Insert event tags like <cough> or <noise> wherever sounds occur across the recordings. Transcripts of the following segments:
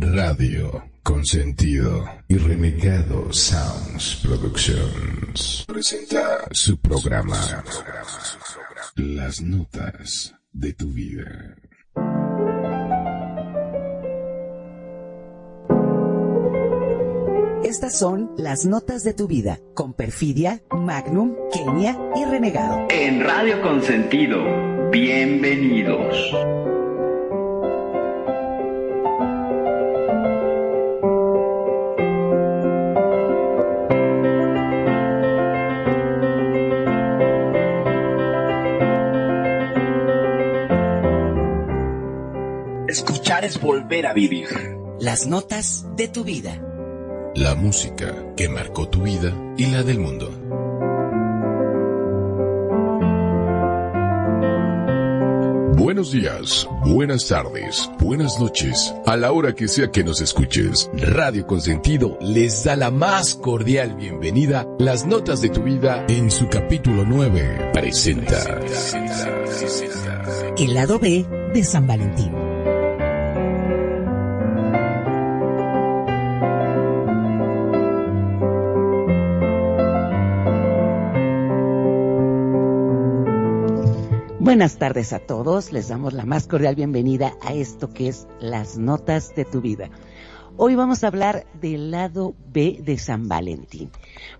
Radio Consentido y Renegado Sounds Productions presenta su programa Las Notas de tu Vida. Estas son las notas de tu vida con Perfidia, Magnum, Kenia y Renegado. En Radio Consentido, bienvenidos. Es volver a vivir. Las notas de tu vida. La música que marcó tu vida y la del mundo. Buenos días, buenas tardes, buenas noches, a la hora que sea que nos escuches. Radio Consentido les da la más cordial bienvenida. Las notas de tu vida en su capítulo 9 presenta. El lado B de San Valentín. Buenas tardes a todos, les damos la más cordial bienvenida a esto que es las notas de tu vida. Hoy vamos a hablar del lado B de San Valentín.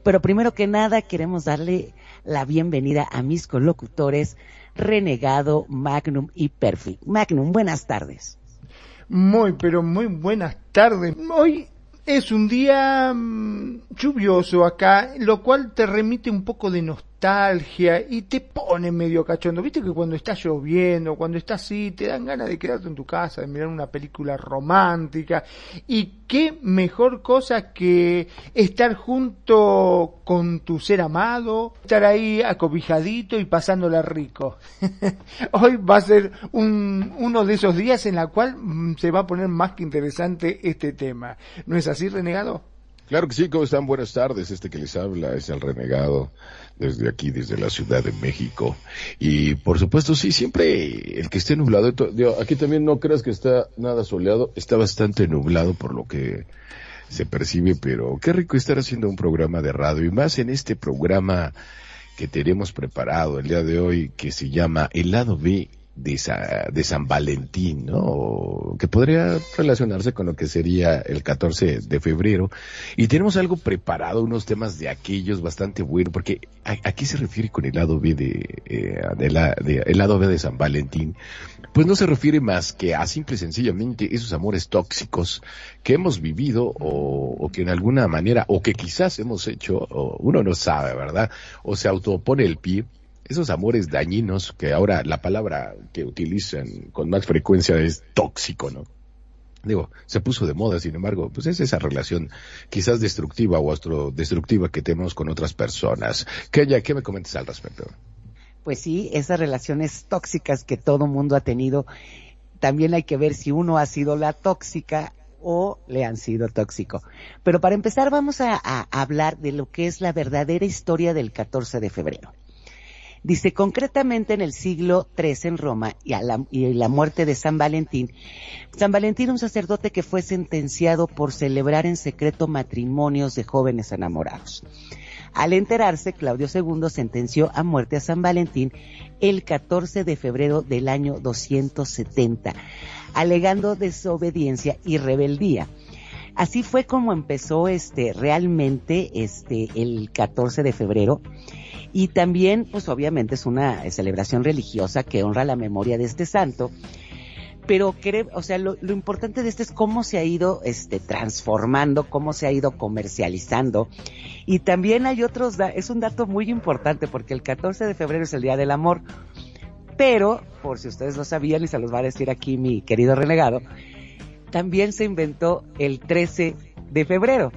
Pero primero que nada queremos darle la bienvenida a mis colocutores Renegado, Magnum y Perfect. Magnum, buenas tardes. Muy, pero muy buenas tardes. Hoy es un día mm, lluvioso acá, lo cual te remite un poco de nostalgia y te pone medio cachondo. Viste que cuando está lloviendo, cuando está así, te dan ganas de quedarte en tu casa, de mirar una película romántica. Y qué mejor cosa que estar junto con tu ser amado, estar ahí acobijadito y pasándola rico. <laughs> Hoy va a ser un, uno de esos días en la cual mm, se va a poner más que interesante este tema. ¿No es así, renegado? Claro que sí, ¿cómo están? Buenas tardes. Este que les habla es el renegado desde aquí, desde la Ciudad de México. Y por supuesto, sí, siempre el que esté nublado, aquí también no creas que está nada soleado, está bastante nublado por lo que se percibe, pero qué rico estar haciendo un programa de radio y más en este programa que tenemos preparado el día de hoy que se llama El lado B de, de San Valentín, ¿no? Que podría relacionarse con lo que sería el 14 de febrero. Y tenemos algo preparado, unos temas de aquellos bastante buenos, porque a, qué se refiere con el lado B de, eh, el lado de San Valentín? Pues no se refiere más que a simple y sencillamente esos amores tóxicos que hemos vivido o, o que en alguna manera, o que quizás hemos hecho, o uno no sabe, ¿verdad? O se autopone el pie esos amores dañinos que ahora la palabra que utilizan con más frecuencia es tóxico, ¿no? Digo, se puso de moda, sin embargo, pues es esa relación quizás destructiva o destructiva que tenemos con otras personas. ¿Qué, ¿Qué me comentas al respecto? Pues sí, esas relaciones tóxicas que todo mundo ha tenido, también hay que ver si uno ha sido la tóxica o le han sido tóxico. Pero para empezar vamos a hablar de lo que es la verdadera historia del 14 de febrero. Dice, concretamente en el siglo III en Roma y, a la, la muerte de San Valentín, San Valentín un sacerdote que fue sentenciado por celebrar en secreto matrimonios de jóvenes enamorados. Al enterarse, Claudio II sentenció a muerte a San Valentín el 14 de febrero del año 270, alegando desobediencia y rebeldía. Así fue como empezó este realmente este el 14 de febrero y también, pues obviamente es una celebración religiosa que honra la memoria de este santo. Pero, o sea, lo, importante de esto es cómo se ha ido este, transformando, cómo se ha ido comercializando. Y también hay otros, es un dato muy importante porque el 14 de febrero es el Día del Amor. Pero, por si ustedes lo sabían y se los va a decir aquí mi querido renegado, también se inventó el 13 de febrero.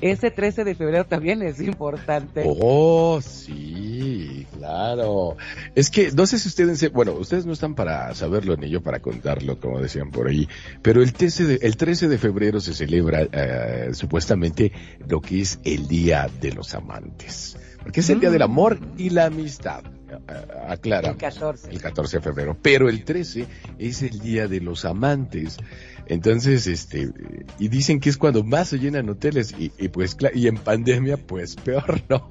Ese 13 de febrero también es importante. Oh, sí, claro. Es que no sé si ustedes, bueno, ustedes no están para saberlo ni yo para contarlo, como decían por ahí, pero el 13 de, el 13 de febrero se celebra eh, supuestamente lo que es el Día de los Amantes, porque es el Día del mm. Amor y la Amistad aclara. El 14. El 14 de febrero. Pero el 13 es el día de los amantes. Entonces, este, y dicen que es cuando más se llenan hoteles y, y pues, y en pandemia, pues <laughs> peor, ¿no?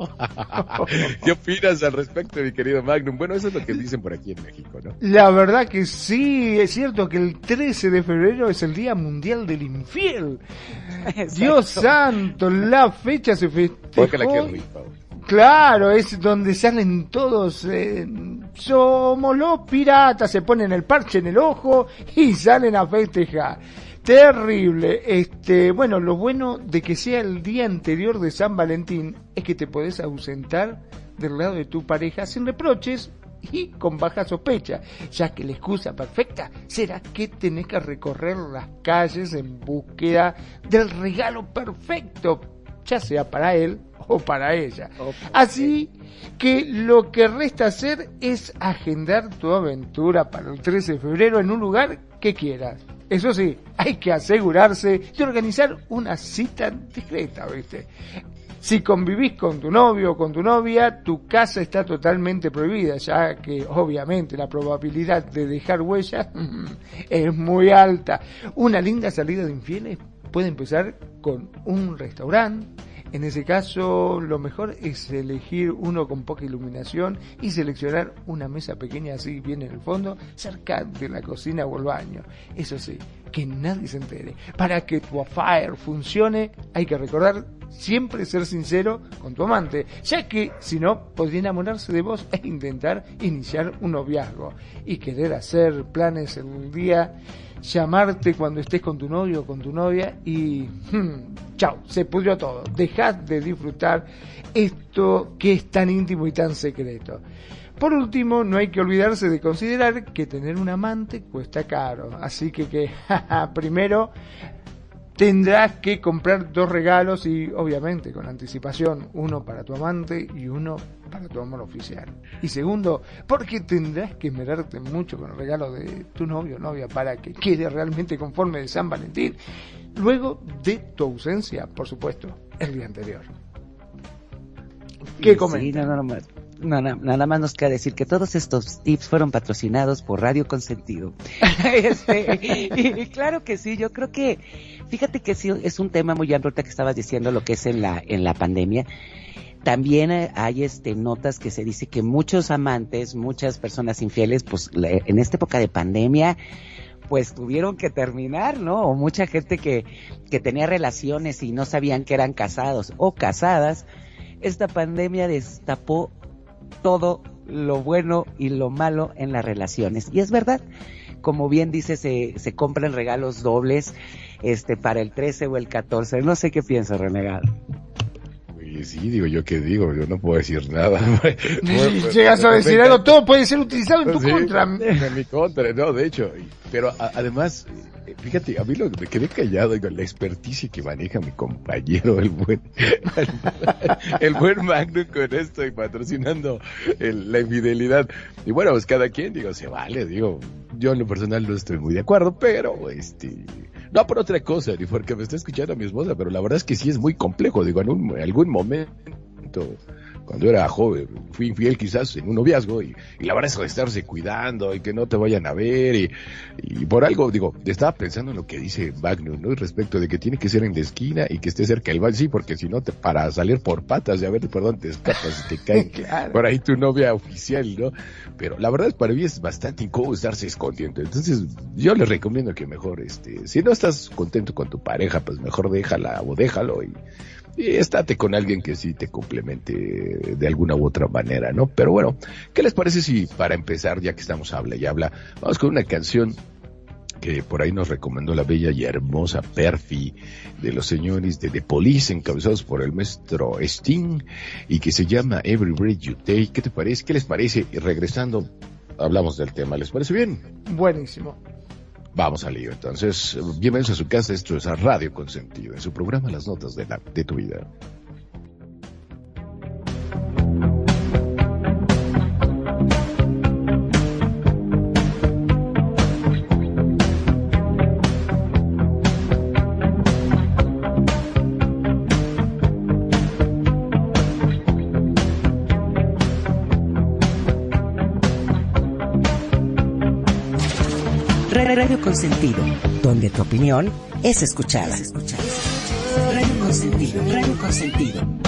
¿Qué opinas al respecto, mi querido Magnum? Bueno, eso es lo que dicen por aquí en México, ¿no? La verdad que sí, es cierto que el 13 de febrero es el Día Mundial del Infiel. <laughs> Dios santo, la fecha se festejó. Claro, es donde salen todos, eh, somos los piratas, se ponen el parche en el ojo y salen a festejar. Terrible. Este, bueno, lo bueno de que sea el día anterior de San Valentín es que te podés ausentar del lado de tu pareja sin reproches y con baja sospecha, ya que la excusa perfecta será que tenés que recorrer las calles en búsqueda del regalo perfecto, ya sea para él o para ella. Así que lo que resta hacer es agendar tu aventura para el 13 de febrero en un lugar que quieras. Eso sí, hay que asegurarse de organizar una cita discreta, ¿viste? Si convivís con tu novio o con tu novia, tu casa está totalmente prohibida, ya que obviamente la probabilidad de dejar huellas <laughs> es muy alta. Una linda salida de infieles puede empezar con un restaurante, en ese caso, lo mejor es elegir uno con poca iluminación y seleccionar una mesa pequeña así bien en el fondo, cerca de la cocina o el baño. Eso sí, que nadie se entere. Para que tu affair funcione, hay que recordar siempre ser sincero con tu amante, ya que si no, podría enamorarse de vos e intentar iniciar un noviazgo y querer hacer planes en un día llamarte cuando estés con tu novio o con tu novia y hmm, chao, se pudrió todo. Dejad de disfrutar esto que es tan íntimo y tan secreto. Por último, no hay que olvidarse de considerar que tener un amante cuesta caro. Así que, que <laughs> primero tendrás que comprar dos regalos y obviamente con anticipación, uno para tu amante y uno para tu amor oficial. Y segundo, porque tendrás que esmerarte mucho con el regalo de tu novio o novia para que quede realmente conforme de San Valentín, luego de tu ausencia, por supuesto, el día anterior. ¿Qué comentas? nada más nos queda decir que todos estos tips fueron patrocinados por Radio Consentido. <laughs> este, y, claro que sí, yo creo que, fíjate que sí, es un tema muy amplio que estabas diciendo lo que es en la, en la pandemia. También hay este notas que se dice que muchos amantes, muchas personas infieles, pues en esta época de pandemia, pues tuvieron que terminar, ¿no? O mucha gente que, que tenía relaciones y no sabían que eran casados o casadas. Esta pandemia destapó todo lo bueno y lo malo en las relaciones. Y es verdad, como bien dice, se, se compran regalos dobles este para el 13 o el 14. No sé qué piensa, renegado. Sí, digo yo qué digo, yo no puedo decir nada. <laughs> si llegas a decir algo, todo puede ser utilizado en tu contra. En mi contra, no, de hecho. Pero además, Fíjate, a mí lo, me quedé callado, digo, la experticia que maneja mi compañero, el buen, <laughs> el, buen Magnum con esto y patrocinando la infidelidad. Y bueno, pues cada quien, digo, se vale, digo, yo en lo personal no estoy muy de acuerdo, pero este, no por otra cosa, ni porque me está escuchando mi esposa, pero la verdad es que sí es muy complejo, digo, en algún momento cuando era joven, fui infiel quizás en un noviazgo y, la verdad es estarse cuidando y que no te vayan a ver y, y, por algo, digo, estaba pensando en lo que dice Magnus, ¿no? Respecto de que tiene que ser en la esquina y que esté cerca del baño, sí, porque si no, te, para salir por patas y a ver por dónde te escapas y te <laughs> cae por ahí tu novia oficial, ¿no? Pero la verdad es para mí es bastante incómodo estarse escondiendo. Entonces, yo les recomiendo que mejor, este, si no estás contento con tu pareja, pues mejor déjala o déjalo y y estate con alguien que sí te complemente de alguna u otra manera, ¿no? Pero bueno, ¿qué les parece si para empezar, ya que estamos habla y habla, vamos con una canción que por ahí nos recomendó la bella y hermosa Perfi de los señores de The Police, encabezados por el maestro Sting, y que se llama Every Breath You Take. ¿Qué te parece? ¿Qué les parece? Y regresando, hablamos del tema. ¿Les parece bien? Buenísimo. Vamos al lío. Entonces, bienvenidos a su casa. Esto es a Radio Consentido, en su programa Las Notas de, la, de tu Vida. Radio Consentido donde tu opinión es escuchada. Radio Consentido, Consentido.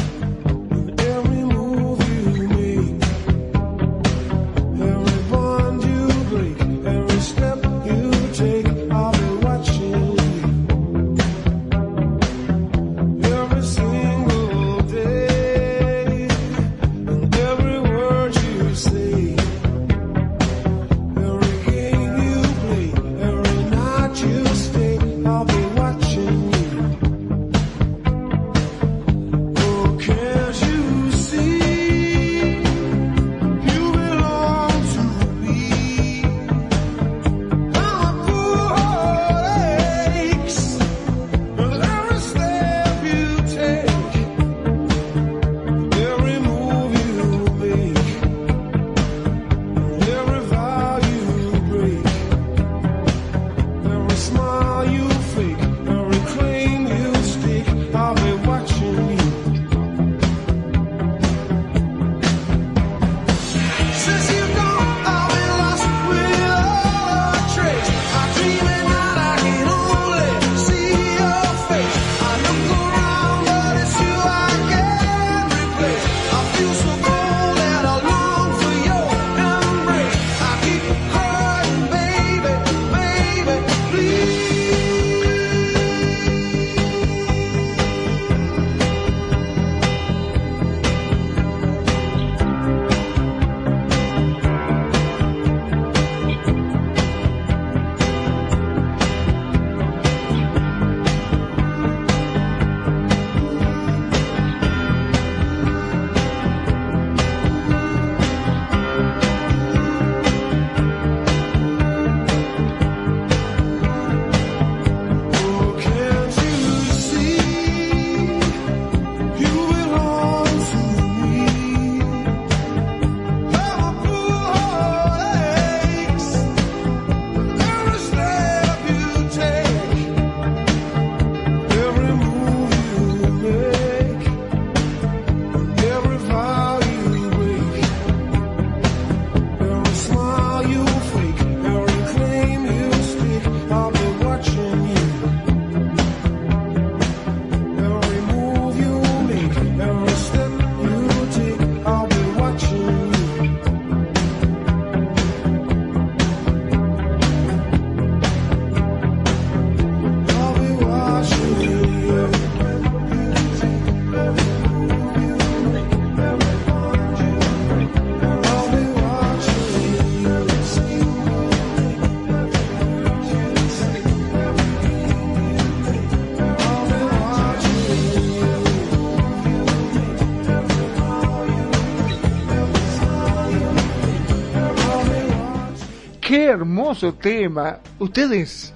Hermoso tema. Ustedes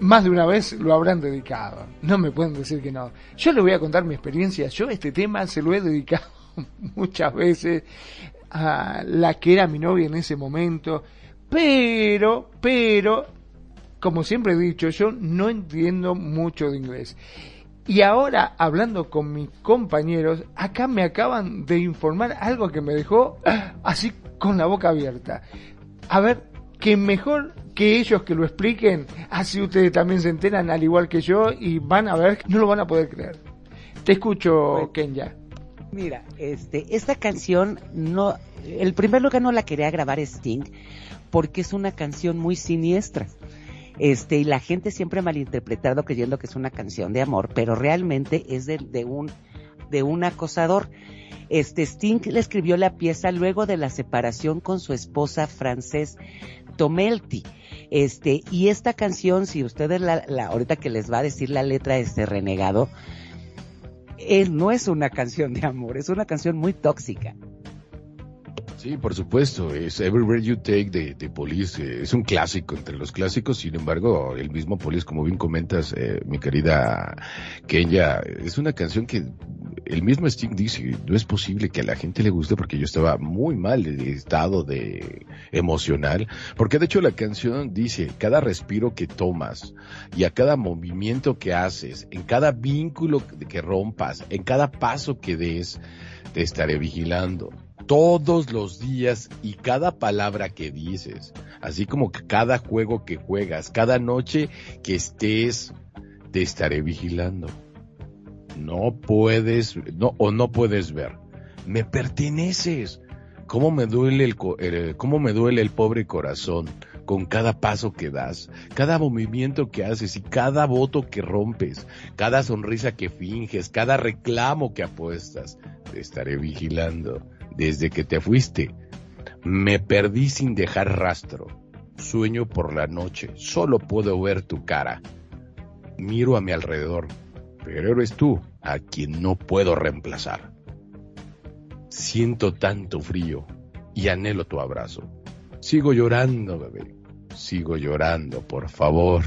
más de una vez lo habrán dedicado. No me pueden decir que no. Yo les voy a contar mi experiencia. Yo este tema se lo he dedicado <laughs> muchas veces a la que era mi novia en ese momento. Pero, pero, como siempre he dicho, yo no entiendo mucho de inglés. Y ahora, hablando con mis compañeros, acá me acaban de informar algo que me dejó así con la boca abierta. A ver, que mejor que ellos que lo expliquen, así ustedes también se enteran al igual que yo y van a ver, no lo van a poder creer. Te escucho, Kenya. Mira, este, esta canción no, el primer lugar no la quería grabar Sting porque es una canción muy siniestra. Este, y la gente siempre ha malinterpretado creyendo que es una canción de amor, pero realmente es de, de un, de un acosador. Este Sting le escribió la pieza luego de la separación con su esposa francés Tomelti. Este, y esta canción, si ustedes la, la, ahorita que les va a decir la letra de este renegado, él no es una canción de amor, es una canción muy tóxica. Sí, por supuesto, es Everywhere You Take de, de Police, eh, es un clásico entre los clásicos, sin embargo, el mismo Police, como bien comentas, eh, mi querida Kenya, es una canción que el mismo Sting dice, no es posible que a la gente le guste porque yo estaba muy mal de estado de emocional, porque de hecho la canción dice, cada respiro que tomas y a cada movimiento que haces, en cada vínculo que rompas, en cada paso que des, te estaré vigilando todos los días y cada palabra que dices, así como que cada juego que juegas, cada noche que estés, te estaré vigilando. No puedes, no, o no puedes ver. Me perteneces. ¿Cómo me duele el, cómo me duele el pobre corazón con cada paso que das, cada movimiento que haces y cada voto que rompes, cada sonrisa que finges, cada reclamo que apuestas? Te estaré vigilando desde que te fuiste. Me perdí sin dejar rastro. Sueño por la noche. Solo puedo ver tu cara. Miro a mi alrededor. Pero eres tú a quien no puedo reemplazar. Siento tanto frío y anhelo tu abrazo. Sigo llorando, bebé. Sigo llorando, por favor.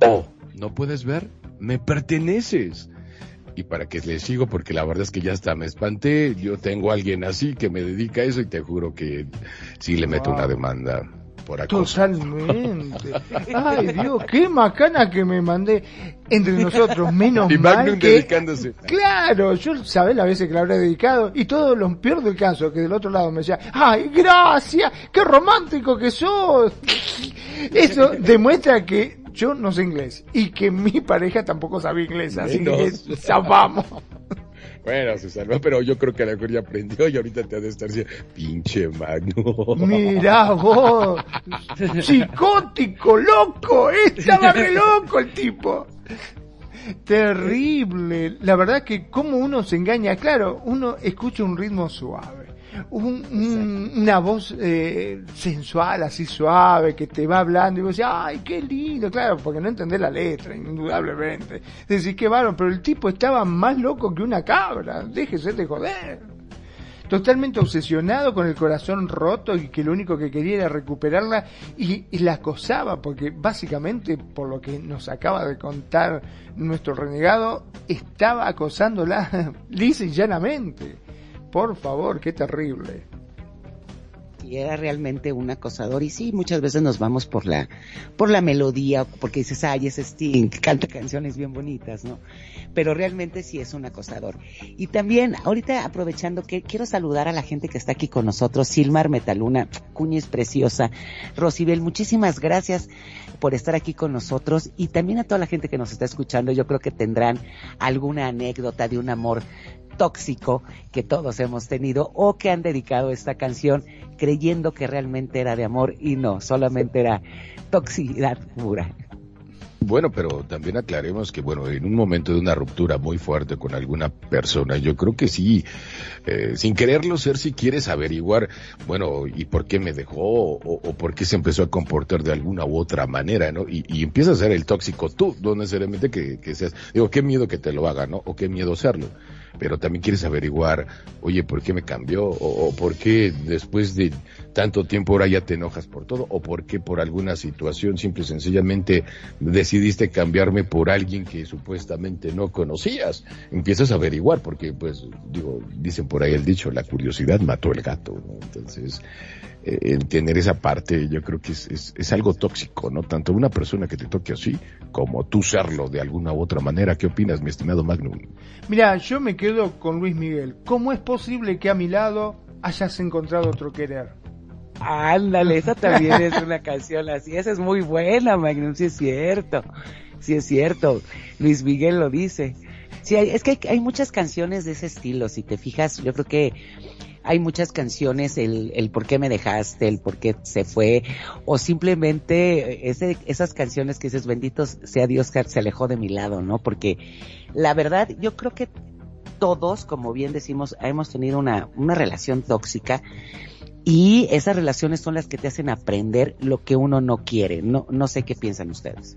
Oh, ¿no puedes ver? Me perteneces y para que le sigo porque la verdad es que ya hasta me espanté. Yo tengo a alguien así que me dedica a eso y te juro que sí le meto una demanda por acoso. Totalmente. Ay, Dios, qué macana que me mandé entre nosotros, menos y mal que... dedicándose. Claro, yo sabés las veces que le habré dedicado y todo lo peor del caso, que del otro lado me decía, ay, gracias, qué romántico que sos. Eso demuestra que yo no sé inglés y que mi pareja tampoco sabe inglés, así que salvamos. Bueno, se salvó, pero yo creo que a lo mejor ya aprendió y ahorita te ha de estar diciendo, pinche Magno. Mirá vos, psicótico, loco, estaba re loco el tipo. Terrible. La verdad que como uno se engaña, claro, uno escucha un ritmo suave un, una voz eh, sensual, así suave, que te va hablando y vos decís, ay, qué lindo, claro, porque no entendés la letra, indudablemente. Decís, qué bárbaro, pero el tipo estaba más loco que una cabra, déjese de joder. Totalmente obsesionado con el corazón roto y que lo único que quería era recuperarla y, y la acosaba, porque básicamente, por lo que nos acaba de contar nuestro renegado, estaba acosándola <laughs> lisa y llanamente. Por favor, qué terrible. Y era realmente un acosador. Y sí, muchas veces nos vamos por la, por la melodía, porque dices, ay, ese Sting, canta canciones bien bonitas, ¿no? Pero realmente sí es un acosador. Y también, ahorita aprovechando que quiero saludar a la gente que está aquí con nosotros, Silmar Metaluna, Cuñez Preciosa, Rosibel, muchísimas gracias por estar aquí con nosotros y también a toda la gente que nos está escuchando. Yo creo que tendrán alguna anécdota de un amor tóxico que todos hemos tenido o que han dedicado esta canción creyendo que realmente era de amor y no, solamente era toxicidad pura. Bueno, pero también aclaremos que, bueno, en un momento de una ruptura muy fuerte con alguna persona, yo creo que sí, eh, sin quererlo ser, si quieres averiguar, bueno, ¿y por qué me dejó? O, por qué se empezó a comportar de alguna u otra manera, ¿no? Y, y empieza a ser el tóxico tú, no necesariamente que, que seas, digo, qué miedo que te lo haga, ¿no? O qué miedo serlo pero también quieres averiguar, oye, ¿por qué me cambió? O, por qué después de tanto tiempo ahora ya te enojas por todo? ¿O por qué por alguna situación simple y sencillamente decidiste cambiarme por alguien que supuestamente no conocías? Empiezas a averiguar, porque pues, digo, dicen por ahí el dicho, la curiosidad mató el gato, ¿no? Entonces, el tener esa parte yo creo que es, es, es, algo tóxico, ¿no? Tanto una persona que te toque así como tú serlo de alguna u otra manera. ¿Qué opinas, mi estimado Magnum? Mira, yo me quedo con Luis Miguel. ¿Cómo es posible que a mi lado hayas encontrado otro querer? Ándale, esa también es una <laughs> canción así. Esa es muy buena, Magnum, sí es cierto. Sí es cierto. Luis Miguel lo dice. Sí, es que hay, hay muchas canciones de ese estilo. Si te fijas, yo creo que hay muchas canciones, el, el por qué me dejaste, el por qué se fue, o simplemente ese, esas canciones que dices, benditos sea Dios que se alejó de mi lado, ¿no? Porque la verdad, yo creo que todos, como bien decimos, hemos tenido una, una relación tóxica y esas relaciones son las que te hacen aprender lo que uno no quiere. No, no sé qué piensan ustedes.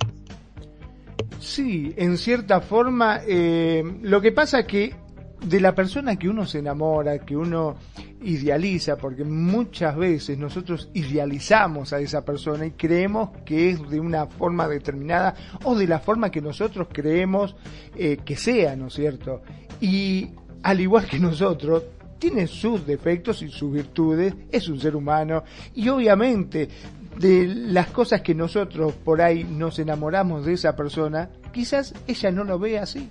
Sí, en cierta forma, eh, lo que pasa que de la persona que uno se enamora, que uno idealiza, porque muchas veces nosotros idealizamos a esa persona y creemos que es de una forma determinada o de la forma que nosotros creemos eh, que sea, ¿no es cierto? Y al igual que nosotros, tiene sus defectos y sus virtudes, es un ser humano y obviamente de las cosas que nosotros por ahí nos enamoramos de esa persona, quizás ella no lo ve así,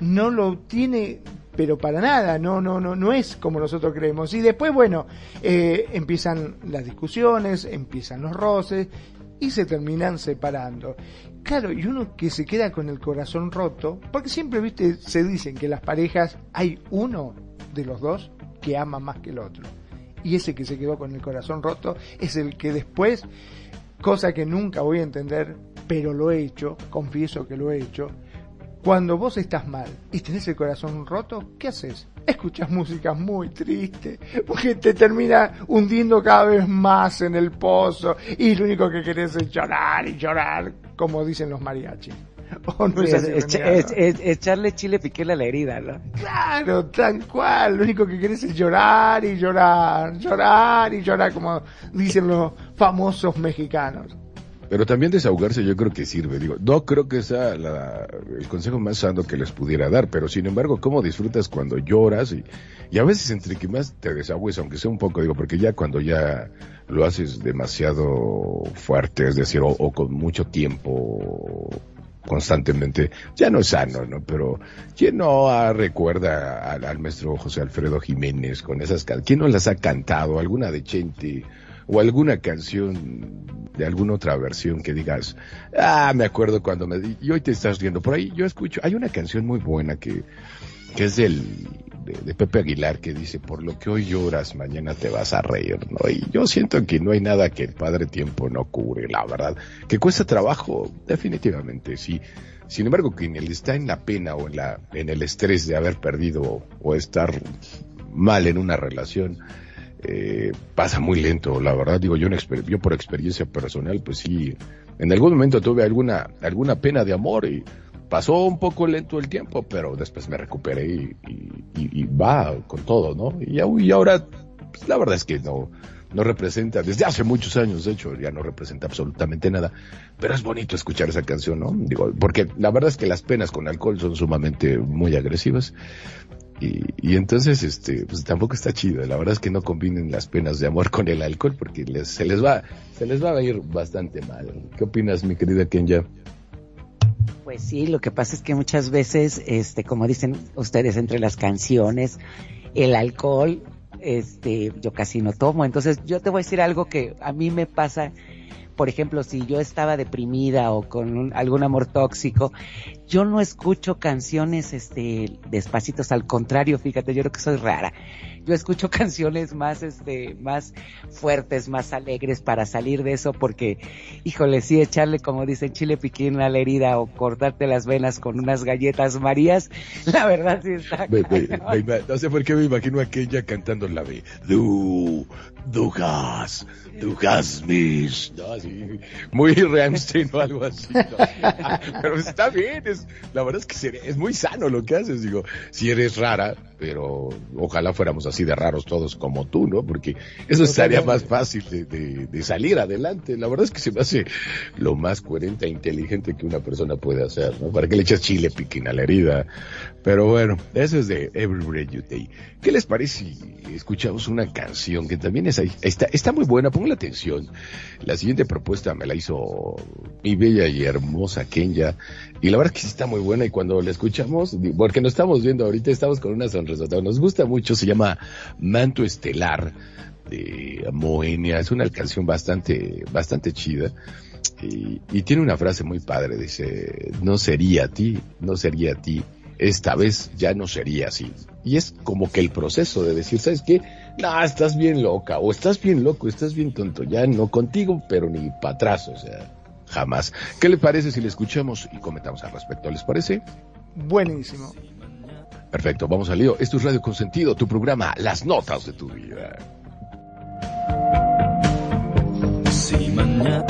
no lo tiene pero para nada, no, no, no, no es como nosotros creemos. Y después, bueno, eh, empiezan las discusiones, empiezan los roces y se terminan separando. Claro, y uno que se queda con el corazón roto, porque siempre, viste, se dicen que las parejas hay uno de los dos que ama más que el otro. Y ese que se quedó con el corazón roto es el que después, cosa que nunca voy a entender, pero lo he hecho, confieso que lo he hecho, cuando vos estás mal y tenés el corazón roto, ¿qué haces? Escuchas música muy triste, porque te termina hundiendo cada vez más en el pozo y lo único que querés es llorar y llorar, como dicen los mariachis. <laughs> ¿O no es, es, es- echarle chile piquela a la herida, ¿no? Claro, tal cual. Lo único que querés es llorar y llorar, llorar y llorar, como dicen los famosos mexicanos. Pero también desahogarse yo creo que sirve. Digo, no creo que sea la- el consejo más sano que les pudiera dar, pero sin embargo, ¿cómo disfrutas cuando lloras? Y, y a veces entre que más te desahogues, aunque sea un poco, digo, porque ya cuando ya lo haces demasiado fuerte, es decir, o, con mucho tiempo constantemente, ya no es sano, ¿no? Pero ¿quién no ah, recuerda al, al maestro José Alfredo Jiménez con esas? ¿Quién no las ha cantado? ¿Alguna de Chente? O alguna canción de alguna otra versión que digas, ah, me acuerdo cuando me di, y hoy te estás riendo. Por ahí yo escucho, hay una canción muy buena que, que es del, de, Pepe Aguilar que dice, por lo que hoy lloras, mañana te vas a reír, ¿no? Y yo siento que no hay nada que el padre tiempo no cubre, la verdad. Que cuesta trabajo, definitivamente, sí. Sin embargo, quien está en la pena o en la, en el estrés de haber perdido o estar mal en una relación, eh, pasa muy lento, la verdad, digo yo, yo por experiencia personal, pues sí, en algún momento tuve alguna, alguna pena de amor y pasó un poco lento el tiempo, pero después me recuperé y, va con todo, ¿no? Y, y ahora, pues, la verdad es que no, no representa, desde hace muchos años, de hecho, ya no representa absolutamente nada, pero es bonito escuchar esa canción, ¿no? Digo, porque la verdad es que las penas con alcohol son sumamente muy agresivas. Y, y entonces, este, pues tampoco está chido. La verdad es que no combinen las penas de amor con el alcohol porque les, se les va, se les va a ir bastante mal. ¿Qué opinas, mi querida Kenya? Pues sí, lo que pasa es que muchas veces, este, como dicen ustedes, entre las canciones, el alcohol, este, yo casi no tomo. Entonces, yo te voy a decir algo que a mí me pasa, por ejemplo, si yo estaba deprimida o con un- algún amor tóxico, yo no escucho canciones, este, despacitos. Al contrario, fíjate, yo creo que soy rara. Yo escucho <laughs> canciones más, este, más fuertes, más alegres para salir de eso porque híjole, sí, echarle, como dicen, chile piquín a la herida o cortarte las venas con unas galletas marías, <laughs> la verdad sí está. Me- me- cañón. me ima- no sé por qué me imagino a Kenya cantando la de Du, du has, du has mis. No, así, muy Ramstein o algo así. ¿no? <laughs> Pero está bien, es, la verdad es que es muy sano lo que haces. Digo, si eres rara, pero ojalá fuéramos así de raros todos como tú, ¿no? Porque eso estaría más fácil de, de- de salir adelante. La verdad es que se me hace lo más coherente e inteligente que una persona puede hacer, ¿no? ¿Para qué le echas chile piquín a la herida? Pero bueno, eso es de Every Breath You Take. ¿Qué les parece si escuchamos una canción que también es ahí? Está, está muy buena, pongan atención. La siguiente propuesta me la hizo mi bella y hermosa Kenya. Y la verdad es que sí está muy buena y cuando la escuchamos, porque nos estamos viendo ahorita, estamos con una sonrisa. Nos gusta mucho, se llama Manto Estelar de Moenia. Es una canción bastante, bastante chida. Y, y tiene una frase muy padre, dice, no sería a ti, no sería a ti, esta vez ya no sería así. Y es como que el proceso de decir, ¿sabes qué? No, estás bien loca, o estás bien loco, estás bien tonto, ya no contigo, pero ni para atrás, o sea, jamás. ¿Qué le parece si le escuchamos y comentamos al respecto? ¿Les parece? Buenísimo. Perfecto, vamos al lío. Esto es Radio Consentido, tu programa, las notas de tu vida. Si mañana,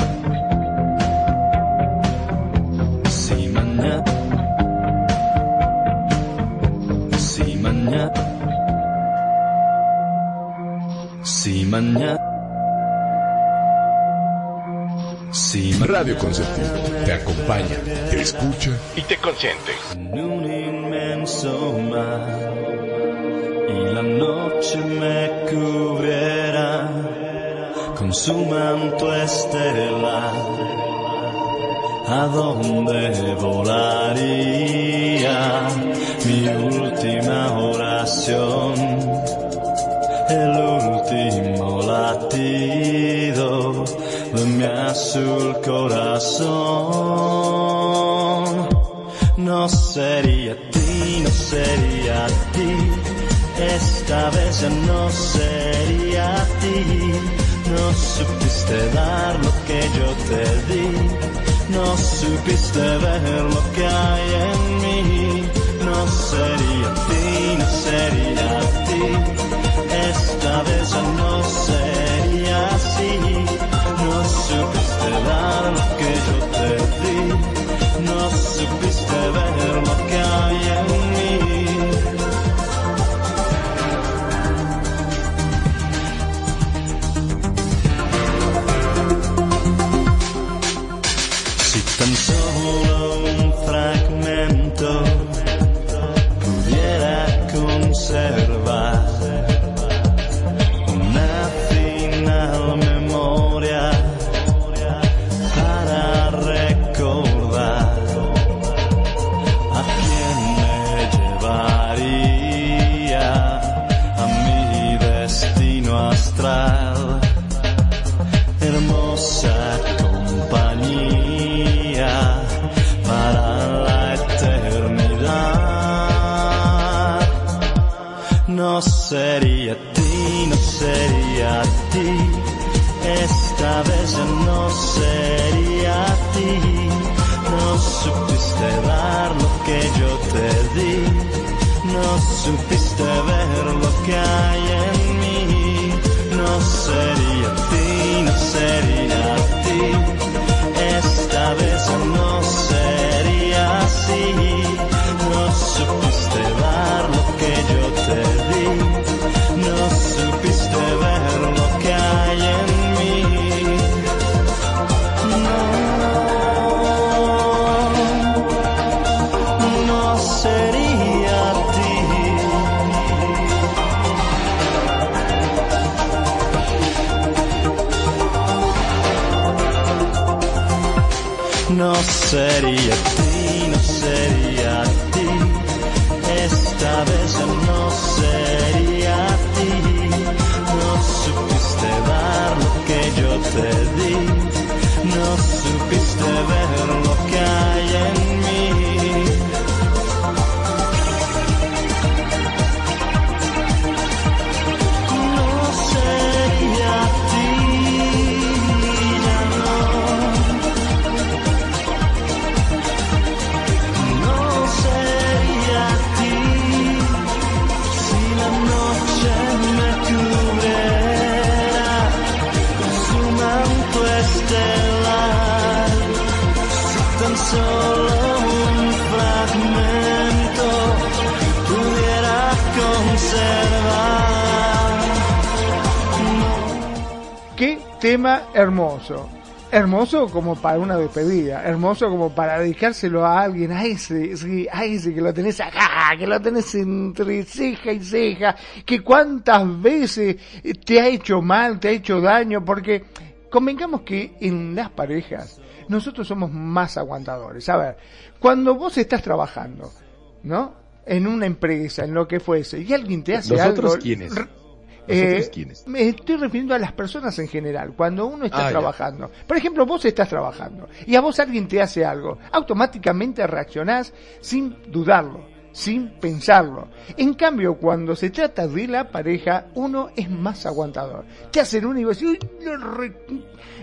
si mañana, si mañana. Radio Consentido te acompaña, te escucha y te consiente. en un inmenso mar y la noche me cubrirá con su manto estelar. ¿A dónde volaría mi última hora? El último latido de mi azul corazón. No sería ti, no sería ti, esta vez ya no sería ti. No supiste dar lo que yo te di, no supiste ver lo que hay en mí. No sería ti, no sería ti, esta vez no sería así. No supiste dar lo que yo te di, no supiste ver lo que hay en mí. Sería ti, no sería ti, esta vez no sería ti. No supiste dar lo que yo te di, no supiste ver lo que hay en mí. No sería ti, no sería ti, esta vez ya no Sería ti, no sería ti, esta vez no sería ti. No supiste dar lo que yo te di, no supiste tema hermoso. Hermoso como para una despedida, hermoso como para dedicárselo a alguien, a ese, sí, a ese que lo tenés acá, que lo tenés entre ceja y ceja, que cuántas veces te ha hecho mal, te ha hecho daño, porque convengamos que en las parejas nosotros somos más aguantadores. A ver, cuando vos estás trabajando, ¿no? En una empresa, en lo que fuese, y alguien te hace ¿Nosotros algo... quiénes? R- ¿Nosotros eh, quiénes? me estoy refiriendo a las personas en general. Cuando uno está Ah, ya. trabajando, por ejemplo, vos estás trabajando y a vos alguien te hace algo, automáticamente reaccionás sin dudarlo, sin pensarlo. En cambio, cuando se trata de la pareja, uno es más aguantador. Te hacen uno y vos decís, "Uy, no, re-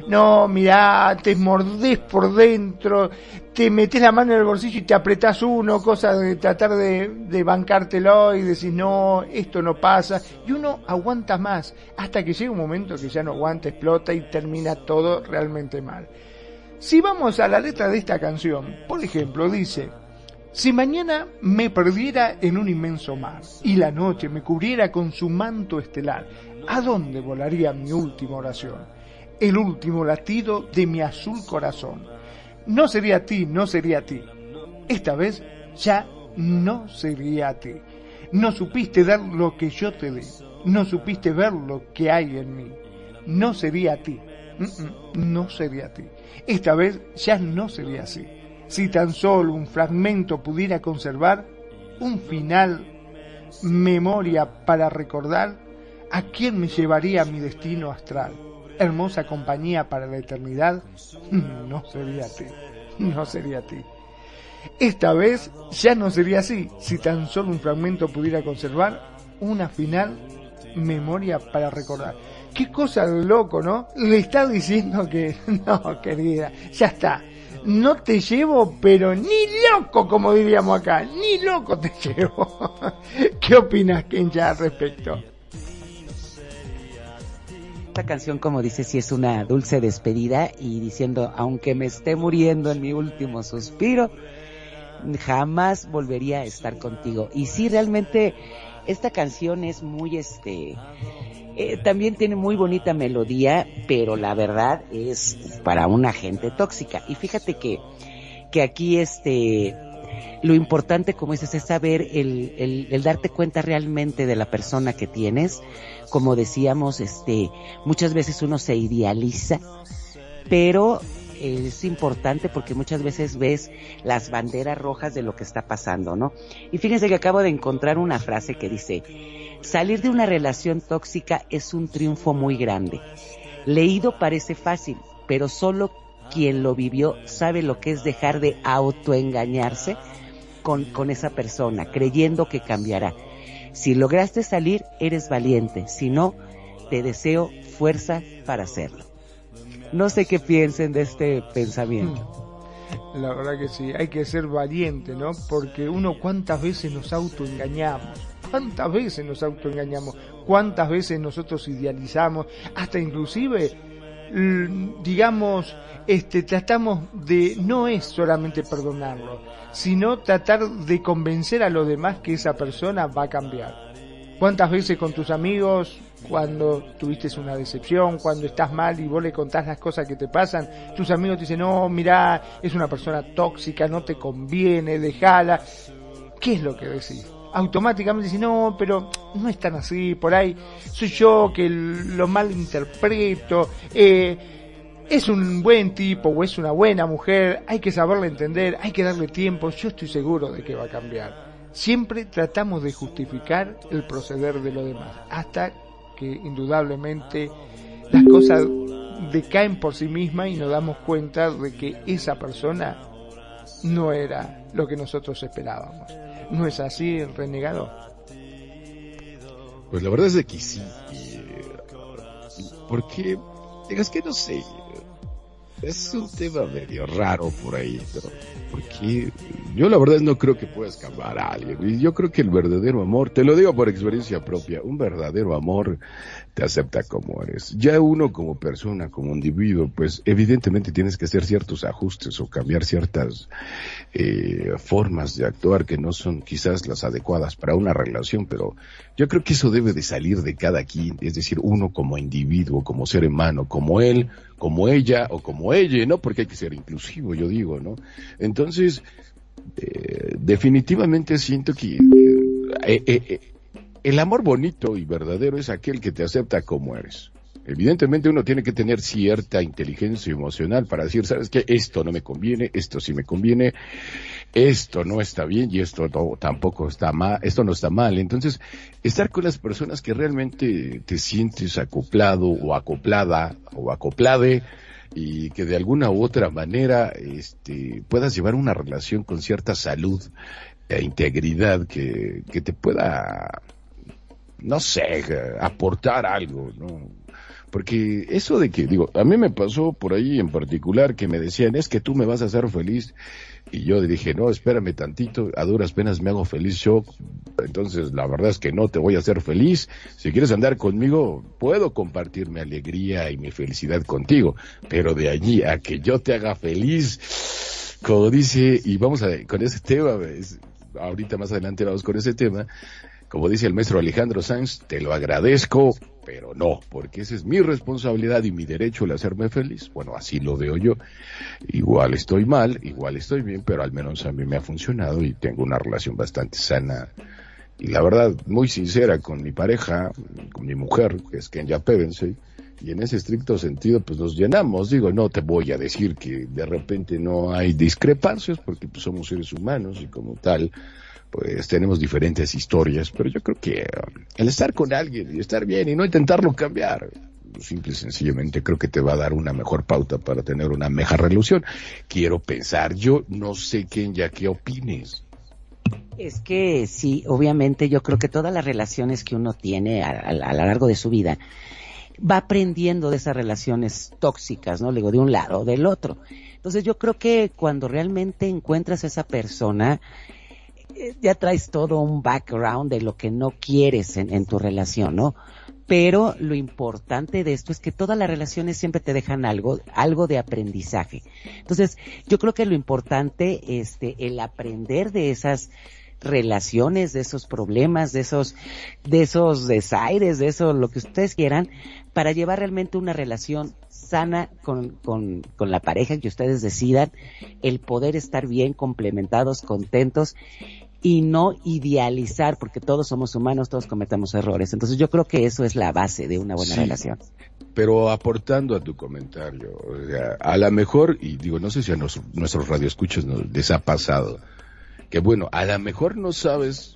no, mirá, te mordés por dentro, te metes la mano en el bolsillo y te apretás uno, cosa de tratar de, de bancártelo y decís, no, esto no pasa. Y uno aguanta más hasta que llega un momento que ya no aguanta, explota y termina todo realmente mal. Si vamos a la letra de esta canción, por ejemplo, dice, si mañana me perdiera en un inmenso mar y la noche me cubriera con su manto estelar, ¿a dónde volaría mi última oración? El último latido de mi azul corazón. No sería a ti, no sería a ti. Esta vez ya no sería a ti. No supiste dar lo que yo te di. No supiste ver lo que hay en mí. No sería a ti. Mm, mm, No sería a ti. Esta vez ya no sería así. Si tan solo un fragmento pudiera conservar un final, memoria para recordar ¿A quién me llevaría mi destino astral? Hermosa compañía para la eternidad. <laughs> No sería a ti. No sería a ti. Esta vez ya no sería así, si tan solo un fragmento pudiera conservar una final memoria para recordar. Qué cosa de loco, ¿no? Le está diciendo que, <laughs> no, querida, ya está. No te llevo, pero ni loco, como diríamos acá, ni loco te <laughs> llevo. ¿Qué opinas, Kenja, al respecto? Esta canción, como dice, sí es una dulce despedida y diciendo, aunque me esté muriendo en mi último suspiro, jamás volvería a estar contigo. Y sí, realmente esta canción es muy, este, eh, también tiene muy bonita melodía, pero la verdad es para una gente tóxica. Y fíjate que, que aquí, este, lo importante, como dices, es saber el, el, el, darte cuenta realmente de la persona que tienes. Como decíamos, este, muchas veces uno se idealiza, pero es importante porque muchas veces ves las banderas rojas de lo que está pasando, ¿no? Y fíjense que acabo de encontrar una frase que dice, salir de una relación tóxica es un triunfo muy grande. Leído parece fácil, pero solo quien lo vivió sabe lo que es dejar de autoengañarse con, con esa persona, creyendo que cambiará. Si lograste salir, eres valiente. Si no, te deseo fuerza para hacerlo. No sé qué piensen de este pensamiento. La verdad que sí, hay que ser valiente, ¿no? Porque uno cuántas veces nos autoengañamos, cuántas veces nos autoengañamos, cuántas veces nosotros idealizamos, hasta inclusive, digamos, este, tratamos de, no es solamente perdonarlo, sino tratar de convencer a los demás que esa persona va a cambiar. ¿Cuántas veces con tus amigos cuando tuviste una decepción, cuando estás mal y vos le contás las cosas que te pasan, tus amigos te dicen, no, mirá, es una persona tóxica, no te conviene, déjala. ¿Qué es lo que decís? Automáticamente decís, no, pero no es tan así, por ahí soy yo que lo mal interpreto, eh, es un buen tipo o es una buena mujer, hay que saberle entender, hay que darle tiempo, yo estoy seguro de que va a cambiar. Siempre tratamos de justificar el proceder de lo demás, hasta que indudablemente las cosas decaen por sí mismas y nos damos cuenta de que esa persona no era lo que nosotros esperábamos. ¿No es así, renegado? Pues la verdad es que sí. Porque, digas que no sé, es un tema medio raro por ahí, pero porque yo la verdad no creo que puedas cambiar a alguien. Y yo creo que el verdadero amor, te lo digo por experiencia propia, un verdadero amor te acepta como eres. Ya uno como persona, como individuo, pues evidentemente tienes que hacer ciertos ajustes o cambiar ciertas eh, formas de actuar que no son quizás las adecuadas para una relación, pero yo creo que eso debe de salir de cada quien, es decir, uno como individuo, como ser humano, como él, como ella o como ella, ¿no? Porque hay que ser inclusivo, yo digo, ¿no? Entonces, eh, definitivamente siento que eh, eh, el amor bonito y verdadero es aquel que te acepta como eres. Evidentemente uno tiene que tener cierta inteligencia emocional para decir, sabes que esto no me conviene, esto sí me conviene, esto no está bien y esto tampoco está mal, esto no está mal. Entonces, estar con las personas que realmente te sientes acoplado o acoplada o acoplade y que de alguna u otra manera este, puedas llevar una relación con cierta salud e integridad que te pueda, no sé, aportar algo, ¿no? Porque eso de que, digo, a mí me pasó por ahí en particular que me decían, es que tú me vas a hacer feliz. Y yo dije, no, espérame tantito, a duras penas me hago feliz yo. Entonces, la verdad es que no te voy a hacer feliz. Si quieres andar conmigo, puedo compartir mi alegría y mi felicidad contigo. Pero de allí a que yo te haga feliz, como dice, y vamos a, con ese tema, ahorita más adelante vamos con ese tema, como dice el maestro Alejandro Sanz, te lo agradezco, pero no, porque esa es mi responsabilidad y mi derecho el hacerme feliz. Bueno, así lo veo yo. Igual estoy mal, igual estoy bien, pero al menos a mí me ha funcionado y tengo una relación bastante sana y la verdad muy sincera con mi pareja, con mi mujer, que es Kenya Pevensey, y en ese estricto sentido pues nos llenamos. Digo, no te voy a decir que de repente no hay discrepancias porque pues, somos seres humanos y como tal pues tenemos diferentes historias, pero yo creo que um, el estar con alguien y estar bien y no intentarlo cambiar, simple y sencillamente creo que te va a dar una mejor pauta para tener una mejor relación. Quiero pensar, yo no sé quién ya qué opines. Es que sí, obviamente yo creo que todas las relaciones que uno tiene a, a- lo largo de su vida va aprendiendo de esas relaciones tóxicas, ¿no? Le digo, de un lado o del otro. Entonces yo creo que cuando realmente encuentras a esa persona, ya traes todo un background de lo que no quieres en, en tu relación, ¿no? Pero lo importante de esto es que todas las relaciones siempre te dejan algo, algo de aprendizaje. Entonces, yo creo que lo importante, este, el aprender de esas relaciones, de esos problemas, de esos, de esos desaires, de eso, lo que ustedes quieran, para llevar realmente una relación sana con, con, con la pareja que ustedes decidan, el poder estar bien complementados, contentos y no idealizar, porque todos somos humanos, todos cometemos errores. Entonces yo creo que eso es la base de una buena Sí. relación. Pero aportando a tu comentario, o sea, a lo mejor, y digo, no sé si a nos- nuestros radioescuchos nos, les ha pasado, que bueno, a lo mejor no sabes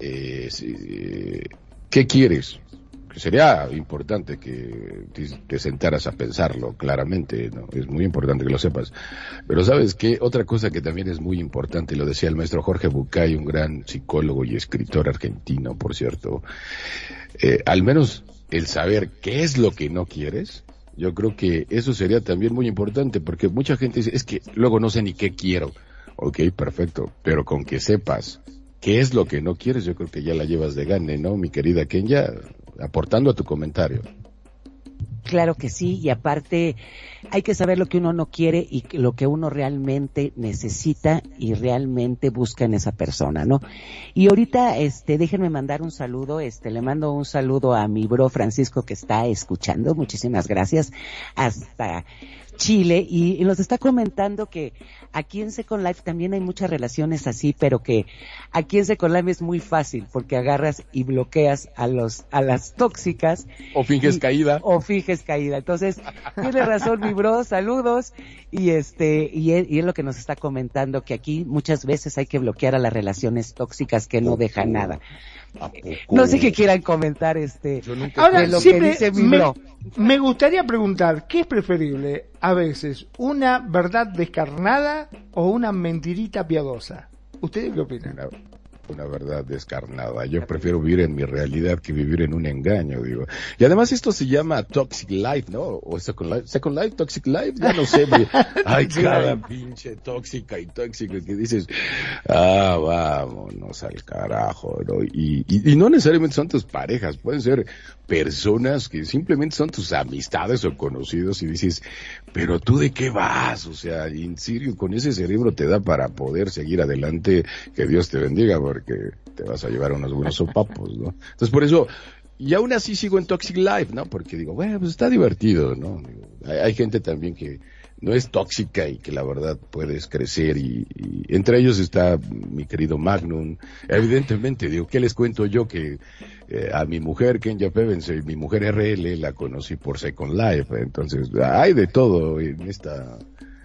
eh, si- qué quieres. Sería importante que te sentaras a pensarlo claramente, ¿no? Es muy importante que lo sepas. Pero sabes que otra cosa que también es muy importante, lo decía el maestro Jorge Bucay, un gran psicólogo y escritor argentino, por cierto, eh, al menos el saber qué es lo que no quieres, yo creo que eso sería también muy importante, porque mucha gente dice, es que luego no sé ni qué quiero. Ok, perfecto, pero con que sepas qué es lo que no quieres, yo creo que ya la llevas de gane, ¿no, mi querida Kenya? Aportando a tu comentario. Claro que sí, y aparte hay que saber lo que uno no quiere y lo que uno realmente necesita y realmente busca en esa persona, ¿no? Y ahorita, este, déjenme mandar un saludo, este, le mando un saludo a mi bro Francisco que está escuchando, muchísimas gracias, hasta Chile, y, y nos está comentando que aquí en Second Life también hay muchas relaciones así, pero que aquí en Second Life es muy fácil, porque agarras y bloqueas a los, a las tóxicas, O finges Y- caída. o fijes caída. Entonces, tiene razón mi bro, saludos. Y este, y es, y es lo que nos está comentando, que aquí muchas veces hay que bloquear a las relaciones tóxicas que no dejan nada. <laughs> No sé qué quieran comentar, este, Yo nunca Ahora, de lo que dice mi me, bro. me gustaría preguntar, ¿qué es preferible a veces? ¿Una verdad descarnada o una mentirita piadosa? ¿Ustedes qué opinan? Una, verdad descarnada. Yo prefiero vivir en mi realidad que vivir en un engaño, digo. Y además esto se llama Toxic Life, ¿no? O Second Life, Second Life, Toxic Life, ya no sé. güey. <laughs> Ay, cada pinche tóxica y tóxico que dices, ah, vámonos al carajo, ¿no? Y, y, y no necesariamente son tus parejas, pueden ser personas que simplemente son tus amistades o conocidos y dices, pero tú de qué vas? O sea, en serio, con ese cerebro te da para poder seguir adelante, que Dios te bendiga, porque te vas a llevar unos buenos sopapos, ¿no? Entonces por eso, y aún así sigo en Toxic Life, ¿no? Porque digo, bueno, pues está divertido, ¿no? Hay gente también que no es tóxica y que la verdad puedes crecer y, y entre ellos está mi querido Magnum. Evidentemente, digo, ¿qué les cuento yo que eh, a mi mujer Kenya Pevensey, mi mujer RL, la conocí por Second Life, entonces hay de todo en esta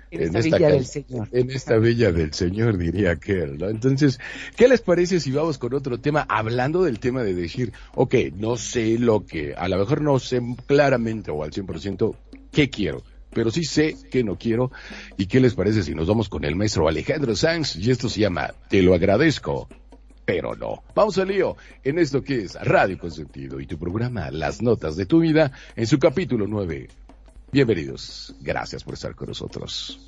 En esta esta villa del Señor. En esta villa del Señor, diría aquel, ¿no? Entonces, ¿qué les parece si vamos con otro tema? Hablando del tema de decir, ok, no sé lo que, a lo mejor no sé claramente o al 100% qué quiero, pero sí sé qué no quiero. ¿Y qué les parece si nos vamos con el maestro Alejandro Sanz? Y esto se llama Te lo agradezco, pero no. Vamos al lío en esto que es Radio Consentido y tu programa Las Notas de tu Vida en su capítulo 9. Bienvenidos. Gracias por estar con nosotros.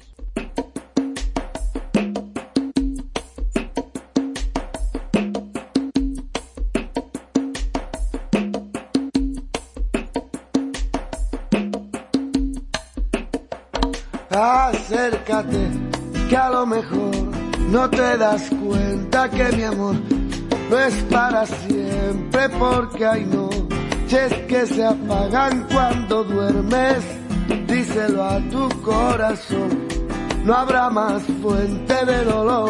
Acércate, que a lo mejor no te das cuenta que mi amor no es para siempre porque hay noches que se apagan cuando duermes. Díselo a tu corazón, no habrá más fuente de dolor.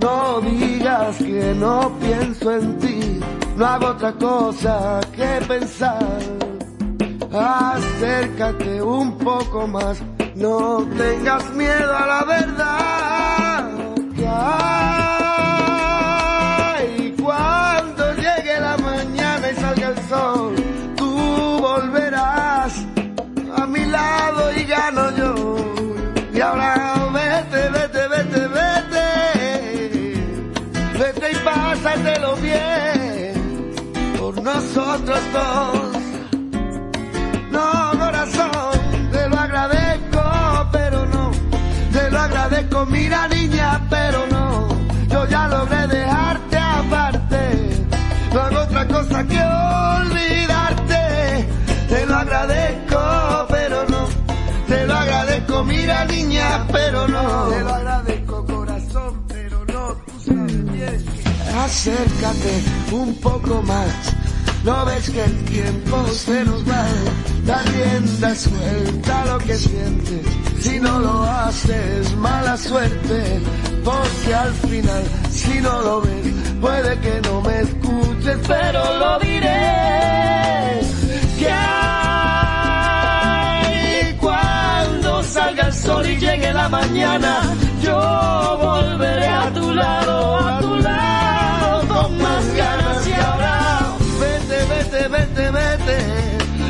No digas que no pienso en ti, no hago otra cosa que pensar. Acércate un poco más, no tengas miedo a la verdad. Ay, cuando llegue la mañana y salga el sol, tú volverás a mi lado y gano yo. Y ahora vete, vete, vete, vete, vete y pásatelo bien por nosotros dos. Que olvidarte. Te lo agradezco, pero no. Te lo agradezco, mira niña, pero no. Te lo agradezco, corazón, pero no. Tú sabes bien. Acércate un poco más. No ves que el tiempo se nos va. Da rienda suelta lo que sientes. Si no lo haces, mala suerte. Porque al final, si no lo ves, puede que no me escuches, pero lo diré. Que hay cuando salga el sol y llegue la mañana, yo volveré a tu lado, a tu lado, con más ganas y ahora. Vete, vete, vete, vete,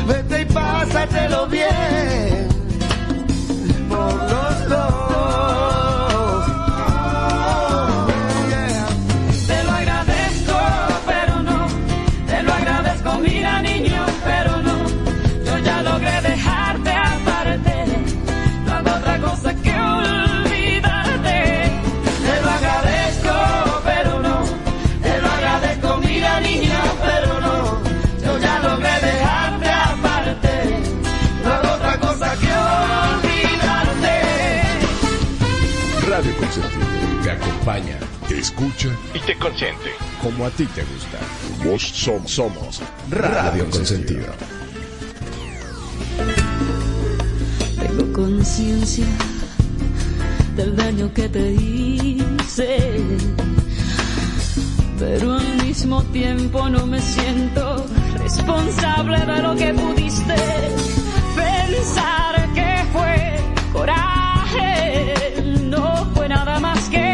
vete y pásatelo bien. Escucha Y te consiente. como a ti te gusta. Vos somos, somos Radio Consentido. Tengo conciencia del daño que te hice, pero al mismo tiempo no me siento responsable de lo que pudiste pensar que fue coraje, no fue nada más que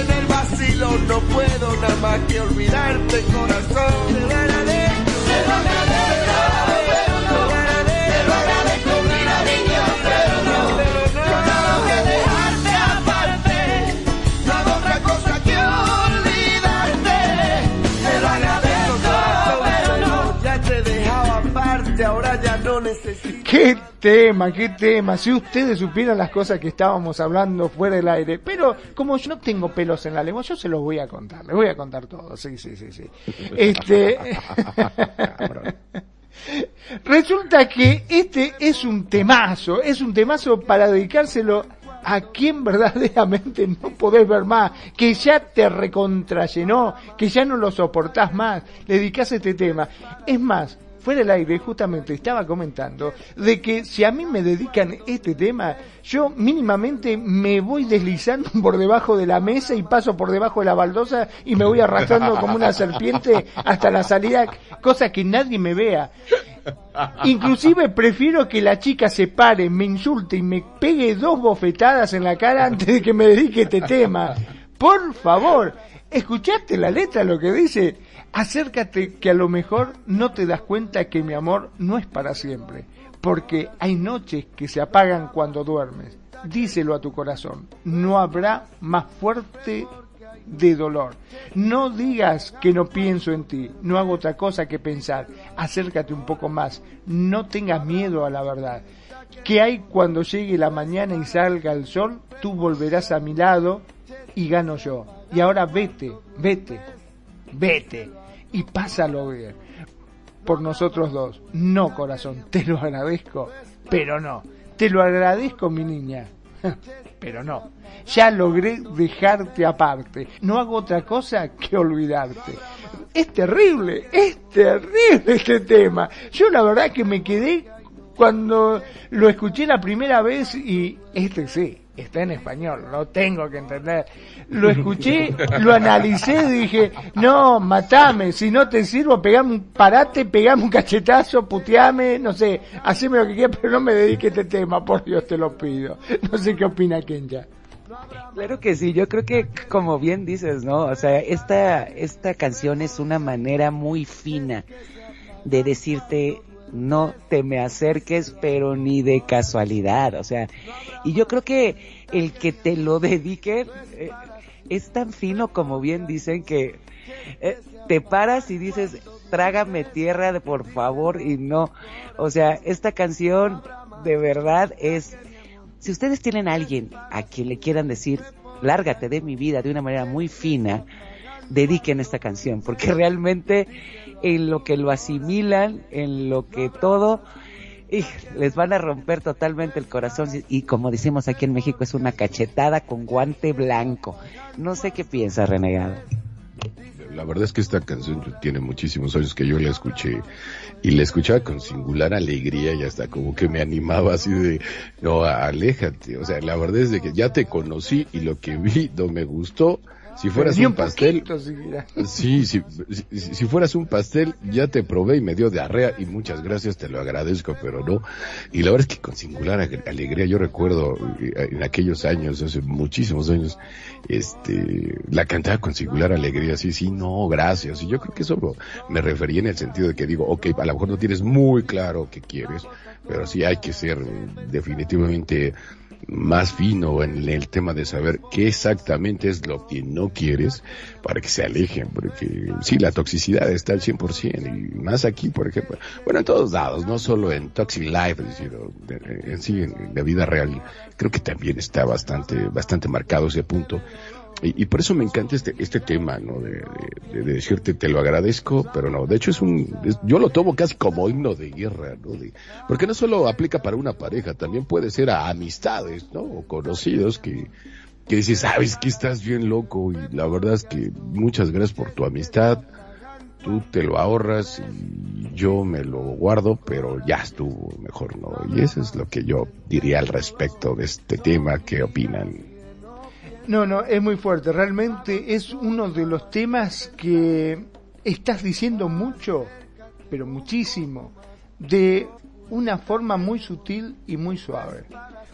en el vacilo, no puedo nada más que olvidarte, corazón. Qué tema, qué tema. Si ustedes supieran las cosas que estábamos hablando fuera del aire. Pero como yo no tengo pelos en la lengua, yo se los voy a contar. Les voy a contar todo. Sí, sí, sí, sí. Este. <laughs> Resulta que este es un temazo. Es un temazo para dedicárselo a quien verdaderamente no podés ver más, que ya te recontrallenó, que ya no lo soportás más, le dedicás este tema. Es más, fuera del aire justamente estaba comentando de que si a mí me dedican este tema, yo mínimamente me voy deslizando <laughs> por debajo de la mesa y paso por debajo de la baldosa y me voy arrastrando como una serpiente hasta la salida, cosa que nadie me vea. Inclusive prefiero que la chica se pare, me insulte y me pegue dos bofetadas en la cara antes de que me dedique este tema. Por favor, ¿escuchaste la letra lo que dice? Acércate que a lo mejor no te das cuenta que mi amor no es para siempre, porque hay noches que se apagan cuando duermes. Díselo a tu corazón, no habrá más fuerte de dolor. No digas que no pienso en ti, no hago otra cosa que pensar. Acércate un poco más, no tengas miedo a la verdad. ¿Qué hay cuando llegue la mañana y salga el sol? Tú volverás a mi lado y gano yo. Y ahora vete, vete, vete y pásalo bien. Por nosotros dos. No, corazón, te lo agradezco, pero no. Te lo agradezco, mi niña, <laughs> pero no. Ya logré dejarte aparte. No hago otra cosa que olvidarte. Es terrible, es terrible este tema. Yo la verdad que me quedé cuando lo escuché la primera vez y este sí, está en español, lo tengo que entender. Lo escuché, <laughs> lo analicé, dije, no, matame, si no te sirvo, pegame un parate, pegame un cachetazo, puteame, no sé, haceme lo que quieras, pero no me dedique a este tema, por Dios te lo pido. No sé qué opina Kenya. Claro que sí, yo creo que como bien dices, ¿no? O sea, esta, esta canción es una manera muy fina de decirte no te me acerques, pero ni de casualidad, o sea, y yo creo que el que te lo dedique eh, es tan fino como bien dicen que eh, te paras y dices, trágame tierra por favor y no, o sea, esta canción de verdad es, si ustedes tienen a alguien a quien le quieran decir, lárgate de mi vida de una manera muy fina, dediquen esta canción, porque <laughs> realmente en lo que lo asimilan, en lo que todo, les van a romper totalmente el corazón y como decimos aquí en México es una cachetada con guante blanco. No sé qué piensa Renegado. La verdad es que esta canción tiene muchísimos años que yo la escuché y la escuchaba con singular alegría y hasta como que me animaba así de, no, aléjate. O sea, la verdad es de que ya te conocí y lo que vi no me gustó si fueras un, pastel, sí, si, si, fueras un pastel, ya te probé y me dio diarrea y muchas gracias, te lo agradezco, pero no. Y la verdad es que con singular alegría, yo recuerdo eh, en aquellos años, hace muchísimos años, este, la cantaba con singular alegría, sí, sí, no, gracias. Y yo creo que eso me refería en el sentido de que digo, ok, a lo mejor no tienes muy claro qué quieres, pero sí hay que ser definitivamente más fino en el tema de saber qué exactamente es lo que no quieres para que se alejen, porque sí, la toxicidad está al 100% y más aquí, por ejemplo, bueno, en todos lados, no solo en Toxic Life, sino en sí, en la vida real, creo que también está bastante, bastante marcado ese punto y, por eso me encanta este, este tema, ¿no? De, decirte te lo agradezco, pero no, de hecho es un, yo lo tomo casi como himno de guerra, ¿no? porque no solo aplica para una pareja, también puede ser a amistades, ¿no? O conocidos que, que dices, sabes que estás bien loco y la verdad es que muchas gracias por tu amistad, tú te lo ahorras y yo me lo guardo, pero ya estuvo mejor, ¿no? Y eso es lo que yo diría al respecto de este tema, ¿qué opinan? No, no, es muy fuerte. Realmente es uno de los temas que estás diciendo mucho, pero muchísimo, de una forma muy sutil y muy suave.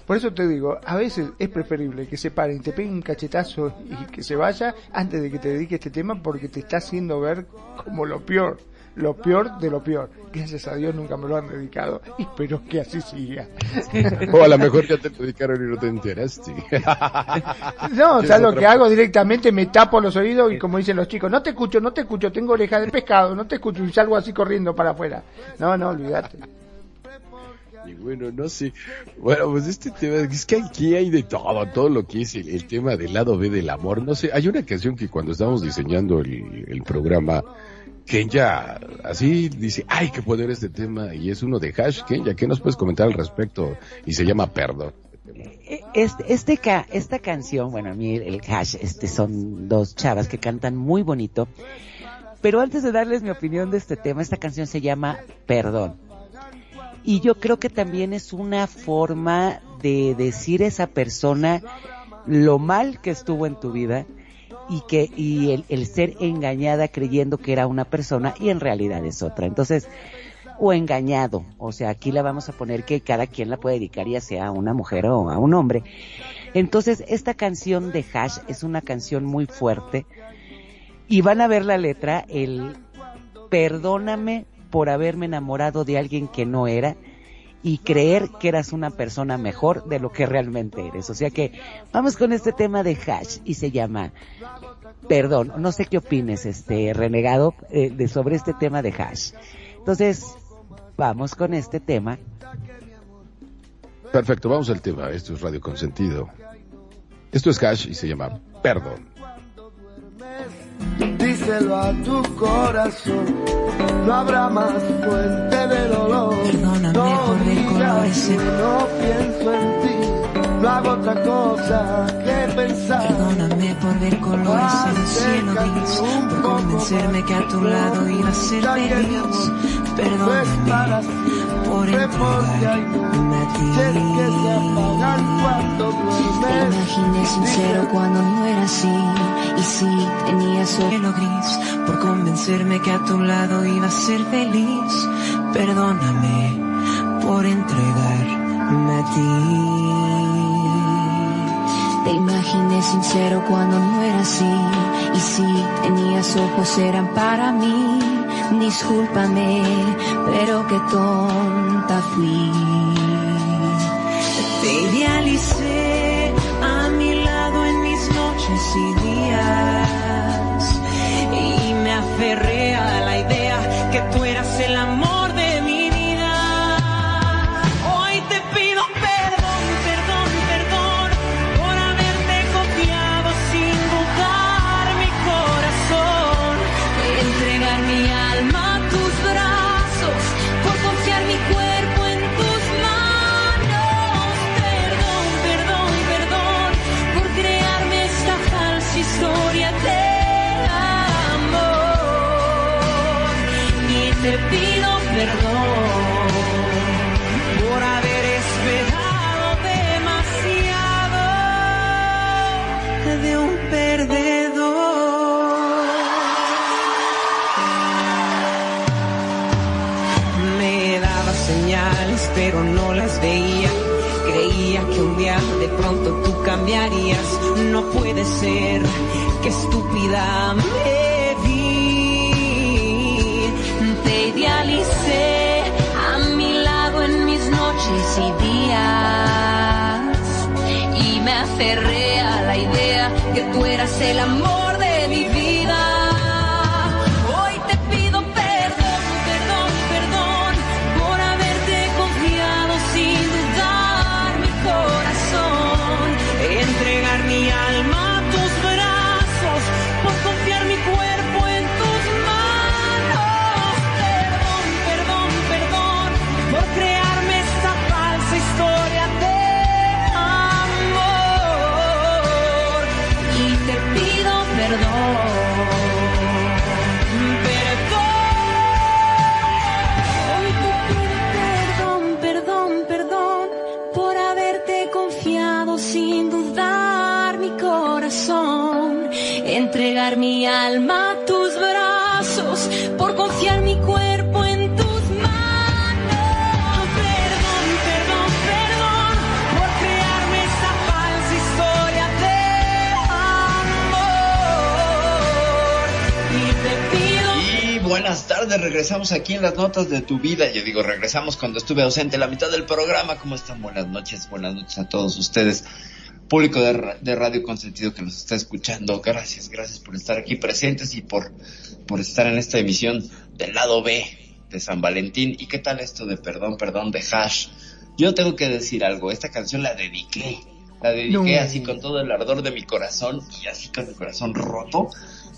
Por eso te digo, a veces es preferible que se paren, te peguen un cachetazo y que se vaya antes de que te dedique este tema porque te está haciendo ver como lo peor lo peor de lo peor. Gracias a Dios nunca me lo han dedicado y <laughs> espero que así siga. o a lo mejor ya te dedicaron y no te enteraste. <laughs> no, o sea, lo que hago directamente me tapo los oídos y como dicen los chicos, no te escucho, no te escucho, tengo oreja de pescado, no te escucho y salgo así corriendo para afuera. No, no, olvídate. Y bueno, no sé. Bueno, pues este tema, es que aquí hay de todo, todo lo que es el, tema del lado B del amor. No sé, hay una canción que cuando estábamos diseñando el, el programa, Kenya así dice, ay, qué poder este tema, y es uno de Hash. Kenya, ¿qué nos puedes comentar al respecto? Y se llama Perdón. Eh, este, este esta canción, bueno, a mí el Hash, este son dos chavas que cantan muy bonito. Pero antes de darles mi opinión de este tema, esta canción se llama Perdón. Y yo creo que también es una forma de decir a esa persona lo mal que estuvo en tu vida y que y el, el ser engañada creyendo que era una persona y en realidad es otra. Entonces, o engañado, o sea, aquí la vamos a poner que cada quien la puede dedicar ya sea a una mujer o a un hombre. Entonces, esta canción de Hash es una canción muy fuerte y van a ver la letra, el perdóname por haberme enamorado de alguien que no era y creer que eras una persona mejor de lo que realmente eres. O sea que vamos con este tema de hash y se llama Perdón, no sé qué opines, este renegado, eh, de sobre este tema de hash. Entonces, vamos con este tema. Perfecto, vamos al tema. Esto es Radio Consentido. Esto es hash y se llama Perdón díselo a tu corazón, no habrá más fuente de dolor. Perdóname no por colores. No pienso en ti, no hago otra cosa que pensar. Perdóname por ver colores en el cielo gris, por convencerme que a tu lado iba a ser feliz. para por entregarme a ti. Te imaginé sincero cuando no era así Y sí, tenía suelo gris Por convencerme que a tu lado iba a ser feliz Perdóname por entregarme a ti Te imaginé sincero cuando no era así. Y sí, tenías ojos eran para mí. Discúlpame, pero qué tonta fui. Te idealicé a mi lado en mis noches y días. Y me aferré a la tú cambiarías. No puede ser, que estúpida me vi. Te idealicé a mi lado en mis noches y días. Y me aferré a la idea que tú eras el amor entregar mi alma a tus brazos, por confiar mi cuerpo en tus manos. Perdón, perdón, perdón por crearme esa falsa historia de amor y te pido Y buenas tardes, regresamos aquí en las notas de tu vida. Yo digo, regresamos cuando estuve ausente la mitad del programa. ¿Cómo están? Buenas noches, buenas noches a todos ustedes. Público de, de Radio Consentido que nos está escuchando, gracias, gracias por estar aquí presentes y por, por estar en esta emisión del lado B de San Valentín. ¿Y qué tal esto de perdón, perdón, de hash? Yo tengo que decir algo, esta canción la dediqué, la dediqué No. así con todo el ardor de mi corazón y así con el corazón roto,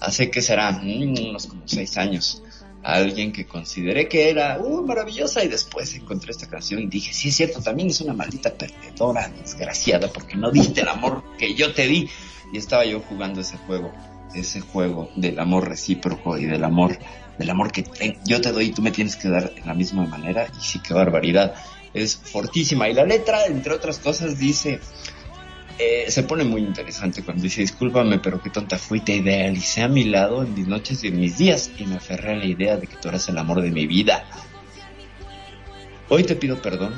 hace que será mm, unos como seis años alguien que consideré que era uh, maravillosa y después encontré esta canción y dije, sí es cierto, también es una maldita perdedora, desgraciada, porque no diste el amor que yo te di y estaba yo jugando ese juego, ese juego del amor recíproco y del amor, del amor que yo te doy y tú me tienes que dar de la misma manera. Y sí, qué barbaridad, es fortísima. Y la letra, entre otras cosas, dice, eh, se pone muy interesante cuando dice, discúlpame, pero qué tonta fui, te idealicé a mi lado en mis noches y en mis días y me aferré a la idea de que tú eras el amor de mi vida. Hoy te pido perdón,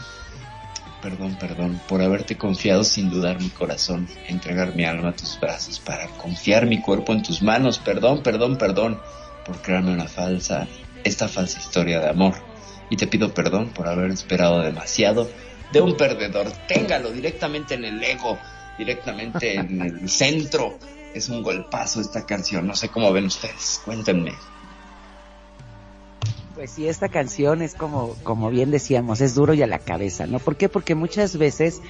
perdón, perdón, por haberte confiado sin dudar mi corazón, entregar mi alma a tus brazos, para confiar mi cuerpo en tus manos, perdón, perdón, perdón, por crearme una falsa, esta falsa historia de amor. Y te pido perdón por haber esperado demasiado de un perdedor. Téngalo directamente en el ego, directamente en el centro. Es un golpazo esta canción. No sé cómo ven ustedes. Cuéntenme. Pues sí, esta canción es como, como bien decíamos, es duro y a la cabeza, ¿no? ¿Por qué? Porque muchas veces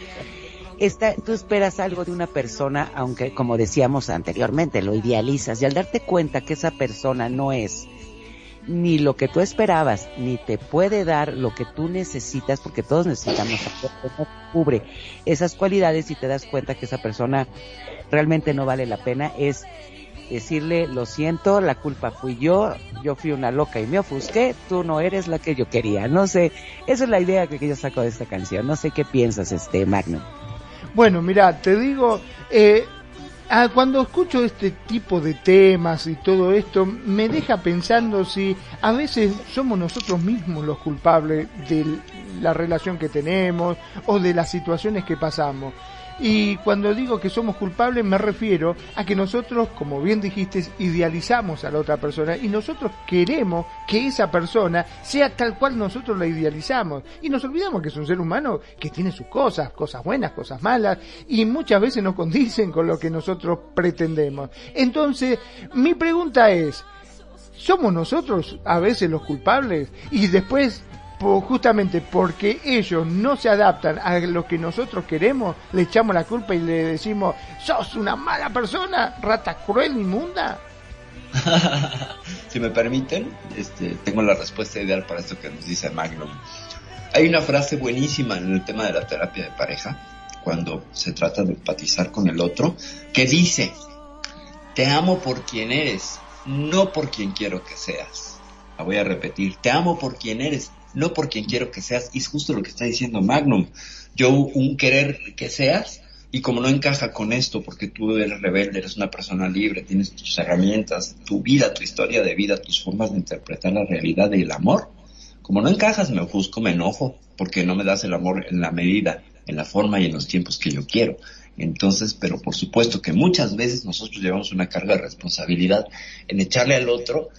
esta, tú esperas algo de una persona, aunque como decíamos anteriormente, lo idealizas y al darte cuenta que esa persona no es ni lo que tú esperabas, ni te puede dar lo que tú necesitas, porque todos necesitamos, cubre esas cualidades y te das cuenta que esa persona realmente no vale la pena, es decirle, lo siento, la culpa fui yo, yo fui una loca y me ofusqué, tú no eres la que yo quería. No sé, esa es la idea que yo saco de esta canción. No sé qué piensas, este Magnum. Bueno, mira, te digo, eh, ah, cuando escucho este tipo de temas y todo esto, me deja pensando si a veces somos nosotros mismos los culpables de la relación que tenemos o de las situaciones que pasamos. Y cuando digo que somos culpables me refiero a que nosotros, como bien dijiste, idealizamos a la otra persona y nosotros queremos que esa persona sea tal cual nosotros la idealizamos. Y nos olvidamos que es un ser humano que tiene sus cosas, cosas buenas, cosas malas, y muchas veces no condicen con lo que nosotros pretendemos. Entonces, mi pregunta es, ¿somos nosotros a veces los culpables? Y después justamente porque ellos no se adaptan a lo que nosotros queremos, le echamos la culpa y le decimos, sos una mala persona, rata cruel, inmunda. <laughs> si me permiten, este, tengo la respuesta ideal para esto que nos dice Magnum. Hay una frase buenísima en el tema de la terapia de pareja, cuando se trata de empatizar con el otro, que dice, te amo por quien eres, no por quien quiero que seas. La voy a repetir, te amo por quien eres, no por quien quiero que seas. Y es justo lo que está diciendo Magnum. Yo un querer que seas, y como no encaja con esto, porque tú eres rebelde, eres una persona libre, tienes tus herramientas, tu vida, tu historia de vida, tus formas de interpretar la realidad y el amor, como no encajas, me ofusco, me enojo, porque no me das el amor en la medida, en la forma y en los tiempos que yo quiero. Entonces, pero por supuesto que muchas veces nosotros llevamos una carga de responsabilidad en echarle al otro,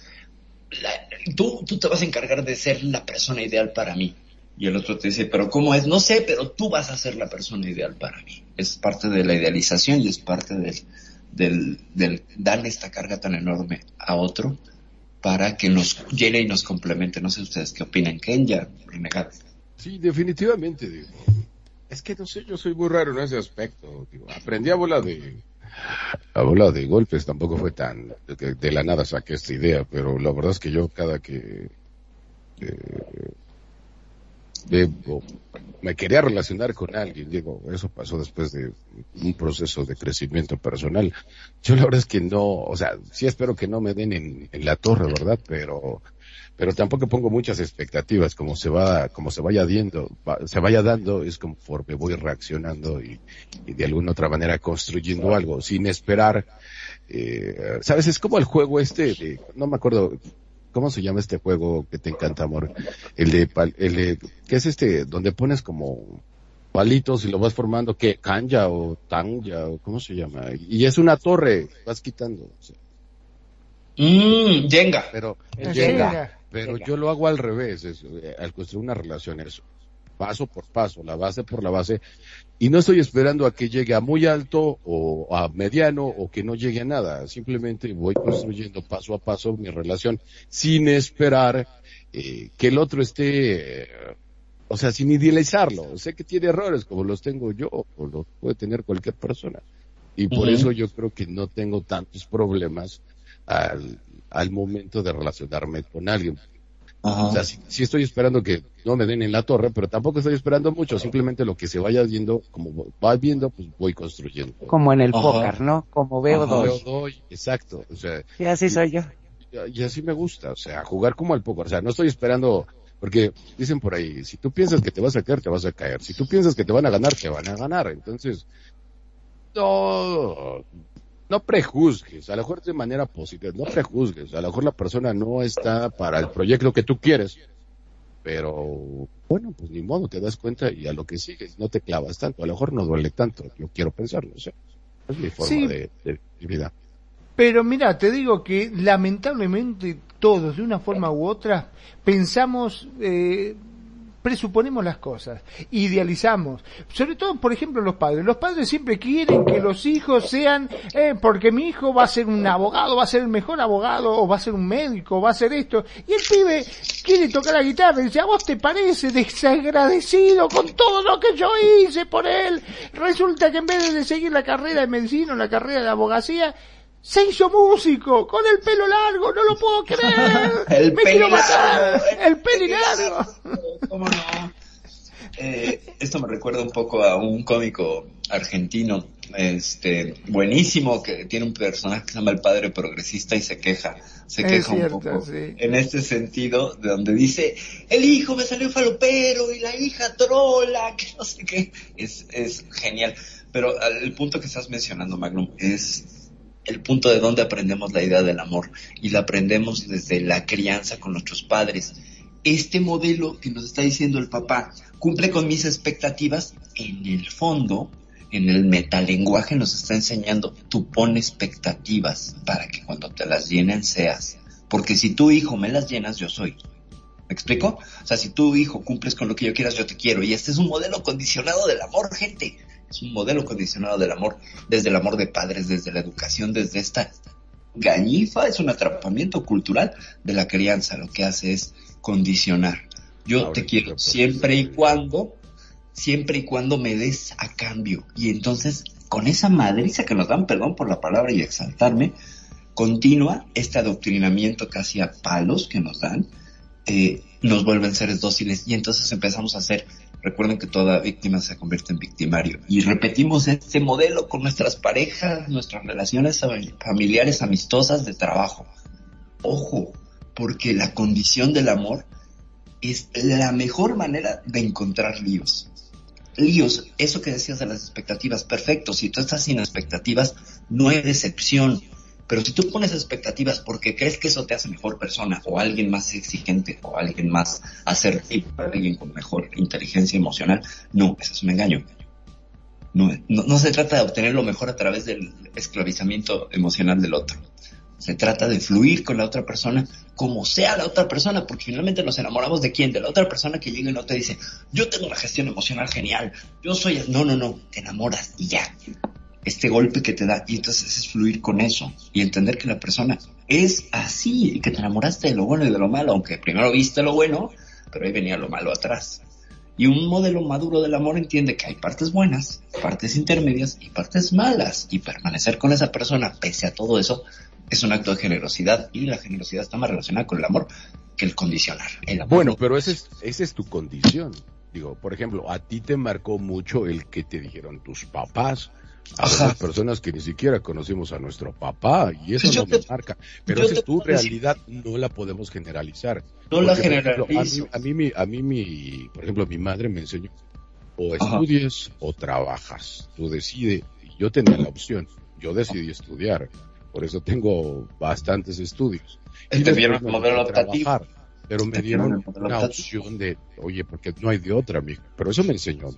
tú, tú te vas a encargar de ser la persona ideal para mí. Y el otro te dice, pero ¿cómo es? No sé, pero tú vas a ser la persona ideal para mí. Es parte de la idealización y es parte del, del, darle esta carga tan enorme a otro para que nos llene y nos complemente. No sé ustedes qué opinan, Kenya, renegado. Sí, definitivamente, digo. Es que no sé, yo soy muy raro en ese aspecto. Digo, aprendí a bola de a bola de golpes, tampoco fue tan de, la nada saqué esta idea, pero la verdad es que yo cada que eh, me quería relacionar con alguien, digo, eso pasó después de un proceso de crecimiento personal. Yo la verdad es que no, o sea, sí espero que no me den en, en la torre, ¿verdad? Pero pero tampoco pongo muchas expectativas, como se va, como se vaya dando, va- se vaya dando, es conforme voy reaccionando y, y de alguna otra manera construyendo algo, sin esperar, eh, sabes, es como el juego este, de- no me acuerdo, ¿cómo se llama este juego que te encanta, amor? El de, pal- el de, ¿qué es este? Donde pones como palitos y lo vas formando, ¿qué? Kanja o Tanja o cómo se llama? Y es una torre, vas quitando. o sea. Mmm, Jenga. Pero, El Jenga. Jenga. Pero yo lo hago al revés, es, eh, al construir una relación es paso por paso, la base por la base, y no estoy esperando a que llegue a muy alto o a mediano o que no llegue a nada, simplemente voy construyendo paso a paso mi relación sin esperar eh, que el otro esté, eh, o sea, sin idealizarlo. Sé que tiene errores como los tengo yo o los puede tener cualquier persona. Y por eso yo creo que no tengo tantos problemas al, al momento de relacionarme con alguien. O sea, sí, sí estoy esperando que no me den en la torre, pero tampoco estoy esperando mucho, simplemente lo que se vaya viendo, como va viendo, pues voy construyendo. Como en el Ajá. póker, ¿no? Como veo Ajá. doy. Yo doy, exacto, o sea, Y así soy yo. y así me gusta, o sea, jugar como al póker, o sea, no estoy esperando, porque dicen por ahí, si tú piensas que te vas a caer, te vas a caer, si tú piensas que te van a ganar, te van a ganar, entonces, no, no prejuzgues, a lo mejor de manera positiva, no prejuzgues, a lo mejor la persona no está para el proyecto que tú quieres, pero bueno, pues ni modo, te das cuenta y a lo que sigues, no te clavas tanto, a lo mejor no duele tanto, yo quiero pensar, no sé, es mi forma Sí. de, de, de vida. Pero mira, te digo que lamentablemente todos, de una forma u otra, pensamos, eh, presuponemos las cosas, idealizamos. Sobre todo, por ejemplo, los padres. Los padres siempre quieren que los hijos sean, eh, porque mi hijo va a ser un abogado, va a ser el mejor abogado, o va a ser un médico, va a ser esto. Y el pibe quiere tocar la guitarra y dice, ¿a vos te parece desagradecido con todo lo que yo hice por él? Resulta que en vez de seguir la carrera de medicina o la carrera de abogacía, se hizo músico, con el pelo largo, no lo puedo creer. <laughs> El Me quiero pelo matar, largo, el pelo largo. ¿Cómo no? Eh, esto me recuerda un poco a un cómico argentino este, buenísimo, que tiene un personaje que se llama el padre progresista y se queja, se Es queja cierto, un poco sí. en este sentido, de donde dice, el hijo me salió falopero y la hija trola, que no sé qué, es, es genial. Pero al- el punto que estás mencionando, Magnum, es el punto de donde aprendemos la idea del amor y la aprendemos desde la crianza con nuestros padres. Este modelo que nos está diciendo el papá cumple con mis expectativas, en el fondo, en el metalenguaje nos está enseñando, tú pon expectativas para que cuando te las llenen seas. Porque si tu hijo me las llenas, yo soy. ¿Me explico? O sea, si tu hijo cumples con lo que yo quieras, yo te quiero. Y este es un modelo condicionado del amor, gente. Es un modelo condicionado del amor, desde el amor de padres, desde la educación, desde esta gañifa, es un atrapamiento cultural de la crianza. Lo que hace es condicionar. Yo te quiero siempre y cuando, siempre y cuando me des a cambio. Y entonces, con esa madriza que nos dan, perdón por la palabra y exaltarme, continúa este adoctrinamiento casi a palos que nos dan, eh, nos vuelven seres dóciles y entonces empezamos a hacer, recuerden que toda víctima se convierte en victimario y repetimos este modelo con nuestras parejas, nuestras relaciones fami- familiares, amistosas, de trabajo. Ojo, porque la condición del amor es la mejor manera de encontrar líos. Líos, eso que decías de las expectativas, perfecto, si tú estás sin expectativas, no hay decepción. Pero si tú pones expectativas porque crees que eso te hace mejor persona, o alguien más exigente, o alguien más asertivo, alguien con mejor inteligencia emocional, no, eso es un engaño. No, no, no se trata de obtener lo mejor a través del esclavizamiento emocional del otro. Se trata de fluir con la otra persona como sea la otra persona, porque finalmente nos enamoramos de quién, de la otra persona que llega y no te dice, yo tengo una gestión emocional genial, yo soy, no, no, no, te enamoras y ya. Este golpe que te da, y entonces es fluir con eso y entender que la persona es así y que te enamoraste de lo bueno y de lo malo, aunque primero viste lo bueno, pero ahí venía lo malo atrás. Y un modelo maduro del amor entiende que hay partes buenas, partes intermedias y partes malas. Y permanecer con esa persona pese a todo eso es un acto de generosidad. Y la generosidad está más relacionada con el amor que el condicionar. El amor Bueno, no- pero esa es, esa es tu condición. Digo, por ejemplo, a ti te marcó mucho el que te dijeron tus papás. A personas que ni siquiera conocimos a nuestro papá y eso no me te- marca. Pero esa te es tu realidad, no la podemos generalizar. No la Porque, por ejemplo, generalizo. A mí, a mí, a mí, mi, por ejemplo, mi madre me enseñó, o Ajá. estudias o trabajas. Tú decides. Yo tenía la opción. Yo decidí estudiar. Por eso tengo bastantes estudios. Te dieron me el modelo optativo. trabajar, Pero me dieron el una opción de, oye, porque no hay de otra, mijo. Pero eso me enseñó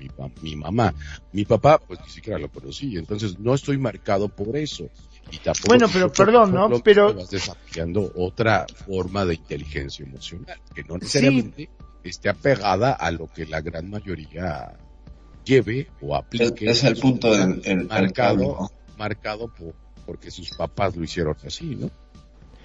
mi, mamá. Mi papá, pues ni siquiera lo conocí. Entonces no estoy marcado por eso. Y tampoco Bueno, pero mucho- perdón, ¿no? Pero- vas desafiando otra forma de inteligencia emocional, que no necesariamente esté apegada a lo que la gran mayoría lleve o aplique. Es- es el punto del- el- el marcado, ¿no? marcado por, porque sus papás lo hicieron así, ¿no?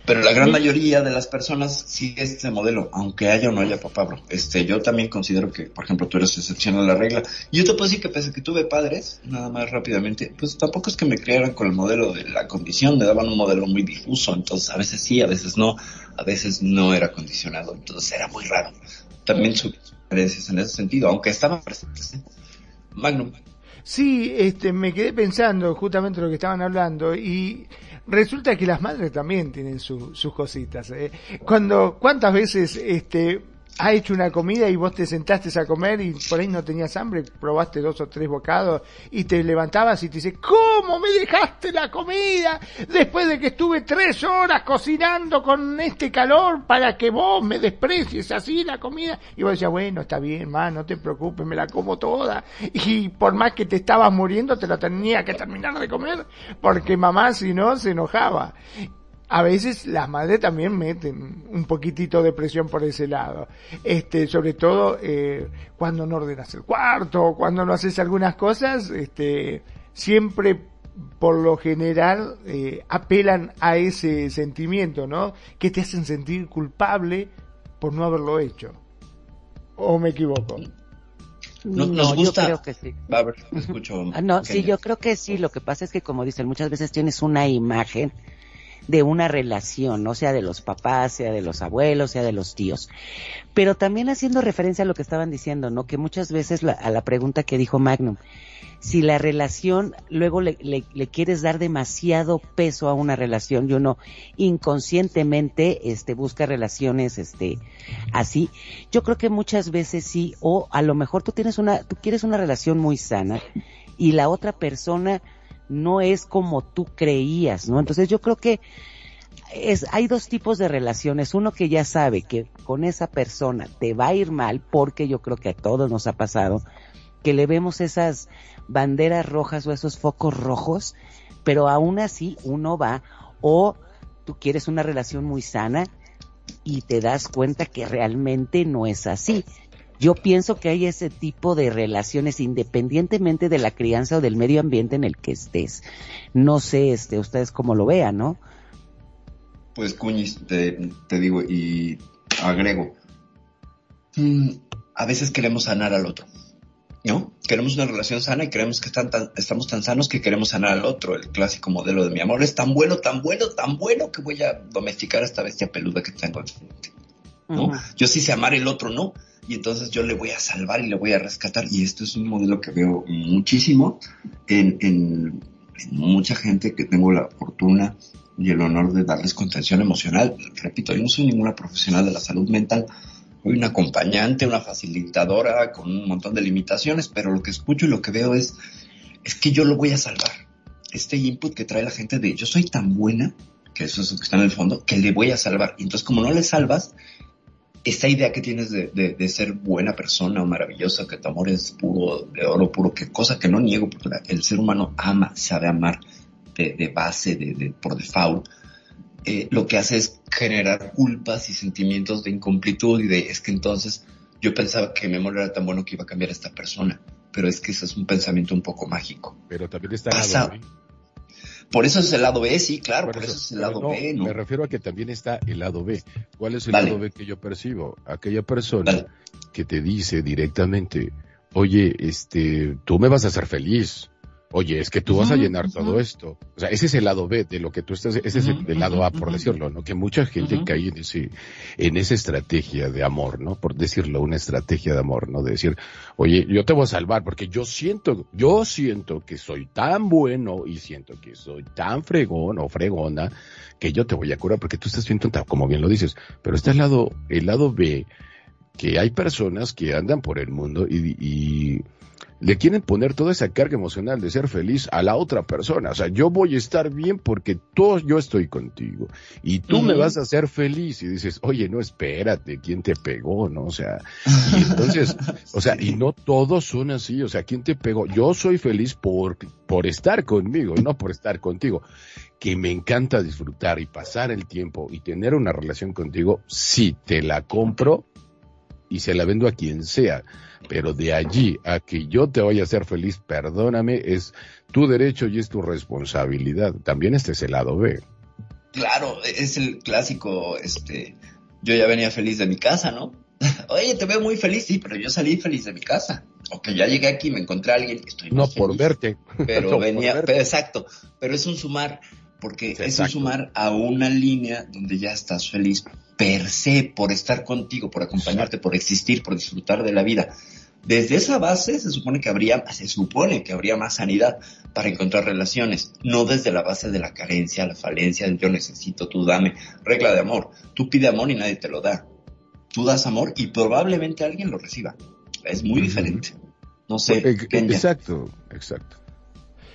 Pero la gran mayoría de las personas sigue este modelo, aunque haya o no haya papá, bro. Este, yo también considero que, por ejemplo, tú eres excepción a la regla. Yo te puedo decir que pese a que tuve padres, nada más rápidamente, pues tampoco es que me criaran con el modelo de la condición, me daban un modelo muy difuso, entonces a veces sí, a veces no, a veces no era condicionado, entonces era muy raro. También su diferencias en ese sentido, aunque estaban presentes. Magnum. Sí, este, me quedé pensando justamente lo que estaban hablando y resulta que las madres también tienen su- sus cositas. ¿eh? Cuando, ¿cuántas veces este, ha hecho una comida y vos te sentaste a comer y por ahí no tenías hambre, probaste dos o tres bocados y te levantabas y te dice, ¿cómo me dejaste la comida después de que estuve tres horas cocinando con este calor para que vos me desprecies así la comida? Y vos decías, bueno, está bien, ma, no te preocupes, me la como toda. Y por más que te estabas muriendo, te la tenía que terminar de comer, porque mamá si no se enojaba. A veces las madres también meten un poquitito de presión por ese lado. Este, sobre todo eh, cuando no ordenas el cuarto, cuando no haces algunas cosas, este, siempre por lo general eh, apelan a ese sentimiento, ¿no? Que te hacen sentir culpable por no haberlo hecho. ¿O me equivoco? No- nos gusta- yo creo que sí. A ver, escucho. Ah, no, sí, yo creo que sí. Lo que pasa es que, como dicen, muchas veces tienes una imagen de una relación, no sea de los papás, sea de los abuelos, sea de los tíos. Pero también haciendo referencia a lo que estaban diciendo, ¿no? Que muchas veces la- a la pregunta que dijo Magnum, si la relación luego le, le- le quieres dar demasiado peso a una relación y uno inconscientemente este busca relaciones este así yo creo que muchas veces sí o a lo mejor tú tienes una tú quieres una relación muy sana y la otra persona no es como tú creías no entonces yo creo que es, hay dos tipos de relaciones. Uno que ya sabe que con esa persona te va a ir mal, porque yo creo que a todos nos ha pasado, que le vemos esas banderas rojas o esos focos rojos, pero aún así uno va, o tú quieres una relación muy sana y te das cuenta que realmente no es así. Yo pienso que hay ese tipo de relaciones independientemente de la crianza o del medio ambiente en el que estés. No sé, este, ustedes cómo lo vean, ¿no? Pues Cuñis, te, te digo y agrego, mm, a veces queremos sanar al otro, ¿no? Queremos una relación sana y creemos que están tan- estamos tan sanos que queremos sanar al otro. El clásico modelo de mi amor es tan bueno, tan bueno, tan bueno que voy a domesticar a esta bestia peluda que tengo enfrente, ¿no? Yo sí sé amar, el otro no. Y entonces yo le voy a salvar y le voy a rescatar. Y esto es un modelo que veo muchísimo en, mucha gente que tengo la fortuna y el honor de darles contención emocional. Repito, yo no soy ninguna profesional de la salud mental. Soy una acompañante, una facilitadora con un montón de limitaciones, pero lo que escucho y lo que veo es, es que yo lo voy a salvar. Este input que trae la gente de yo soy tan buena, que eso es lo que está en el fondo, que le voy a salvar. Y entonces como no le salvas, esta idea que tienes de, de- de ser buena persona o maravillosa, que tu amor es puro, de oro puro, que cosa que no niego, porque el ser humano ama, sabe amar de, de base, de, por default, eh, lo que hace es generar culpas y sentimientos de incomplitud y de es que entonces yo pensaba que mi amor era tan bueno que iba a cambiar a esta persona, pero es que ese es un pensamiento un poco mágico. Pero también está Pasa- lado B. Por eso es el lado B, sí, claro, por, Por eso, eso, es el lado no, B, ¿no? Me refiero a que también está el lado B. ¿Cuál es el lado B que yo percibo? Aquella persona que te dice directamente, oye, este, tú me vas a hacer feliz. Oye, es que tú vas a llenar todo esto. O sea, ese es el lado B de lo que tú estás, ese es el, el lado A, por decirlo, ¿no? Que mucha gente cae en ese, en esa estrategia de amor, ¿no? Por decirlo, una estrategia de amor, ¿no? De decir, oye, yo te voy a salvar porque yo siento, yo siento que soy tan bueno y siento que soy tan fregón o fregona que yo te voy a curar porque tú estás bien tonta, como bien lo dices. Pero está el lado, el lado B, que hay personas que andan por el mundo y, y le quieren poner toda esa carga emocional de ser feliz a la otra persona. O sea, yo voy a estar bien porque tú, yo estoy contigo y tú me vas a hacer feliz y dices, oye, no, espérate, ¿quién te pegó? ¿No? O sea, <laughs> y entonces, o sea, y no todos son así. O sea, ¿quién te pegó? Yo soy feliz por, por estar conmigo, no por estar contigo. Que me encanta disfrutar y pasar el tiempo y tener una relación contigo, sí, te la compro y se la vendo a quien sea. Pero de allí a que yo te vaya a hacer feliz, perdóname, es tu derecho y es tu responsabilidad. También este es el lado B. Claro, es el clásico, este, yo ya venía feliz de mi casa, ¿no? <laughs> Oye, te veo muy feliz, sí, pero yo salí feliz de mi casa. Ok, ya llegué aquí, me encontré a alguien, estoy No por verte. <laughs> Pero No venía, verte. pero exacto, pero es un sumar, porque es un sumar a una línea donde ya estás feliz per se, por estar contigo, por acompañarte, por existir, por disfrutar de la vida. Desde esa base se supone que habría, se supone que habría más sanidad para encontrar relaciones, no desde la base de la carencia, la falencia, del yo necesito, tú dame, regla de amor, tú pide amor y nadie te lo da. Tú das amor y probablemente alguien lo reciba. Es muy diferente. No sé, Eh, Kenya, Exacto, exacto.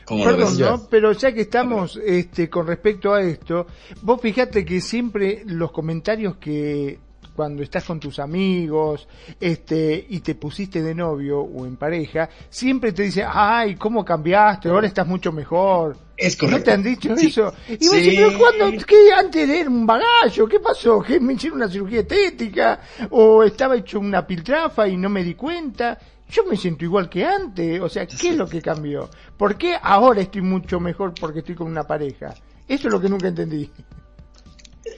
¿Cómo lo Perdón? ¿no? Pero ya que estamos este, con respecto a esto, vos fijate que siempre los comentarios que cuando estás con tus amigos este, y te pusiste de novio o en pareja, siempre te dicen, ay, ¿cómo cambiaste? Ahora estás mucho mejor. Es ¿No correcto. te han dicho Sí. eso? Y vos Sí. decís, pero ¿cuándo? ¿Qué antes era un bagallo? ¿Qué pasó? ¿Que me hicieron una cirugía estética? ¿O estaba hecho una piltrafa y no me di cuenta? Yo me siento igual que antes. O sea, ¿qué es lo que cambió? ¿Por qué ahora estoy mucho mejor porque estoy con una pareja? Eso es lo que nunca entendí.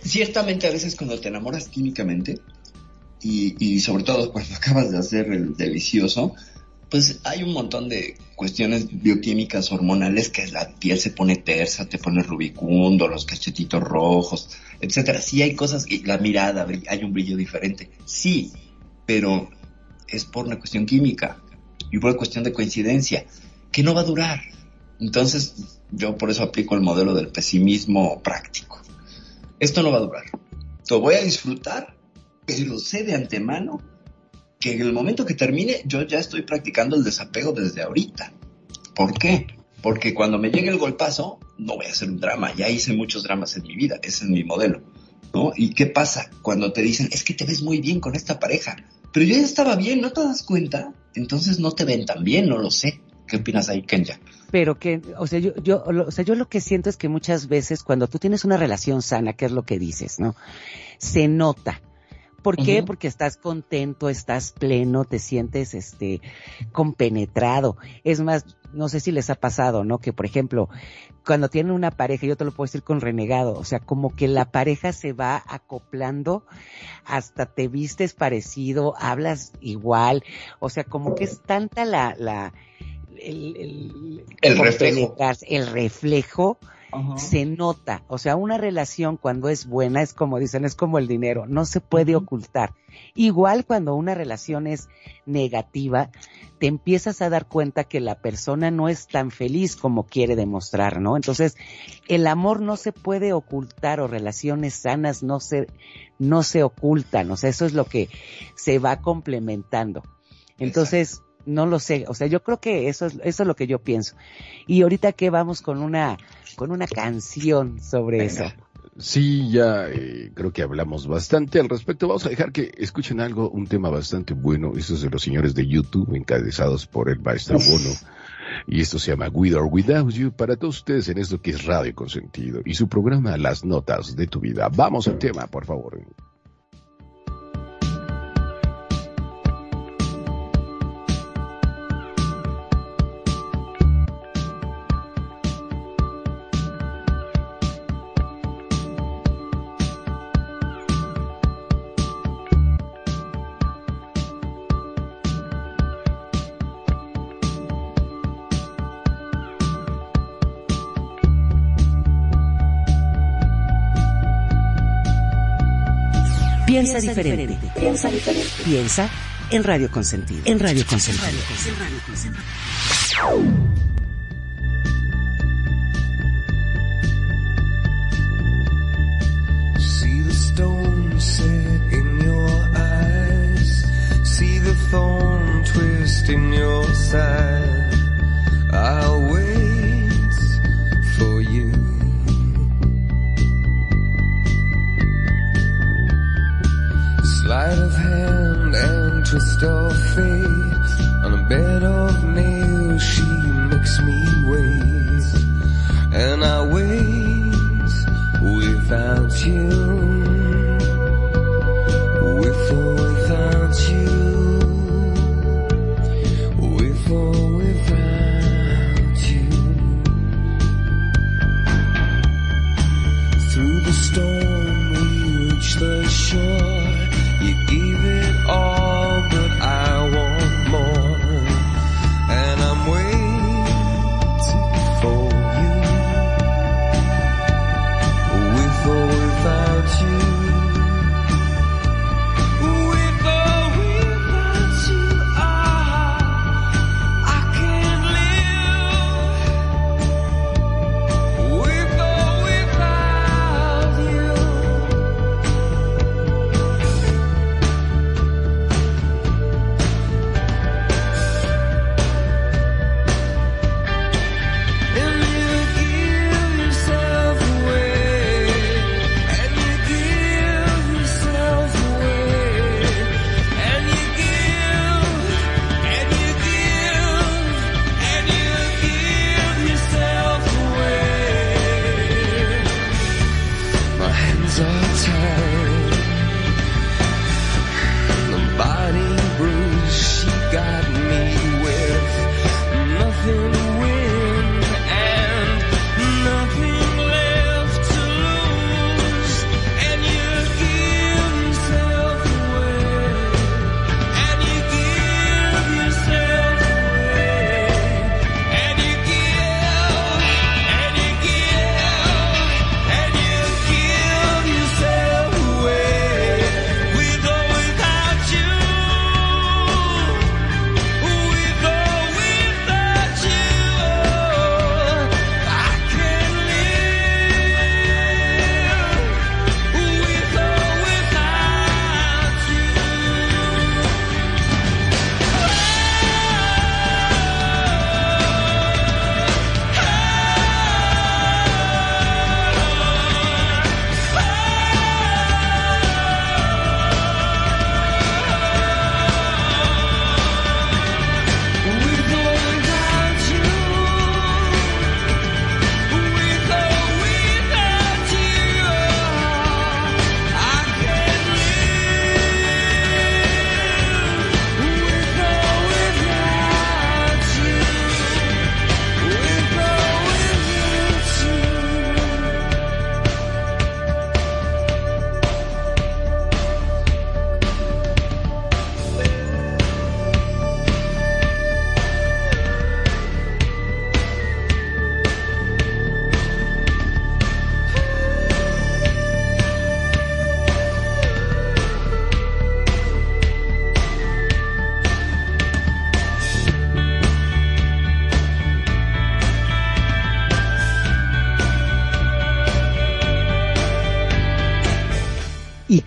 Ciertamente a veces cuando te enamoras químicamente y, y sobre todo cuando <laughs> acabas de hacer el delicioso, Pues hay un montón de cuestiones bioquímicas hormonales que la piel se pone tersa, te pone rubicundo, los cachetitos rojos, etcétera. Sí hay cosas, la mirada, hay un brillo diferente. Sí, pero es por una cuestión química y por una cuestión de coincidencia, que no va a durar. Entonces, yo por eso aplico el modelo del pesimismo práctico. Esto no va a durar. Lo voy a disfrutar, pero sé de antemano que en el momento que termine yo ya estoy practicando el desapego desde ahorita. ¿Por qué? Porque cuando me llegue el golpazo, no voy a hacer un drama. Ya hice muchos dramas en mi vida. Ese es mi modelo. ¿no? ¿Y qué pasa cuando te dicen, es que te ves muy bien con esta pareja? Pero yo ya estaba bien, ¿no te das cuenta? Entonces no te ven tan bien, no lo sé. ¿Qué opinas ahí, Kenya? Pero que, o sea, yo, yo, o sea, yo lo que siento es que muchas veces cuando tú tienes una relación sana, que es lo que dices, ¿no? Se nota ¿Por qué? Porque estás contento, estás pleno, te sientes este compenetrado. Es más, no sé si les ha pasado, ¿no? Que por ejemplo, cuando tienen una pareja, yo te lo puedo decir con renegado, o sea, como que la pareja se va acoplando, hasta te vistes parecido, hablas igual, o sea, como que es tanta la, la, el, el, el reflejo. El reflejo se nota. O sea, una relación cuando es buena es como dicen, es como el dinero, no se puede ocultar. Igual cuando una relación es negativa, te empiezas a dar cuenta que la persona no es tan feliz como quiere demostrar, ¿no? Entonces, el amor no se puede ocultar o relaciones sanas no se, no se ocultan. O sea, eso es lo que se va complementando. Entonces, no lo sé, o sea, yo creo que eso es, eso es lo que yo pienso. Y ahorita que vamos con una, con una canción sobre eso. Sí, ya eh, creo que hablamos bastante al respecto. Vamos a dejar que escuchen algo, un tema bastante bueno. Esto es de los señores de YouTube, encabezados por el maestro Bono. Y esto se llama With or Without You para todos ustedes en esto que es Radio Consentido y su programa Las Notas de tu Vida. Vamos al tema, por favor. Piensa diferente. Piensa diferente. Piensa en Radio Consentido. En Radio Consentido. En Radio Consentido. See the stone set in your eyes. See the thorn twist in your side. I'll twist of fate. On a bed of nails, she makes me wait. And I wait without you.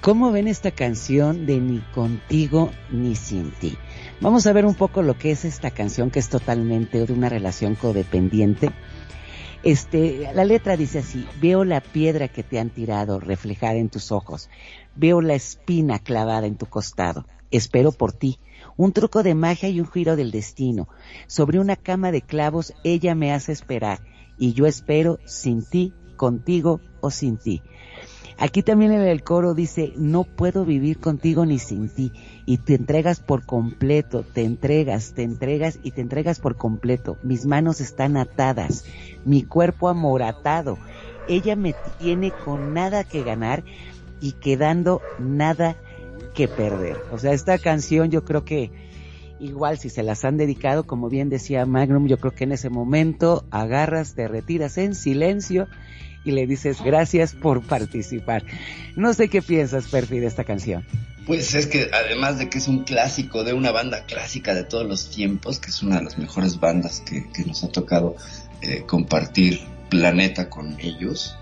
Cómo ven esta canción de Ni contigo ni sin ti? Vamos a ver un poco lo que es esta canción que es totalmente de una relación codependiente. Este, la letra dice así, veo la piedra que te han tirado reflejada en tus ojos, veo la espina clavada en tu costado, espero por ti, un truco de magia y un giro del destino. Sobre una cama de clavos ella me hace esperar y yo espero sin ti, contigo o sin ti. Aquí también en el coro dice, no puedo vivir contigo ni sin ti. Y te entregas por completo, te entregas, te entregas y te entregas por completo. Mis manos están atadas, mi cuerpo amoratado. Ella me tiene con nada que ganar y quedando nada que perder. O sea, esta canción yo creo que igual si se las han dedicado, como bien decía Magnum, yo creo que en ese momento agarras, te retiras en silencio y le dices gracias por participar. No sé qué piensas, Perfi, de esta canción. Pues es que además de que es un clásico de una banda clásica de todos los tiempos, que es una de las mejores bandas que, nos ha tocado eh, compartir planeta con ellos,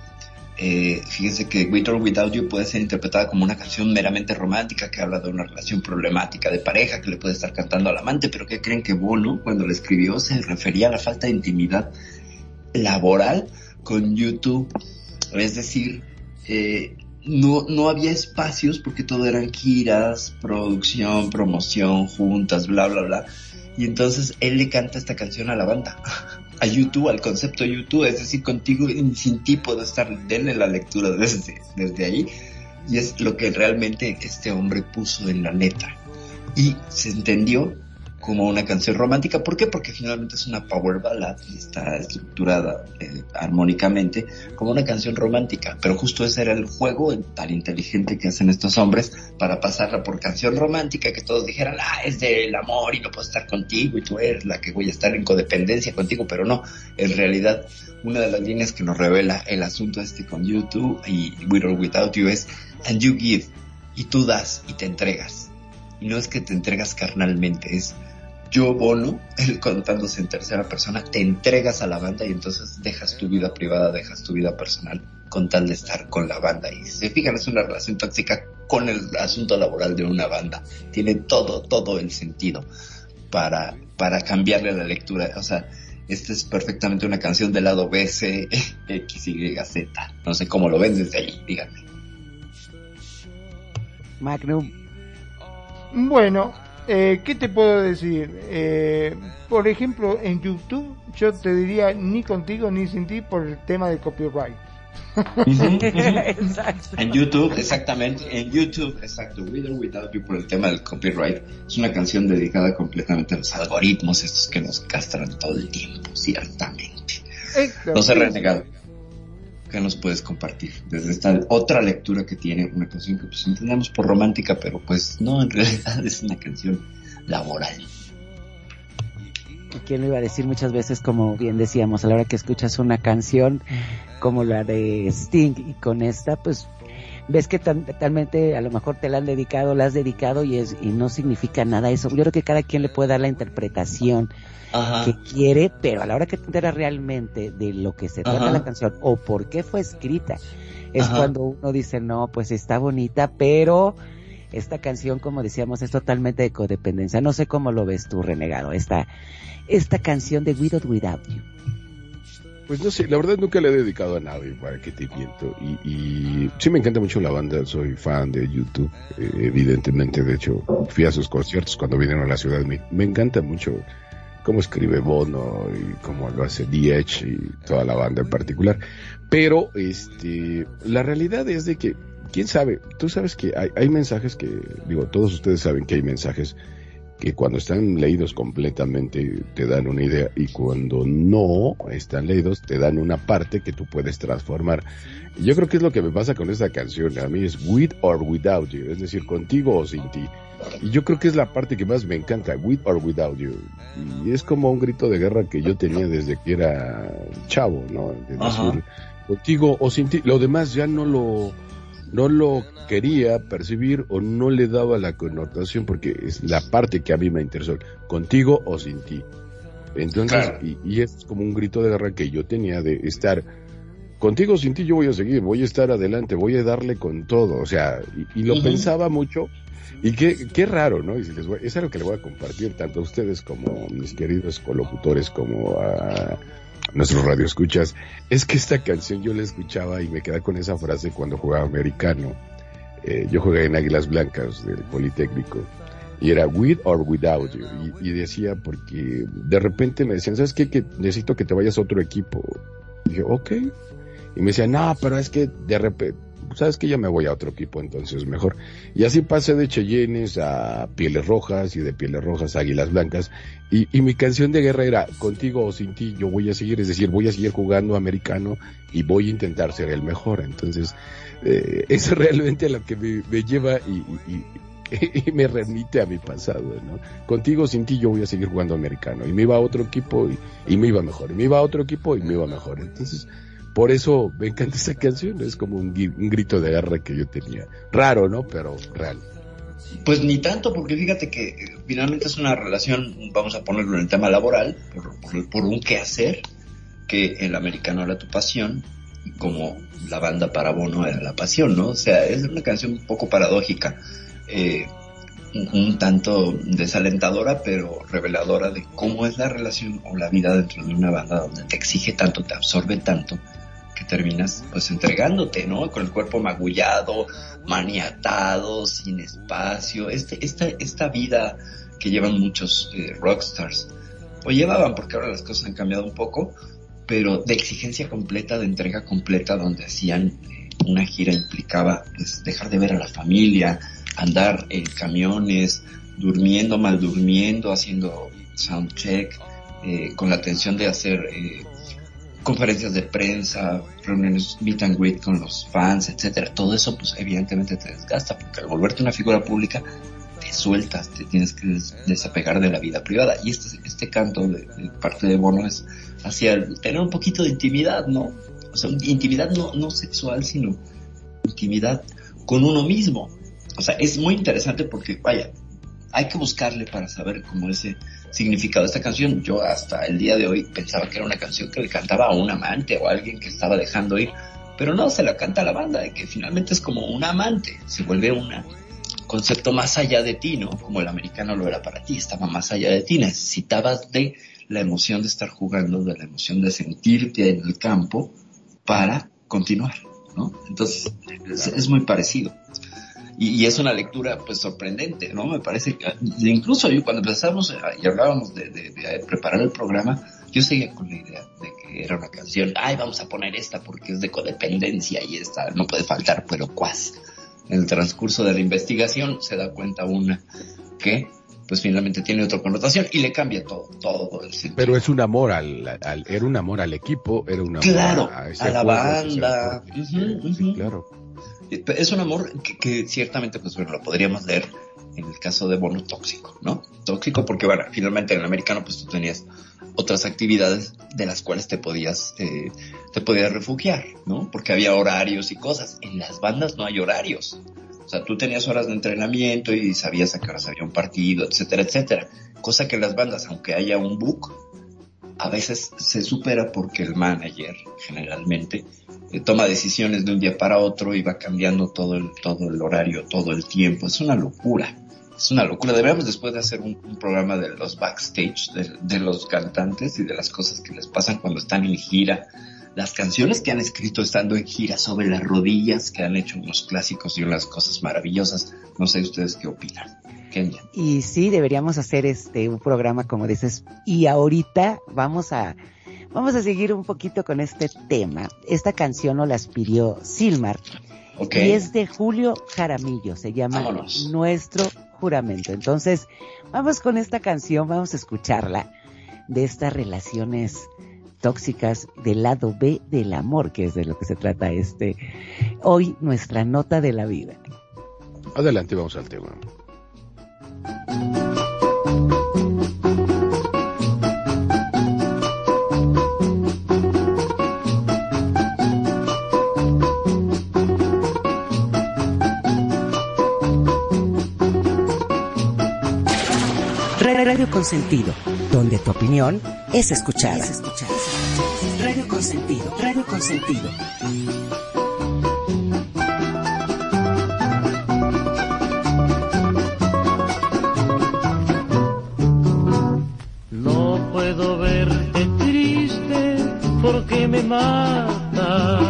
eh, fíjense que With or Without You puede ser interpretada como una canción meramente romántica que habla de una relación problemática de pareja que le puede estar cantando al amante, pero que creen que Bono cuando la escribió se refería a la falta de intimidad laboral con YouTube? Es decir, eh, no, no había espacios porque todo eran giras, producción, promoción, juntas, bla, bla, bla. Y entonces él le canta esta canción a la banda. <laughs> a YouTube, al concepto YouTube, es decir, contigo y sin ti puedo estar, denle la lectura desde, desde ahí, y es lo que realmente este hombre puso en la letra. Y se entendió como una canción romántica. ¿Por qué? Porque finalmente es una power ballad y está estructurada eh, armónicamente como una canción romántica. Pero justo ese era el juego tan inteligente que hacen estos hombres para pasarla por canción romántica, que todos dijeran, ah, es del amor y no puedo estar contigo y tú eres la que voy a estar en codependencia contigo, pero no, en realidad una de las líneas que nos revela el asunto este con YouTube y With or Without You es, and you give, y tú das y te entregas. Y no es que te entregas carnalmente, es yo Bono, <laughs> él contándose en tercera persona, te entregas a la banda y entonces dejas tu vida privada, dejas tu vida personal con tal de estar con la banda. Y se fijan, es una relación tóxica con el asunto laboral de una banda. Tiene todo, todo el sentido para, para cambiarle la lectura. O sea, esta es perfectamente una canción del lado B, C, X, Y, Z. No sé cómo lo ven desde ahí, díganme. Magnum. Bueno, eh, ¿Qué te puedo decir? Eh, por ejemplo, en YouTube yo te diría ni contigo ni sin ti por el tema de copyright. <laughs> en YouTube, exactamente, en YouTube, exacto, With or Without You por el tema del copyright. Es una canción dedicada completamente a los algoritmos, estos que nos castran todo el tiempo, ciertamente. No se renegado. ¿Qué nos puedes compartir? Desde esta otra lectura que tiene una canción que pues entendemos por romántica, pero pues no, en realidad es una canción laboral. ¿Quién lo iba a decir muchas veces, como bien decíamos, a la hora que escuchas una canción como la de Sting y con esta, pues ves que totalmente a lo mejor te la han dedicado, la has dedicado y, es, y no significa nada eso. Yo creo que cada quien le puede dar la interpretación que quiere, pero a la hora que te enteras realmente de lo que se trata la canción o por qué fue escrita, es cuando uno dice, no, pues está bonita, pero esta canción, como decíamos, es totalmente de codependencia. No sé cómo lo ves tú, renegado, esta, esta canción de Without Without You. Pues no sé, la verdad nunca le he dedicado a nadie, para que te miento. Y, y sí me encanta mucho la banda, soy fan de YouTube, eh, evidentemente. De hecho, fui a sus conciertos cuando vinieron a la ciudad. Me, me encanta mucho cómo escribe Bono y cómo lo hace DH y toda la banda en particular. Pero este, la realidad es de que, quién sabe, tú sabes que hay, hay mensajes que, digo, todos ustedes saben que hay mensajes que cuando están leídos completamente te dan una idea y cuando no están leídos te dan una parte que tú puedes transformar. Y yo creo que es lo que me pasa con esta canción. A mí es with or without you, es decir, contigo o sin ti. Y yo creo que es la parte que más me encanta, with or without you. Y es como un grito de guerra que yo tenía desde que era chavo, ¿no? De decir, contigo o sin ti. Lo demás ya no lo, no lo quería percibir o no le daba la connotación porque es la parte que a mí me interesó, contigo o sin ti. Entonces, y, y, es como un grito de guerra que yo tenía de estar contigo sin ti yo voy a seguir, voy a estar adelante, voy a darle con todo, o sea, y, y lo pensaba mucho y qué, qué raro, ¿no? Y si les voy- es algo que le voy a compartir tanto a ustedes como mis queridos colocutores como a nuestros radioescuchas, es que esta canción yo la escuchaba y me quedaba con esa frase cuando jugaba americano. Eh, yo jugué en Águilas Blancas del Politécnico y era with or without you. Y, decía porque de repente me decían sabes qué que necesito que te vayas a otro equipo y dije ok y me decían no pero es que de repente sabes que ya me voy a otro equipo entonces mejor y así pasé de Cheyennes a Pieles Rojas y de Pieles Rojas a Águilas Blancas y, mi canción de guerra era contigo o sin ti yo voy a seguir es decir voy a seguir jugando americano y voy a intentar ser el mejor entonces eh, <laughs> es realmente lo que me, lleva y, <laughs> y- me remite a mi pasado, ¿no? Contigo, sin ti, yo voy a seguir jugando americano. Y me iba a otro equipo y, me iba mejor. Y me iba a otro equipo y me iba mejor. Entonces, por eso me encanta esa canción. Es como un, un grito de guerra que yo tenía. Raro, ¿no? Pero real. Pues ni tanto, porque fíjate que eh, finalmente es una relación, vamos a ponerlo en el tema laboral, por, por, por un quehacer, que el americano era tu pasión, como la banda para Bono era la pasión, ¿no? O sea, es una canción un poco paradójica, eh, un tanto desalentadora, pero reveladora de cómo es la relación o la vida dentro de una banda donde te exige tanto, te absorbe tanto, que terminas pues entregándote, ¿no? Con el cuerpo magullado, maniatado, sin espacio, este, esta, esta vida que llevan muchos eh, rockstars, o llevaban porque ahora las cosas han cambiado un poco, pero de exigencia completa, de entrega completa, donde hacían eh, una gira implicaba pues dejar de ver a la familia, andar en camiones, durmiendo, mal durmiendo, haciendo soundcheck, eh, con la atención de hacer eh, conferencias de prensa, reuniones meet and greet con los fans, etcétera. Todo eso, pues evidentemente te desgasta, porque al volverte una figura pública, te sueltas, te tienes que des- desapegar de la vida privada. Y este, este canto de, parte de Bono es hacia tener un poquito de intimidad, ¿no? O sea, intimidad no, no sexual, sino intimidad con uno mismo. O sea, es muy interesante porque, vaya, hay que buscarle para saber cómo ese significado de esta canción. Yo hasta el día de hoy pensaba que era una canción que le cantaba a un amante o a alguien que estaba dejando ir, pero no, se la canta a la banda, de que finalmente es como un amante, se vuelve un concepto más allá de ti, ¿no? Como el americano lo era para ti, estaba más allá de ti, necesitabas de la emoción de estar jugando, de la emoción de sentirte en el campo para continuar, ¿no? Entonces, es, es muy parecido. Y, y es una lectura pues sorprendente, ¿no? Me parece que incluso yo cuando empezamos a- y hablábamos de, de- de preparar el programa, yo seguía con la idea de que era una canción, ay, vamos a poner esta porque es de codependencia y esta no puede faltar, pero cuás. En el transcurso de la investigación se da cuenta una que pues finalmente tiene otra connotación y le cambia todo, todo el sentido. Pero es un amor al, al- era un amor al equipo, era un amor Claro, a, la juego, banda. Sí, claro. Es un amor que, que ciertamente, pues bueno, lo podríamos leer en el caso de Bono tóxico, ¿no? Tóxico porque, bueno, finalmente en el americano, pues tú tenías otras actividades de las cuales te podías, eh, te podías refugiar, ¿no? Porque había horarios y cosas. En las bandas no hay horarios. O sea, tú tenías horas de entrenamiento y sabías a qué horas había un partido, etcétera, etcétera. Cosa que en las bandas, aunque haya un book, a veces se supera porque el manager, generalmente, eh, toma decisiones de un día para otro y va cambiando todo el, todo el horario, todo el tiempo. Es una locura. Es una locura. Deberíamos después de hacer un, un programa de los backstage, de, de los cantantes y de las cosas que les pasan cuando están en gira. Las canciones que han escrito estando en gira sobre las rodillas, que han hecho unos clásicos y unas cosas maravillosas. No sé ustedes qué opinan. Kenia. Y sí, deberíamos hacer este un programa como dices. Y ahorita vamos a vamos a seguir un poquito con este tema. Esta canción nos las pidió Silmar Ok. y es de Julio Jaramillo. Se llama Vámonos. Nuestro Juramento. Entonces, vamos con esta canción, vamos a escucharla de estas relaciones tóxicas del lado B del amor, que es de lo que se trata este hoy nuestra nota de la vida. Adelante, vamos al tema. Radio Consentido, donde tu opinión es escuchada. Es escuchada. Radio Consentido, Radio Consentido. No puedo verte triste porque me mata.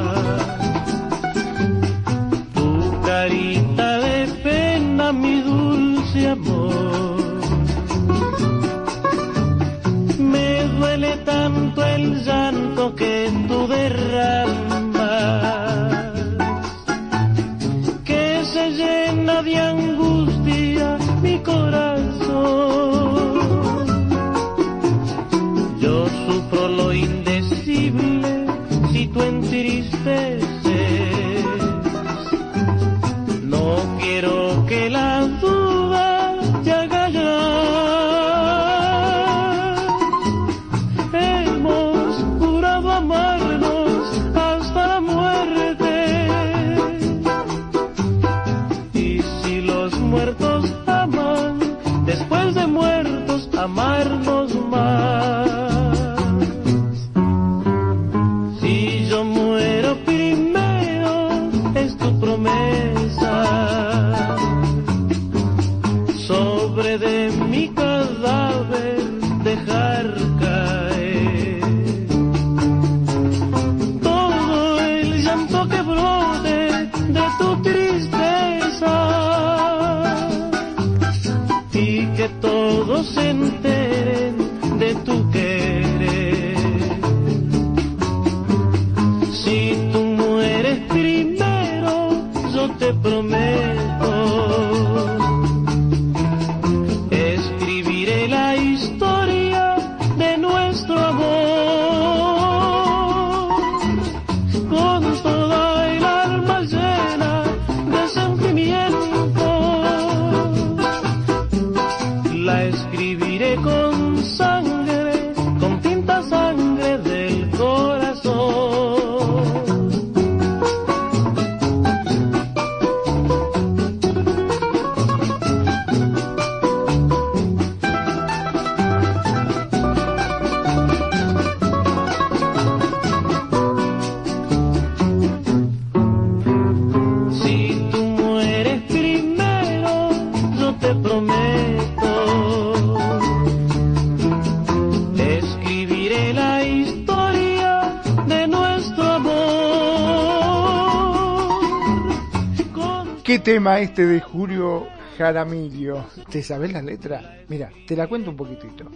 Tema este de Julio Jaramillo? ¿Te sabes la letra? Mira, te la cuento un poquitito.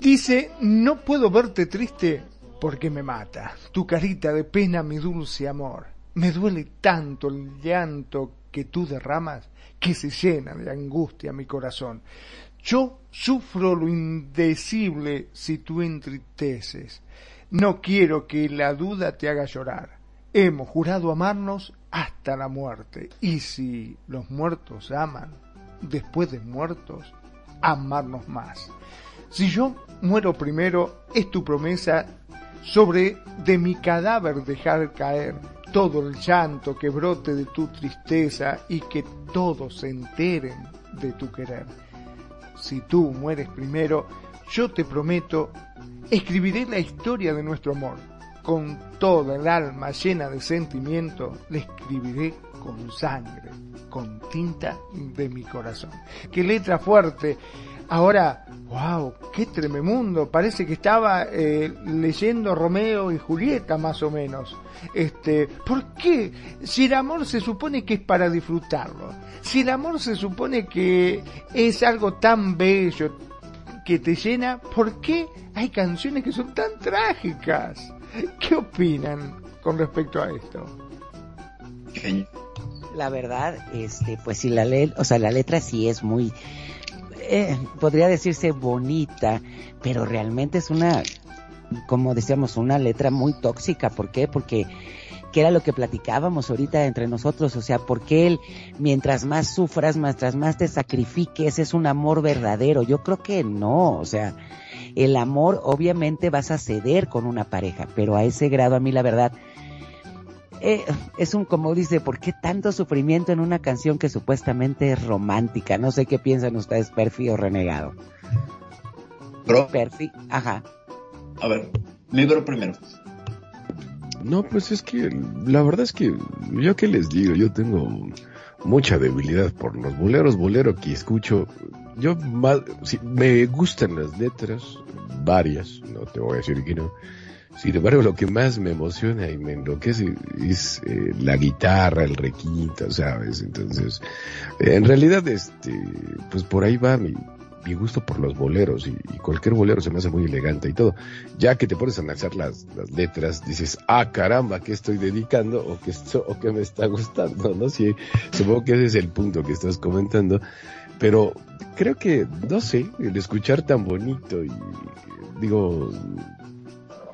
Dice, no puedo verte triste porque me mata. Tu carita de pena, mi dulce amor. Me duele tanto el llanto que tú derramas que se llena de angustia mi corazón. Yo sufro lo indecible si tú entristeces. No quiero que la duda te haga llorar. Hemos jurado amarnos hasta la muerte. Y si los muertos aman, después de muertos, amarnos más. Si yo muero primero, es tu promesa sobre de mi cadáver dejar caer todo el llanto que brote de tu tristeza y que todos se enteren de tu querer. Si tú mueres primero, yo te prometo, escribiré la historia de nuestro amor. Con toda el alma llena de sentimiento, la escribiré con sangre, con tinta de mi corazón. Qué letra fuerte. Ahora, wow, qué trememundo. Parece que estaba eh, leyendo Romeo y Julieta más o menos. Este, ¿por qué? Si el amor se supone que es para disfrutarlo, si el amor se supone que es algo tan bello que te llena, ¿por qué hay canciones que son tan trágicas? <laughs> ¿Qué opinan con respecto a esto? La verdad, este, pues si la le o sea, la letra sí es muy, eh, podría decirse bonita, pero realmente es una, como decíamos, una letra muy tóxica. ¿Por qué? Porque que era lo que platicábamos ahorita entre nosotros, o sea, porque él, mientras más sufras, mientras más te sacrifiques, es un amor verdadero. Yo creo que no, o sea, el amor obviamente vas a ceder con una pareja, pero a ese grado a mí la verdad eh, es un, como dice, ¿por qué tanto sufrimiento en una canción que supuestamente es romántica? No sé qué piensan ustedes, Perfi o Renegado. Perfi, ajá. A ver, mi bro primero. No, pues es que la verdad es que yo qué les digo, yo tengo mucha debilidad por los boleros, bolero que escucho. Yo más, me gustan las letras, varias, no te voy a decir que no. Sin embargo, lo que más me emociona y me enloquece es eh, la guitarra, el requinto, ¿sabes? Entonces, en realidad, este, pues por ahí va mi, mi gusto por los boleros y, cualquier bolero se me hace muy elegante y todo. Ya que te pones a analizar las, letras, dices, ah, caramba, ¿qué estoy dedicando o qué, o qué me está gustando? ¿No? Sí, supongo que ese es el punto que estás comentando. Pero creo que, no sé, el escuchar tan bonito y digo,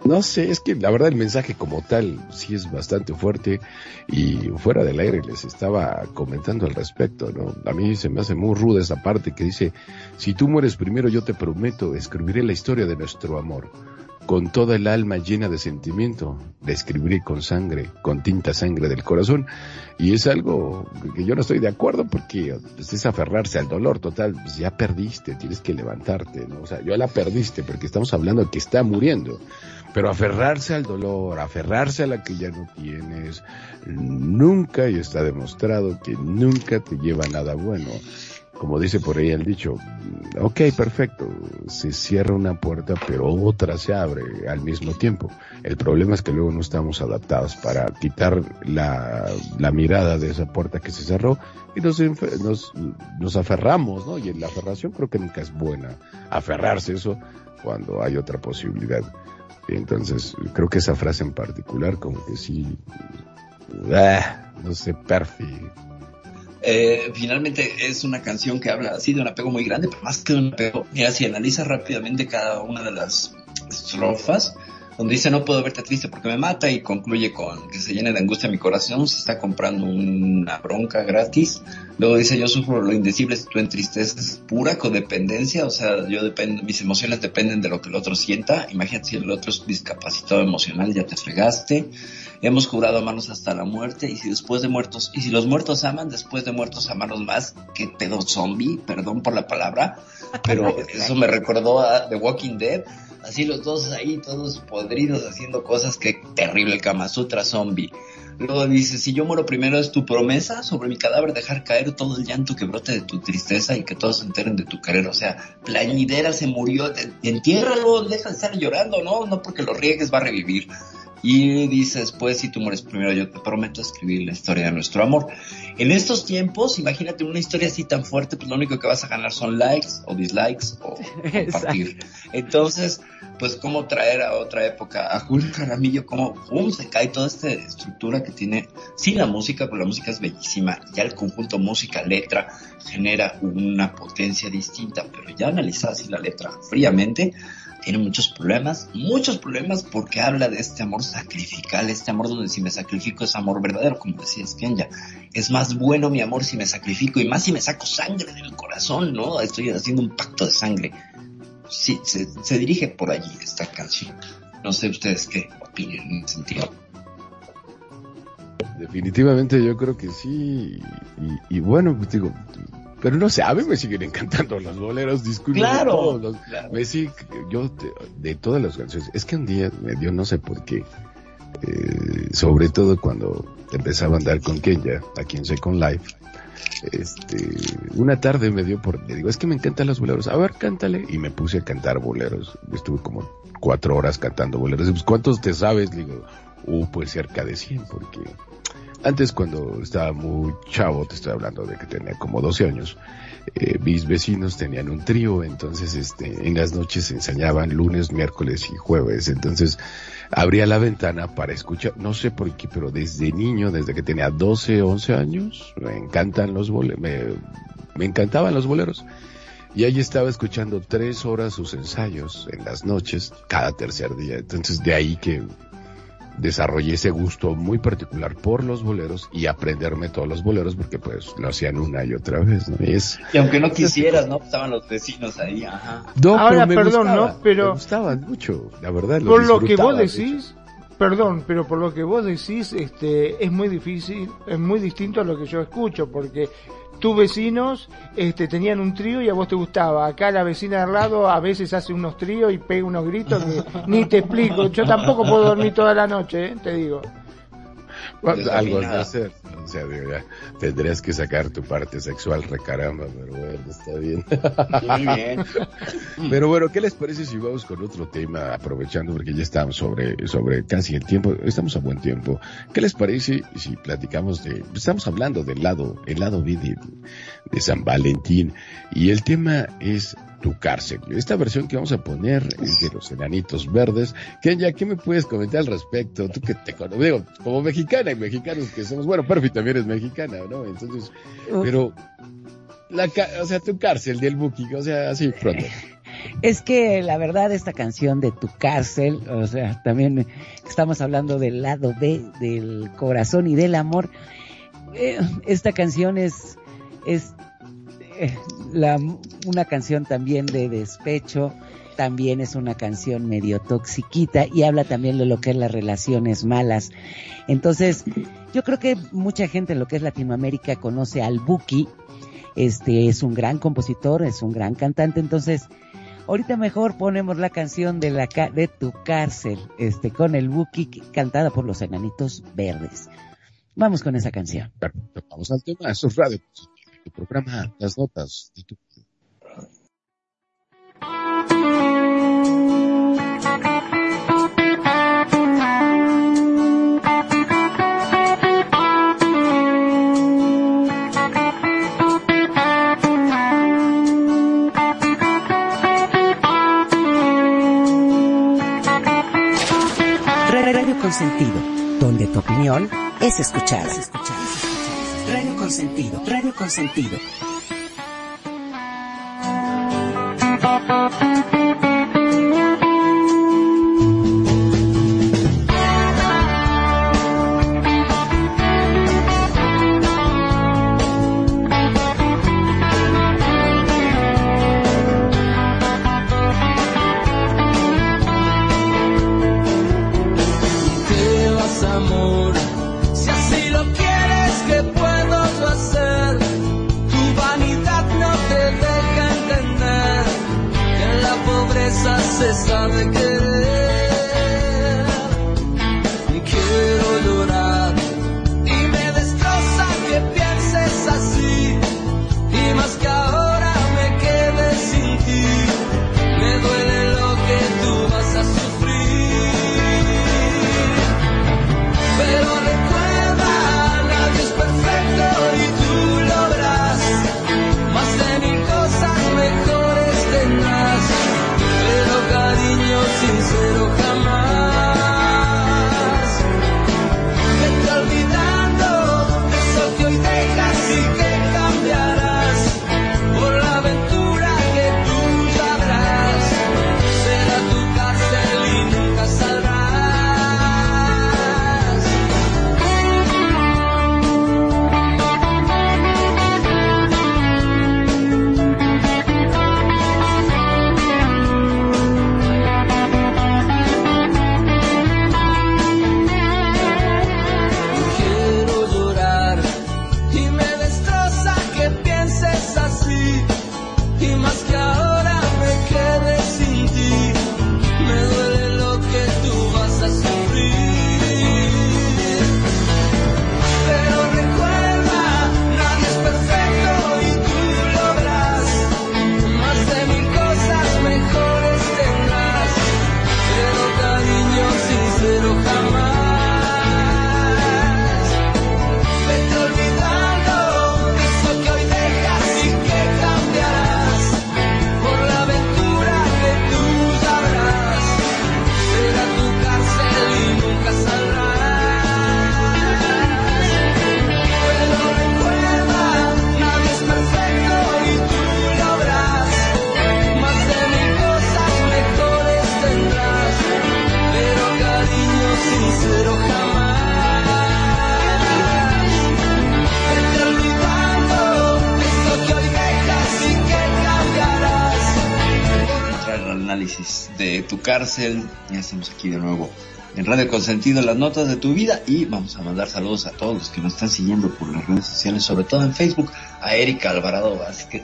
no sé, es que la verdad el mensaje como tal sí es bastante fuerte y fuera del aire les estaba comentando al respecto, ¿no? A mí se me hace muy ruda esa parte que dice, si tú mueres primero yo te prometo, escribiré la historia de nuestro amor. Con toda el alma llena de sentimiento, la escribiré con sangre, con tinta sangre del corazón. Y es algo que yo no estoy de acuerdo porque pues, es aferrarse al dolor total. Pues ya perdiste, tienes que levantarte, ¿no? O sea, yo la perdiste porque estamos hablando de que está muriendo. Pero aferrarse al dolor, aferrarse a la que ya no tienes, nunca, y está demostrado que nunca te lleva a nada bueno. Como dice por ahí el dicho, ok, perfecto, se cierra una puerta, pero otra se abre al mismo tiempo. El problema es que luego no estamos adaptados para quitar la, la mirada de esa puerta que se cerró y nos, nos, nos aferramos, ¿no? Y en la aferración creo que nunca es buena aferrarse eso cuando hay otra posibilidad. Entonces, creo que esa frase en particular, como que sí, ah, no sé, perfi. Eh, finalmente es una canción que habla así de un apego muy grande, pero más que de un apego, mira, si analizas rápidamente cada una de las estrofas, donde dice no puedo verte triste porque me mata y concluye con que se llene de angustia mi corazón, se está comprando una bronca gratis. Luego dice yo sufro lo indecible tú entristeces, pura codependencia, o sea, yo dependo, mis emociones dependen de lo que el otro sienta. Imagínate si el otro es discapacitado emocional, ya te fregaste. Hemos jurado amarnos hasta la muerte y si después de muertos, y si los muertos aman, después de muertos amarnos más, que pedo zombie, perdón por la palabra, pero <laughs> eso me recordó a The Walking Dead, así los dos ahí, todos podridos, haciendo cosas que terrible, Kama Sutra zombie. Luego dice, si yo muero primero es tu promesa sobre mi cadáver dejar caer todo el llanto que brote de tu tristeza y que todos se enteren de tu querer. O sea, Plañidera se murió, entiérralo, deja de estar llorando, no, no porque lo riegues va a revivir. Y dice después, si tú mueres primero, yo te prometo escribir la historia de nuestro amor. En estos tiempos, imagínate una historia así tan fuerte, pues lo único que vas a ganar son likes o dislikes o <laughs> compartir. Entonces, pues cómo traer a otra época a Julio Jaramillo, cómo pum, se cae toda esta estructura que tiene, sí la música, pero la música es bellísima, ya el conjunto música, letra, genera una potencia distinta, pero ya analizada así la letra fríamente, tiene muchos problemas, muchos problemas porque habla de este amor sacrificial, este amor donde si me sacrifico es amor verdadero, como decía Skenya. Es más bueno mi amor si me sacrifico y más si me saco sangre del corazón, ¿no? Estoy haciendo un pacto de sangre. Sí, se, dirige por allí esta canción. No sé ustedes qué opinen en ese sentido. Definitivamente yo creo que sí. Y, y bueno, pues digo, pero no sé, a mí me siguen encantando los boleros, disculpen. Claro, los- claro. Me sigue, yo de, de todas las canciones, es que un día me dio no sé por qué, eh, sobre todo cuando empezaba a andar con Kenya, aquí en Second Life, este, una tarde me dio por, le digo, es que me encantan los boleros, a ver, cántale, y me puse a cantar boleros, estuve como cuatro horas cantando boleros, y pues, ¿cuántos te sabes? Le digo, uh, pues cerca de 100, porque antes cuando estaba muy chavo, te estoy hablando de que tenía como 12 años, eh, mis vecinos tenían un trío, entonces este, en las noches ensañaban lunes, miércoles y jueves, entonces abría la ventana para escuchar, no sé por qué, pero desde niño, desde que tenía 12, 11 años, me encantan los boleros, me, me encantaban los boleros. Y ahí estaba escuchando tres horas sus ensayos en las noches, cada tercer día. Entonces de ahí que desarrollé ese gusto muy particular por los boleros y aprenderme todos los boleros porque pues lo hacían una y otra vez, ¿no? Y es... Y aunque no quisieras, ¿no? Estaban los vecinos ahí, ajá. No, Ahora, pero perdón, gustaba, ¿no? Pero- Me gustaban mucho, la verdad. Por lo que vos decís, perdón, pero por lo que vos decís, este, es muy difícil, es muy distinto a lo que yo escucho, porque tus vecinos este, tenían un trío y a vos te gustaba. Acá la vecina de al lado a veces hace unos tríos y pega unos gritos que <laughs> ni te explico. Yo tampoco puedo dormir toda la noche, ¿eh? te digo. Bueno, algo hacer. O sea, digo, ya, tendrías que sacar tu parte sexual, recaramba, pero bueno, está bien. Muy bien. <laughs> Pero bueno, ¿qué les parece si vamos con otro tema, aprovechando porque ya estamos sobre, sobre casi el tiempo, estamos a buen tiempo. ¿Qué les parece si platicamos de, estamos hablando del lado, el lado B de, de San Valentín, y el tema es tu cárcel. Esta versión que vamos a poner es de los enanitos verdes. Kenya, ¿qué me puedes comentar al respecto? Tú que te conoces, digo, como mexicana y mexicanos que somos, bueno, Perfi también es mexicana, ¿no? Entonces, pero, la, o sea, tu cárcel del Buki, o sea, así pronto. Es que la verdad esta canción de tu cárcel, o sea, también estamos hablando del lado B del corazón y del amor. Eh, esta canción es es <laughs> una canción también de despecho, también es una canción medio toxiquita y habla también de lo que es las relaciones malas. Entonces, yo creo que mucha gente en lo que es Latinoamérica conoce al Buki. Este es un gran compositor, es un gran cantante, entonces Ahorita mejor ponemos la canción de la ca- de tu cárcel, este, con el Buki cantada por los enanitos verdes. Vamos con esa canción. Vamos al tema, tu programa, las notas de tu Radio Consentido, donde tu opinión es escuchada. Radio Consentido, Radio Consentido. Cárcel. Ya estamos aquí de nuevo en Radio Consentido las notas de tu vida y vamos a mandar saludos a todos los que nos están siguiendo por las redes sociales, sobre todo en Facebook, a Erika Alvarado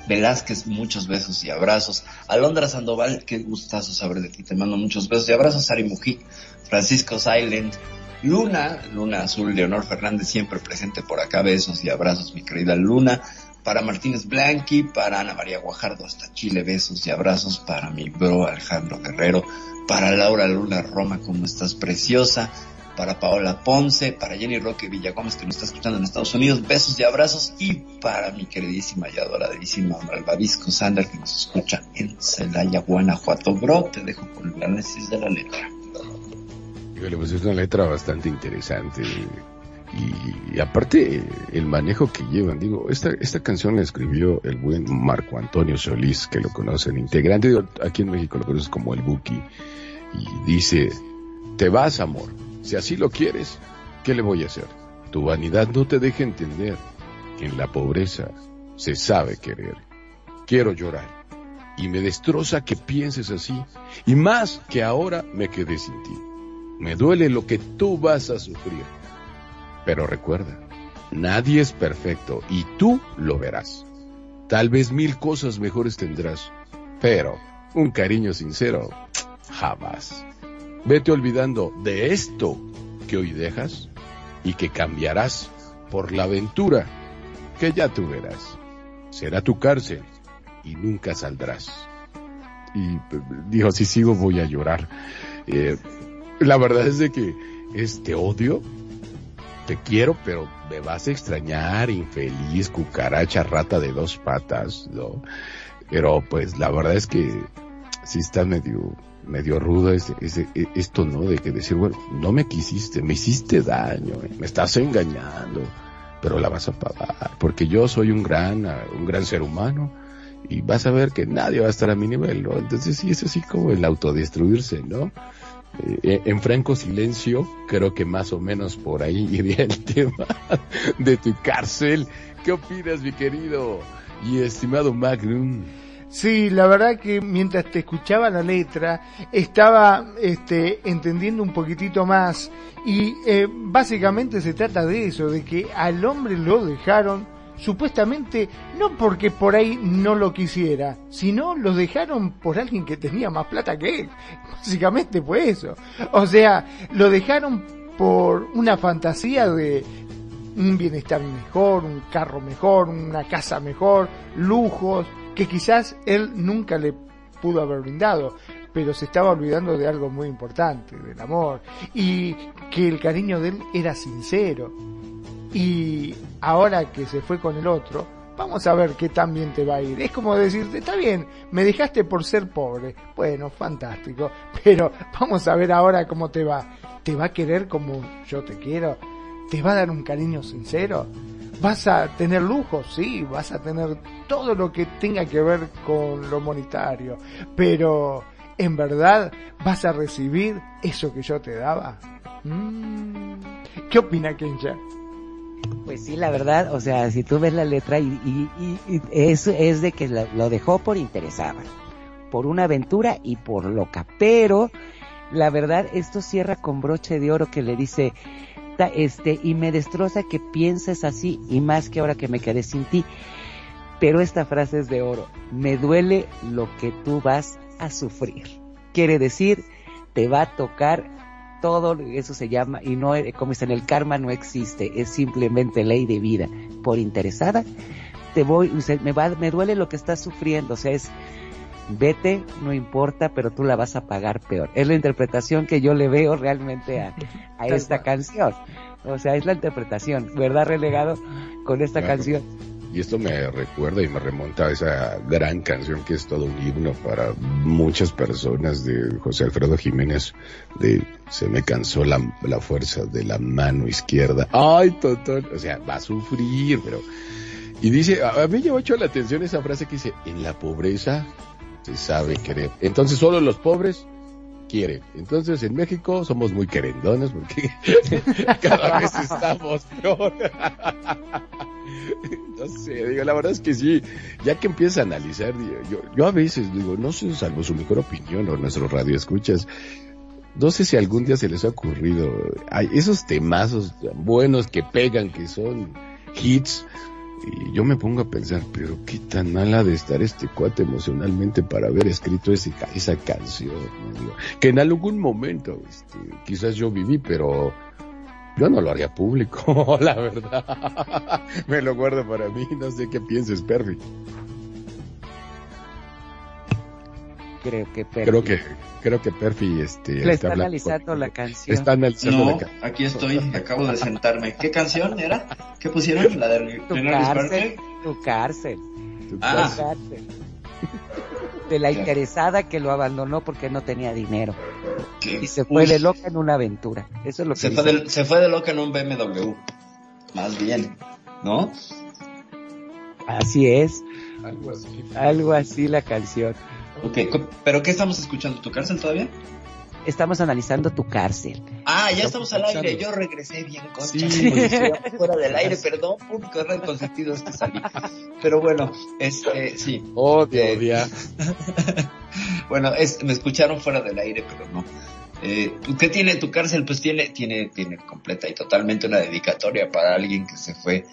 Velázquez, muchos besos y abrazos, a Londra Sandoval, qué gustazo saber de ti, te mando muchos besos y abrazos, Sari Mujic, Francisco Silent, Luna, Luna Azul, Leonor Fernández siempre presente por acá, besos y abrazos mi querida Luna, para Martínez Blanqui, para Ana María Guajardo hasta Chile, besos y abrazos para mi bro Alejandro Guerrero, para Laura Luna Roma, como estás preciosa, para Paola Ponce, para Jenny Roque Villagómez que nos está escuchando en Estados Unidos, besos y abrazos, y para mi queridísima y adoradísima Malvavisco Sander que nos escucha en Celaya, Guanajuato. Bro, te dejo con el análisis de la letra. Híjole, pues es una letra bastante interesante. Y, aparte, el manejo que llevan, digo, esta, esta canción la escribió el buen Marco Antonio Solís, que lo conocen, integrante, digo, aquí en México lo conoces como el Buki. Y dice, te vas, amor. Si así lo quieres, ¿qué le voy a hacer? Tu vanidad no te deja entender que en la pobreza se sabe querer. Quiero llorar. Y me destroza que pienses así. Y más que ahora me quedé sin ti. Me duele lo que tú vas a sufrir. Pero recuerda, nadie es perfecto y tú lo verás. Tal vez mil cosas mejores tendrás, pero un cariño sincero, jamás. Vete olvidando de esto que hoy dejas y que cambiarás por la aventura que ya tú verás. Será tu cárcel y nunca saldrás. Y eh, dijo, si sigo voy a llorar. Eh, la verdad es de que este odio, te quiero, pero me vas a extrañar, infeliz, cucaracha, rata de dos patas, ¿no? Pero pues la verdad es que sí está medio, medio rudo ese, ese, esto, ¿no? De que decir, bueno, no me quisiste, me hiciste daño, eh, me estás engañando, pero la vas a pagar, porque yo soy un gran, un gran ser humano, y vas a ver que nadie va a estar a mi nivel, ¿no? Entonces sí, es así como el autodestruirse, ¿no? Eh, en franco silencio, creo que más o menos por ahí <laughs> iría el tema de tu cárcel. ¿Qué opinas, mi querido y estimado Magnum? Sí, la verdad que mientras te escuchaba la letra, estaba este, entendiendo un poquitito más y eh, básicamente se trata de eso, de que al hombre lo dejaron supuestamente no porque por ahí no lo quisiera, sino lo dejaron por alguien que tenía más plata que él. <laughs> Básicamente fue eso. O sea, lo dejaron por una fantasía de un bienestar mejor, un carro mejor, una casa mejor, lujos, que quizás él nunca le pudo haber brindado, pero se estaba olvidando de algo muy importante, del amor, y que el cariño de él era sincero. Y ahora que se fue con el otro, vamos a ver qué tan bien te va a ir. Es como decirte, está bien, me dejaste por ser pobre. Bueno, fantástico, <laughs> pero vamos a ver ahora cómo te va. ¿Te va a querer como yo te quiero? ¿Te va a dar un cariño sincero? ¿Vas a tener lujo? Sí, vas a tener todo lo que tenga que ver con lo monetario, pero ¿en verdad vas a recibir eso que yo te daba? Mm, ¿Qué opina Kensha? Pues sí, la verdad, o sea, si tú ves la letra y, y, y, y es, es de que lo, dejó por interesada, por una aventura y por loca, pero la verdad esto cierra con broche de oro que le dice, este, y me destroza que pienses así y más que ahora que me quedé sin ti. Pero esta frase es de oro, me duele lo que tú vas a sufrir. Quiere decir, te va a tocar todo eso se llama, y no, como está en el karma no existe, es simplemente ley de vida. Por interesada, te voy, me va, me duele lo que estás sufriendo, o sea, es, vete, no importa, pero tú la vas a pagar peor. Es la interpretación que yo le veo realmente a, a esta canción. O sea, es la interpretación, ¿verdad, relegado? Con esta Claro. canción. Y esto me recuerda y me remonta a esa gran canción que es todo un himno para muchas personas de José Alfredo Jiménez de Se me cansó la, la fuerza de la mano izquierda. Ay, Totón. O sea, va a sufrir, pero... Y dice, a, a mí me mucho la atención esa frase que dice, en la pobreza se sabe querer. Entonces solo los pobres quieren. Entonces en México somos muy querendones porque <laughs> cada vez estamos peor. <laughs> No sé, digo, la verdad es que sí, ya que empieza a analizar, yo, yo a veces digo, no sé, salvo su mejor opinión o nuestro radio escuchas, no sé si algún día se les ha ocurrido, hay esos temazos buenos que pegan, que son hits, y yo me pongo a pensar, pero qué tan mala de estar este cuate emocionalmente para haber escrito ese, esa canción, ¿no? que en algún momento este, quizás yo viví, pero yo no lo haría público, <laughs> la verdad. me lo guardo para mí, no sé qué pienses, Perry. Creo que Perfi. Creo que, creo que Perfi, este, Le está analizando la canción. Está analizando No, la canción. aquí estoy, acabo de sentarme. ¿Qué canción era? ¿Qué pusieron? ¿La de Tu cárcel, tu cárcel. Ah. Tu cárcel. De la interesada que lo abandonó porque no tenía dinero. Que- Y se fue Uy, de loca en una aventura. Eso es lo que Se fue, de, se fue de loca en un BMW. Más bien, ¿no? Así es. Algo así. Algo así la canción. Ok, ¿pero qué estamos escuchando? ¿Tu cárcel todavía? Estamos analizando tu cárcel. Ah, ya estamos al aire. Yo regresé bien concha. Sí. fuera del aire, perdón, público de Radio Consentido es que salí. Pero bueno, este, sí. Odio, Eh, odia. <laughs> Bueno, es, me escucharon fuera del aire, pero no. Eh, ¿Qué tiene tu cárcel? Pues tiene, tiene, tiene completa y totalmente una dedicatoria para alguien que se fue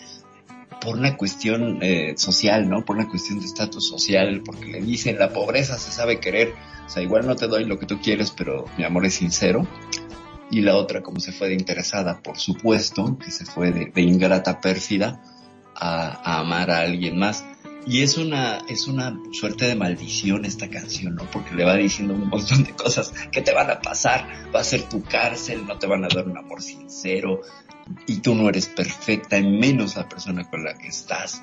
por una cuestión eh, social, ¿no? Por una cuestión de estatus social, porque le dicen la pobreza se sabe querer. O sea, igual no te doy lo que tú quieres, pero mi amor es sincero. Y la otra, como se fue de interesada, por supuesto, que se fue de, ingrata pérfida a, a amar a alguien más. Y es una, es una suerte de maldición esta canción, ¿no? Porque le va diciendo un montón de cosas que te van a pasar, va a ser tu cárcel, no te van a dar un amor sincero, y tú no eres perfecta, y menos la persona con la que estás.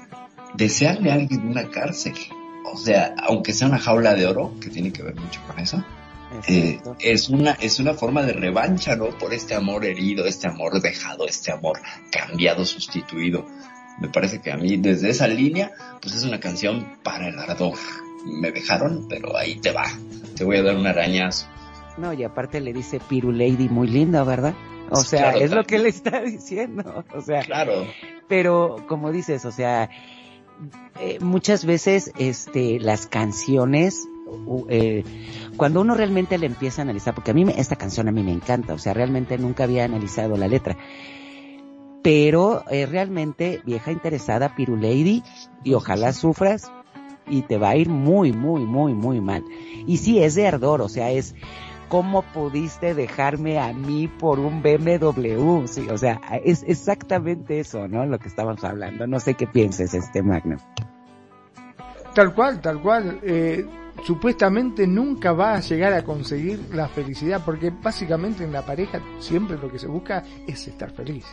Desearle a alguien una cárcel, o sea, aunque sea una jaula de oro, que tiene que ver mucho con eso, eh, es una es una forma de revancha, ¿no? Por este amor herido, este amor dejado, este amor cambiado, sustituido. Me parece que a mí desde esa línea, pues es una canción para el ardor. Me dejaron, pero ahí te va. Te voy a dar un arañazo. No, y aparte le dice Piru Lady muy linda, ¿verdad? O sea, claro, es lo que le está diciendo. O sea, Claro. pero como dices, o sea, eh, muchas veces este las canciones eh, cuando uno realmente le empieza a analizar, porque a mí me- esta canción a mí me encanta, o sea, realmente nunca había analizado la letra. Pero eh, realmente vieja interesada, Piru Lady, y ojalá sufras y te va a ir muy, muy, muy, muy mal. Y sí, es de ardor, o sea, es ¿cómo pudiste dejarme a mí por un BMW? Sí, o sea, es exactamente eso, ¿no? Lo que estábamos hablando. No sé qué pienses, este Magno. Tal cual, tal cual. Eh, supuestamente nunca va a llegar a conseguir la felicidad, porque básicamente en la pareja siempre lo que se busca es estar feliz.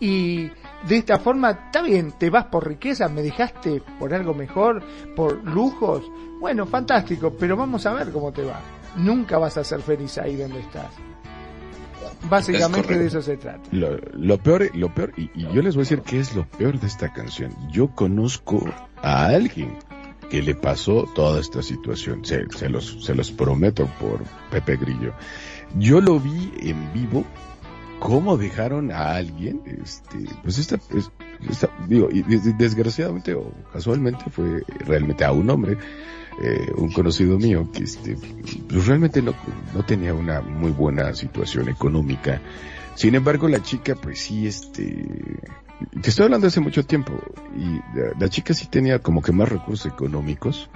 Y de esta forma, está bien, te vas por riqueza, me dejaste por algo mejor, por lujos. Bueno, fantástico, pero vamos a ver cómo te va. Nunca vas a ser feliz ahí donde estás. Básicamente de eso se trata. Lo, lo peor, lo peor, y, y yo les voy a decir qué es lo peor de esta canción. Yo conozco a alguien que le pasó toda esta situación. Se, se los, se los prometo por Pepe Grillo. Yo lo vi en vivo cómo dejaron a alguien, este, pues esta, es- esta- digo, y des- desgraciadamente o casualmente fue realmente a un hombre, eh, un conocido mío que este, pues realmente no, no tenía una muy buena situación económica. Sin embargo, la chica, pues sí, este, te estoy hablando hace mucho tiempo, y la, chica sí tenía como que más recursos económicos,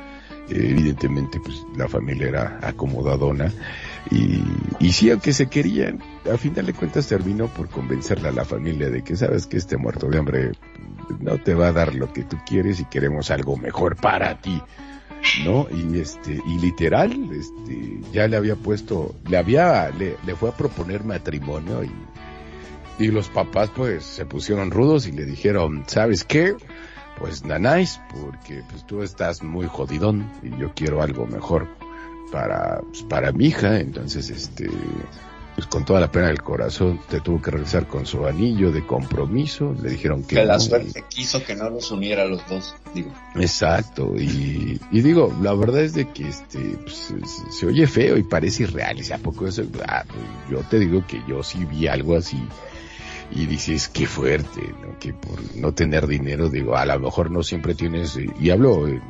eh, evidentemente, pues la familia era acomodadona, y, y sí, aunque se querían, a final de cuentas terminó por convencerle a la familia de que sabes que este muerto de hambre no te va a dar lo que tú quieres y queremos algo mejor para ti. ¿No? Y este, y literal, este, ya le había puesto, le había, le, le fue a proponer matrimonio y, y los papás pues se pusieron rudos y le dijeron, ¿sabes qué? Pues nanáis, porque pues tú estás muy jodidón y yo quiero algo mejor para, pues, para mi hija, entonces este, pues con toda la pena del corazón te tuvo que regresar con su anillo de compromiso, le dijeron que Que la no, suerte quiso que no los uniera a los dos, digo. Exacto, y, y digo, la verdad es de que este pues, se, se oye feo y parece irreal, y a poco eso, ah, pues, yo te digo que yo sí vi algo así y dices qué fuerte, ¿no? que por no tener dinero, digo, a lo mejor no siempre tienes, y hablo en,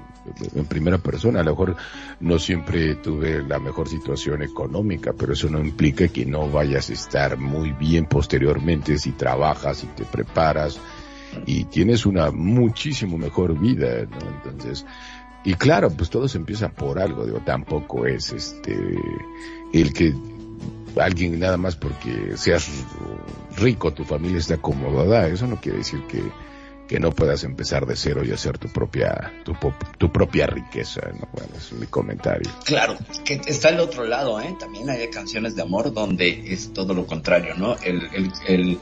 en primera persona. A lo mejor no siempre tuve la mejor situación económica, pero eso no implica que no vayas a estar muy bien posteriormente si trabajas y te preparas y tienes una muchísimo mejor vida, ¿no? Entonces, y claro, pues todo se empieza por algo, digo, tampoco es este, el que alguien nada más porque seas rico, tu familia está acomodada, eso no quiere decir que, que no puedas empezar de cero y hacer tu propia, tu, propia riqueza, ¿no? Bueno, es mi comentario. Claro, que está el otro lado, ¿eh? También hay canciones de amor donde es todo lo contrario, ¿no? El, el, el,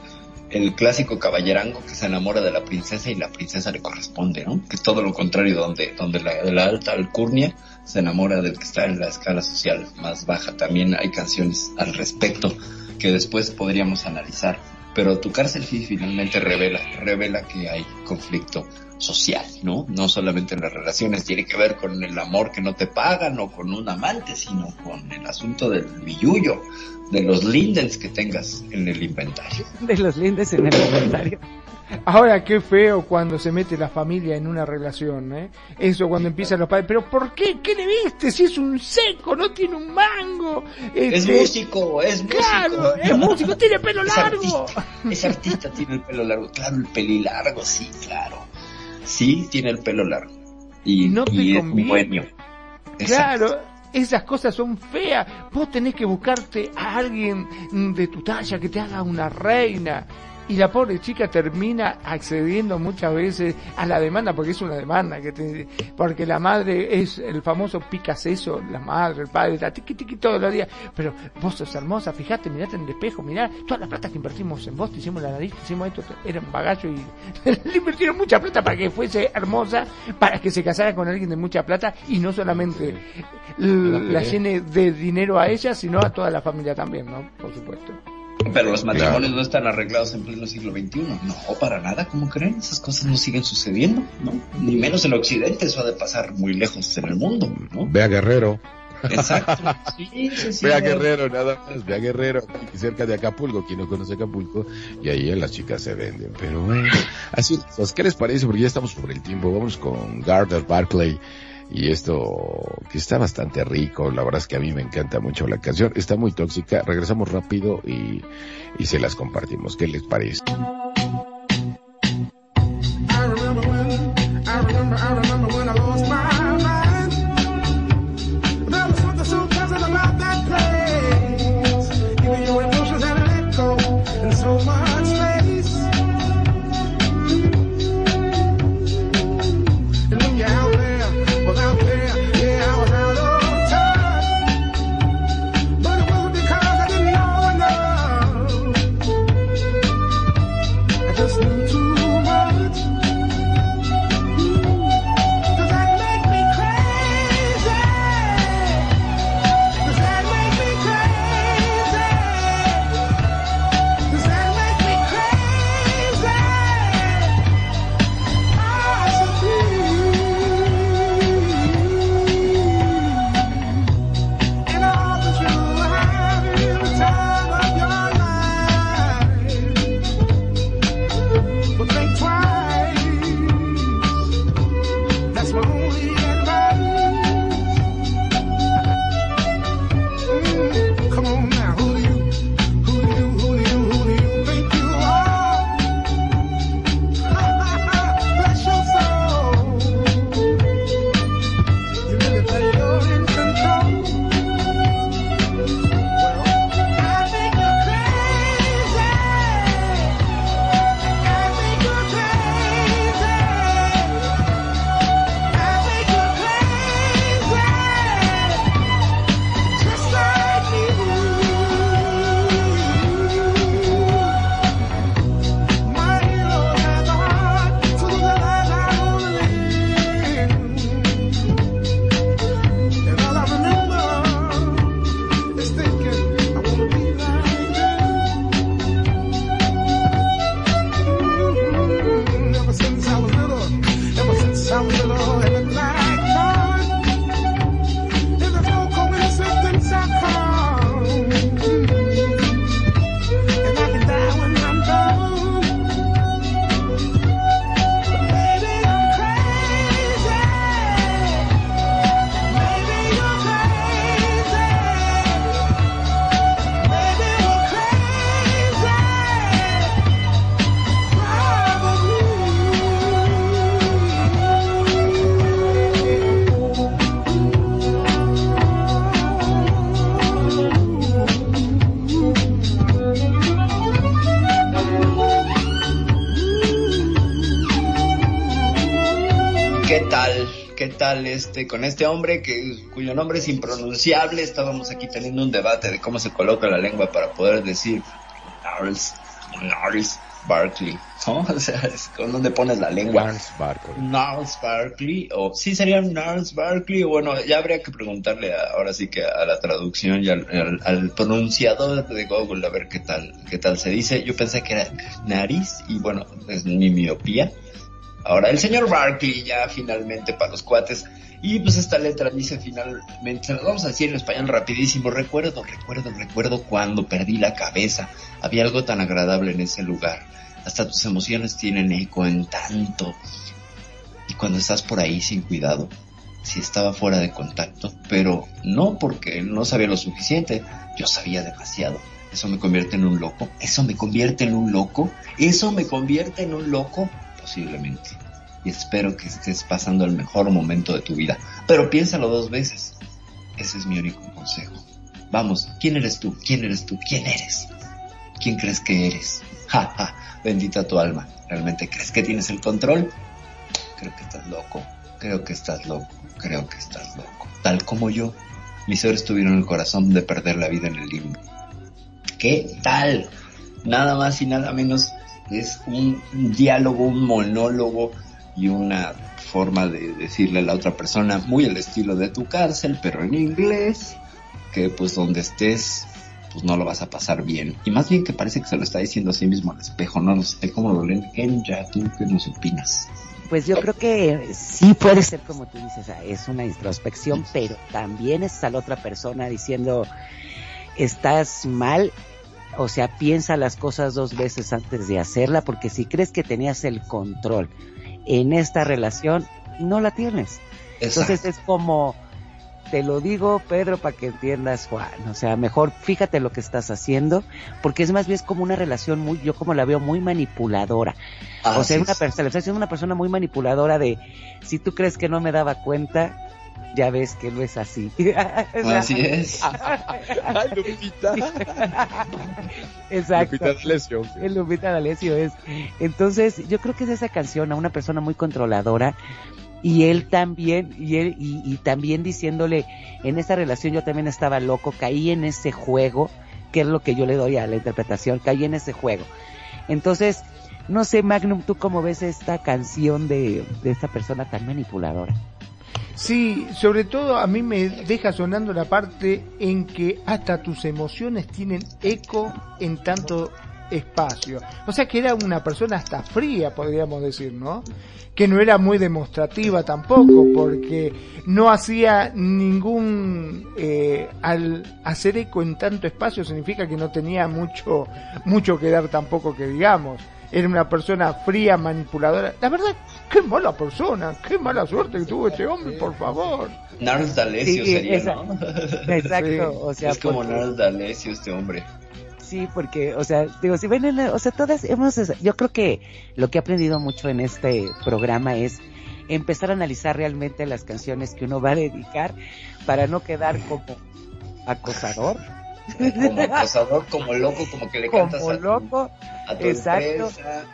el clásico caballerango que se enamora de la princesa y la princesa le corresponde, ¿no? Que es todo lo contrario, donde, donde la, de la alta alcurnia se enamora del que está en la escala social más baja. También hay canciones al respecto que después podríamos analizar. Pero tu cárcel sí finalmente revela, revela que hay conflicto social, ¿no? No solamente en las relaciones, tiene que ver con el amor que no te pagan o con un amante, sino con el asunto del billullo, de los lindens que tengas en el inventario. De los lindes en el inventario. Ahora qué feo cuando se mete la familia en una relación, ¿eh? Eso cuando empiezan los padres, pero ¿por qué? ¿Qué le viste? Si es un seco, no tiene un mango. Es Este, músico, es músico. Claro, es <laughs> músico, tiene pelo Es largo. artista, es artista, tiene el pelo largo. Claro, el pelilargo, sí, claro. Sí, tiene el pelo largo. Y, No te es un. Exacto. Claro, esas cosas son feas. Vos tenés que buscarte a alguien de tu talla que te haga una reina. Y la pobre chica termina accediendo muchas veces a la demanda, porque es una demanda, que te- porque la madre es el famoso picaseso, la madre, el padre, está tiqui tiqui todos los días. Pero vos sos hermosa, fíjate, mirate en el espejo, mirá toda la plata que invertimos en vos, te hicimos la nariz, te hicimos esto, te- era un bagallo y <laughs> le invirtieron mucha plata para que fuese hermosa, para que se casara con alguien de mucha plata y no solamente la llene de dinero a ella, sino a toda la familia también, ¿no? Por supuesto. Pero los matrimonios no están arreglados en pleno siglo XXI. No, para nada, ¿cómo creen? Esas cosas no siguen sucediendo, ¿no? Ni menos en Occidente, eso ha de pasar muy lejos en el mundo, ¿no? Ve a Guerrero. Exacto. Sí, <laughs> sí, sí. Ve a Guerrero, nada más, ve a Guerrero, aquí cerca de Acapulco, quien no conoce Acapulco, y ahí las chicas se venden. Pero bueno, así, ¿qué les parece? Porque ya estamos por el tiempo, vamos con Gardner Barclay, y esto que está bastante rico, la verdad es que a mí me encanta mucho la canción, está muy tóxica, regresamos rápido y, y se las compartimos, ¿qué les parece? Este, con este hombre que, cuyo nombre es impronunciable, estábamos aquí teniendo un debate de cómo se coloca la lengua para poder decir Gnarls, Gnarls Barkley, ¿no? <laughs> O sea, es con donde pones la lengua. Lance Barkley. Gnarls Barkley, o sí sería Gnarls Barkley, bueno, ya habría que preguntarle a- ahora sí que a la traducción y al, al- al pronunciador de Google a ver qué tal, qué tal se dice. Yo pensé que era nariz, y bueno, es mi miopía. Ahora, el señor Barkley ya finalmente para los cuates. Y pues esta letra dice finalmente, vamos a decir en español rapidísimo. Recuerdo, recuerdo, recuerdo cuando perdí la cabeza. Había algo tan agradable en ese lugar. Hasta tus emociones tienen eco en tanto. Y cuando estás por ahí sin cuidado, si estaba fuera de contacto, pero no porque no sabía lo suficiente, yo sabía demasiado. Eso me convierte en un loco. Eso me convierte en un loco. Eso me convierte en un loco posiblemente. Y espero que estés pasando el mejor momento de tu vida. Pero piénsalo dos veces. Ese es mi único consejo. Vamos, ¿quién eres tú? ¿Quién eres tú? ¿Quién eres? ¿Quién crees que eres? <laughs> Ja, ja, bendita tu alma. ¿Realmente crees que tienes el control? Creo que estás loco. Creo que estás loco. Creo que estás loco. Tal como yo, mis seres tuvieron el corazón de perder la vida en el limbo. ¿Qué tal? Nada más y nada menos es un diálogo, un monólogo y una forma de decirle a la otra persona, muy el estilo de tu cárcel, pero en inglés, que pues donde estés, pues no lo vas a pasar bien. Y más bien que parece que se lo está diciendo a sí mismo al espejo, no, no sé cómo lo leen. ya ¿tú qué nos opinas? Pues yo creo que sí puede ser como tú dices, es una introspección, pero también es a la otra persona diciendo, estás mal, o sea, piensa las cosas dos veces antes de hacerla, porque si crees que tenías el control en esta relación, no la tienes. Entonces es como, te lo digo, Pedro, para que entiendas, Juan. O sea, mejor fíjate lo que estás haciendo, porque es más bien como una relación muy, yo como la veo, muy manipuladora. Ah, o sea, sí, una persona, le una persona muy manipuladora de, si tú crees que no me daba cuenta, ya ves que no es así. <laughs> Así es. <laughs> Ay, Lupita. Exacto. Lupita D'Alessio. El Lupita D'Alessio es. Entonces, yo creo que es esa canción a una persona muy controladora y él también, y él, y, y también diciéndole, en esta relación yo también estaba loco, caí en ese juego, que es lo que yo le doy a la interpretación, caí en ese juego. Entonces, no sé, Magnum, ¿tú cómo ves esta canción de, de esta persona tan manipuladora? Sí, sobre todo a mí me deja sonando la parte en que hasta tus emociones tienen eco en tanto espacio. O sea que era una persona hasta fría, podríamos decir, ¿no? Que no era muy demostrativa tampoco, porque no hacía ningún... eh, al hacer eco en tanto espacio significa que no tenía mucho, mucho que dar tampoco que digamos. Era una persona fría, manipuladora. La verdad, qué mala persona, qué mala suerte que tuvo este hombre, por favor. Nars D'Alessio Sí, sería, esa- ¿no? <laughs> Exacto, o sea, es como porque- Nars D'Alessio este hombre. Sí, porque, o sea, digo, si ven, en la- o sea, todas hemos, yo creo que lo que he aprendido mucho en este programa es empezar a analizar realmente las canciones que uno va a dedicar para no quedar como acosador, <laughs> Como acosador, como loco, como que le cantas a tu, loco, a tu exacto. empresa,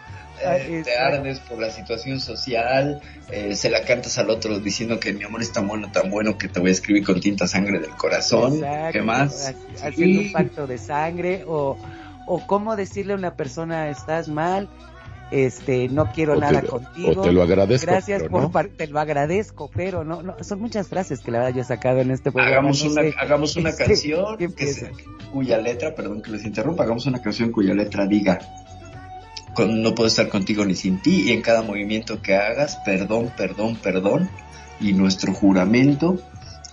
Ah, eh, te ardes por la situación social, eh, se la cantas al otro diciendo que mi amor es tan bueno, tan bueno que te voy a escribir con tinta sangre del corazón. Exacto, ¿Qué más? ha- Haciendo Sí. un pacto de sangre o, o cómo decirle a una persona estás mal, este, no quiero O nada contigo. o te lo agradezco, Gracias pero por no. te lo agradezco, pero no, no, son muchas frases que la verdad yo he sacado en este programa. Hagamos no una, sé. hagamos una <laughs> Este, canción cuya letra, perdón que les interrumpa, hagamos una canción cuya letra diga con- no puedo estar contigo ni sin ti y en cada movimiento que hagas, perdón, perdón, perdón y nuestro juramento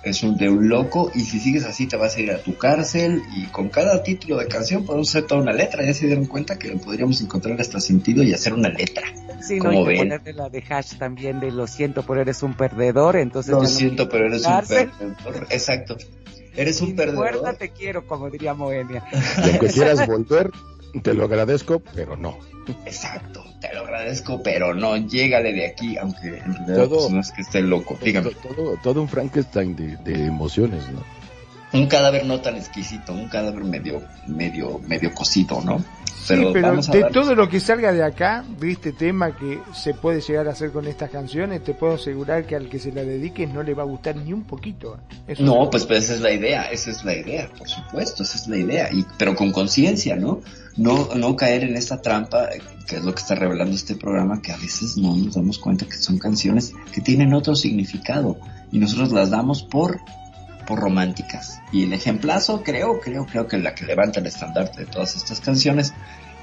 es un de un loco y si sigues así te vas a ir a tu cárcel y con cada título de canción podemos hacer toda una letra, ya se dieron cuenta que podríamos encontrar hasta sentido y hacer una letra. Sí, no, hay que ponerle la de hash también de lo siento, pero eres un perdedor, entonces Lo no siento, pero eres un perdedor. Exacto. Eres un Sin puerta perdedor. te quiero, como diría Moenia. Y aunque quieras <laughs> volver, te lo agradezco, pero no. Exacto, te lo agradezco, pero no, llégale de aquí, aunque en realidad Todo- pues, no es que esté loco. Dígame. Todo, todo, todo un Frankenstein de, de emociones, ¿no? un cadáver no tan exquisito, un cadáver medio, medio, medio cocido, ¿no? sí, pero de todo lo que salga de acá, de este tema que se puede llegar a hacer con estas canciones, te puedo asegurar que al que se la dediques no le va a gustar ni un poquito. Eso no, pues, pues esa es la idea, esa es la idea, por supuesto, esa es la idea, y, pero con conciencia, ¿no? No, no caer en esta trampa, que es lo que está revelando este programa, que a veces no nos damos cuenta que son canciones que tienen otro significado, y nosotros las damos por por románticas. Y el ejemplazo, creo, creo, creo que la que levanta el estandarte de todas estas canciones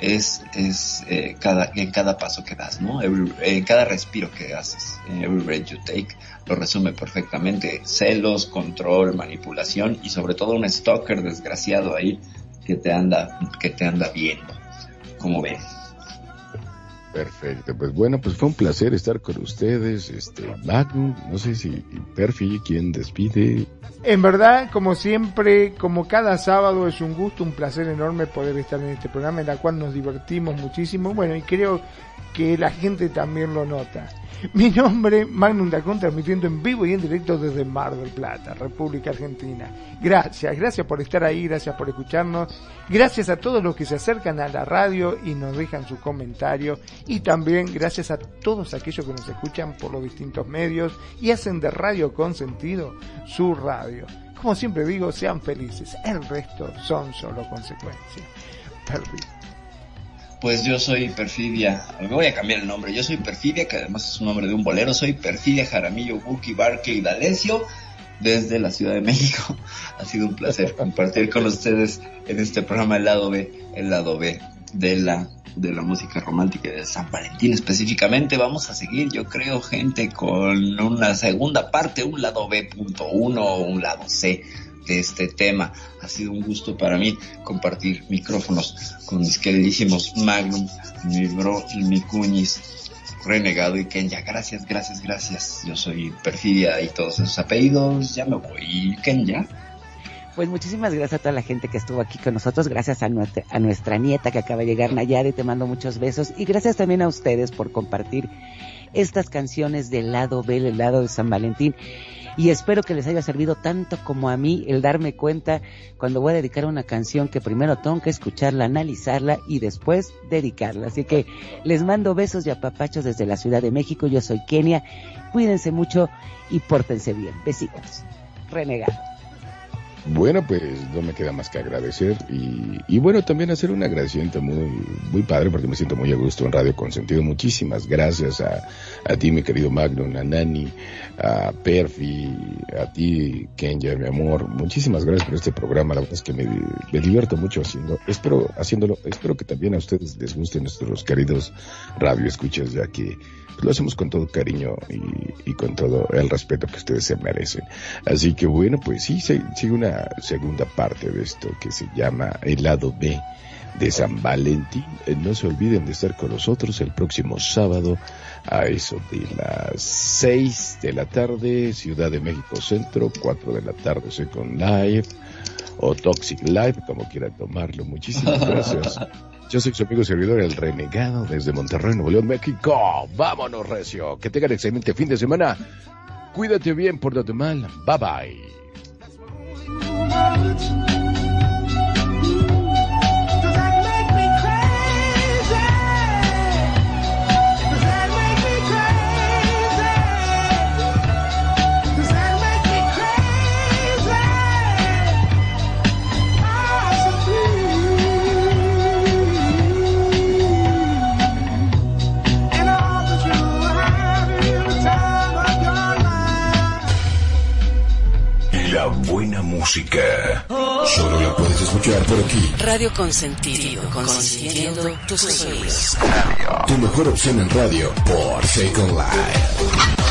es, es eh, cada, en cada paso que das, ¿no? en cada respiro que haces, every breath you take, lo resume perfectamente. Celos, control, manipulación y sobre todo un stalker desgraciado ahí que te anda, que te anda viendo. Como ven. Perfecto, pues bueno, pues fue un placer estar con ustedes, este, Magnum, no sé si Perfi, ¿quién despide? En verdad, como siempre, como cada sábado es un gusto, un placer enorme poder estar en este programa en el cual nos divertimos muchísimo, bueno, y creo que la gente también lo nota. <laughs> Mi nombre, Magnum Dacón, transmitiendo en vivo y en directo desde Mar del Plata, República Argentina. Gracias, gracias por estar ahí, gracias por escucharnos, gracias a todos los que se acercan a la radio y nos dejan su comentario, y también gracias a todos aquellos que nos escuchan por los distintos medios y hacen de Radio con sentido su radio. Como siempre digo, sean felices, el resto son solo consecuencias. Perfecto. Pues yo soy Perfidia, me voy a cambiar el nombre, yo soy Perfidia, que además es un nombre de un bolero, soy Perfidia Jaramillo Buki Barque y D'Alessio, desde la Ciudad de México. <laughs> Ha sido un placer compartir con ustedes en este programa el lado B, el lado B de la de la música romántica de San Valentín específicamente. Vamos a seguir, yo creo, gente, con una segunda parte, un lado B.1 o un lado C de este tema. Ha sido un gusto para mí compartir micrófonos con mis queridísimos Magnum, mi bro y mi cuñis, Renegado y Kenya. Gracias, gracias, gracias. Yo soy Perfidia y todos esos apellidos. Ya me voy, Kenya. Pues muchísimas gracias a toda la gente que estuvo aquí con nosotros, gracias a nuestra, a nuestra nieta que acaba de llegar, Nayade, te mando muchos besos y gracias también a ustedes por compartir estas canciones del lado B, del lado de San Valentín y espero que les haya servido tanto como a mí el darme cuenta cuando voy a dedicar una canción que primero tengo que escucharla, analizarla y después dedicarla. Así que les mando besos y apapachos desde la Ciudad de México. Yo soy Kenia. Cuídense mucho y pórtense bien. Besitos. Renegado. Bueno, pues no me queda más que agradecer y, y, bueno, también hacer un agradecimiento muy, muy padre porque me siento muy a gusto en Radio Consentido. Muchísimas gracias a, a ti, mi querido Magnum, a Nani, a Perfi, a ti, Kenya, mi amor. Muchísimas gracias por este programa. La verdad es que me, me divierto mucho haciendo, espero, haciéndolo, espero que también a ustedes les gusten nuestros queridos radio escuchas, ya que lo hacemos con todo cariño y, y, con todo el respeto que ustedes se merecen. Así que bueno, pues sí, sigue una segunda parte de esto que se llama el lado B de San Valentín. Eh, no se olviden de estar con nosotros el próximo sábado a eso de las 6 de la tarde, Ciudad de México Centro, 4 de la tarde Second Live o Toxic Live, como quieran tomarlo. Muchísimas <laughs> gracias. Yo soy su amigo servidor El Renegado desde Monterrey, Nuevo León, México. Vámonos, Recio. Que tengan excelente fin de semana. Cuídate bien, por lo mal. Bye bye. Música. Solo la puedes escuchar por aquí. Radio Consentido, consintiendo tus oídos. Tu mejor opción en radio por Second Life.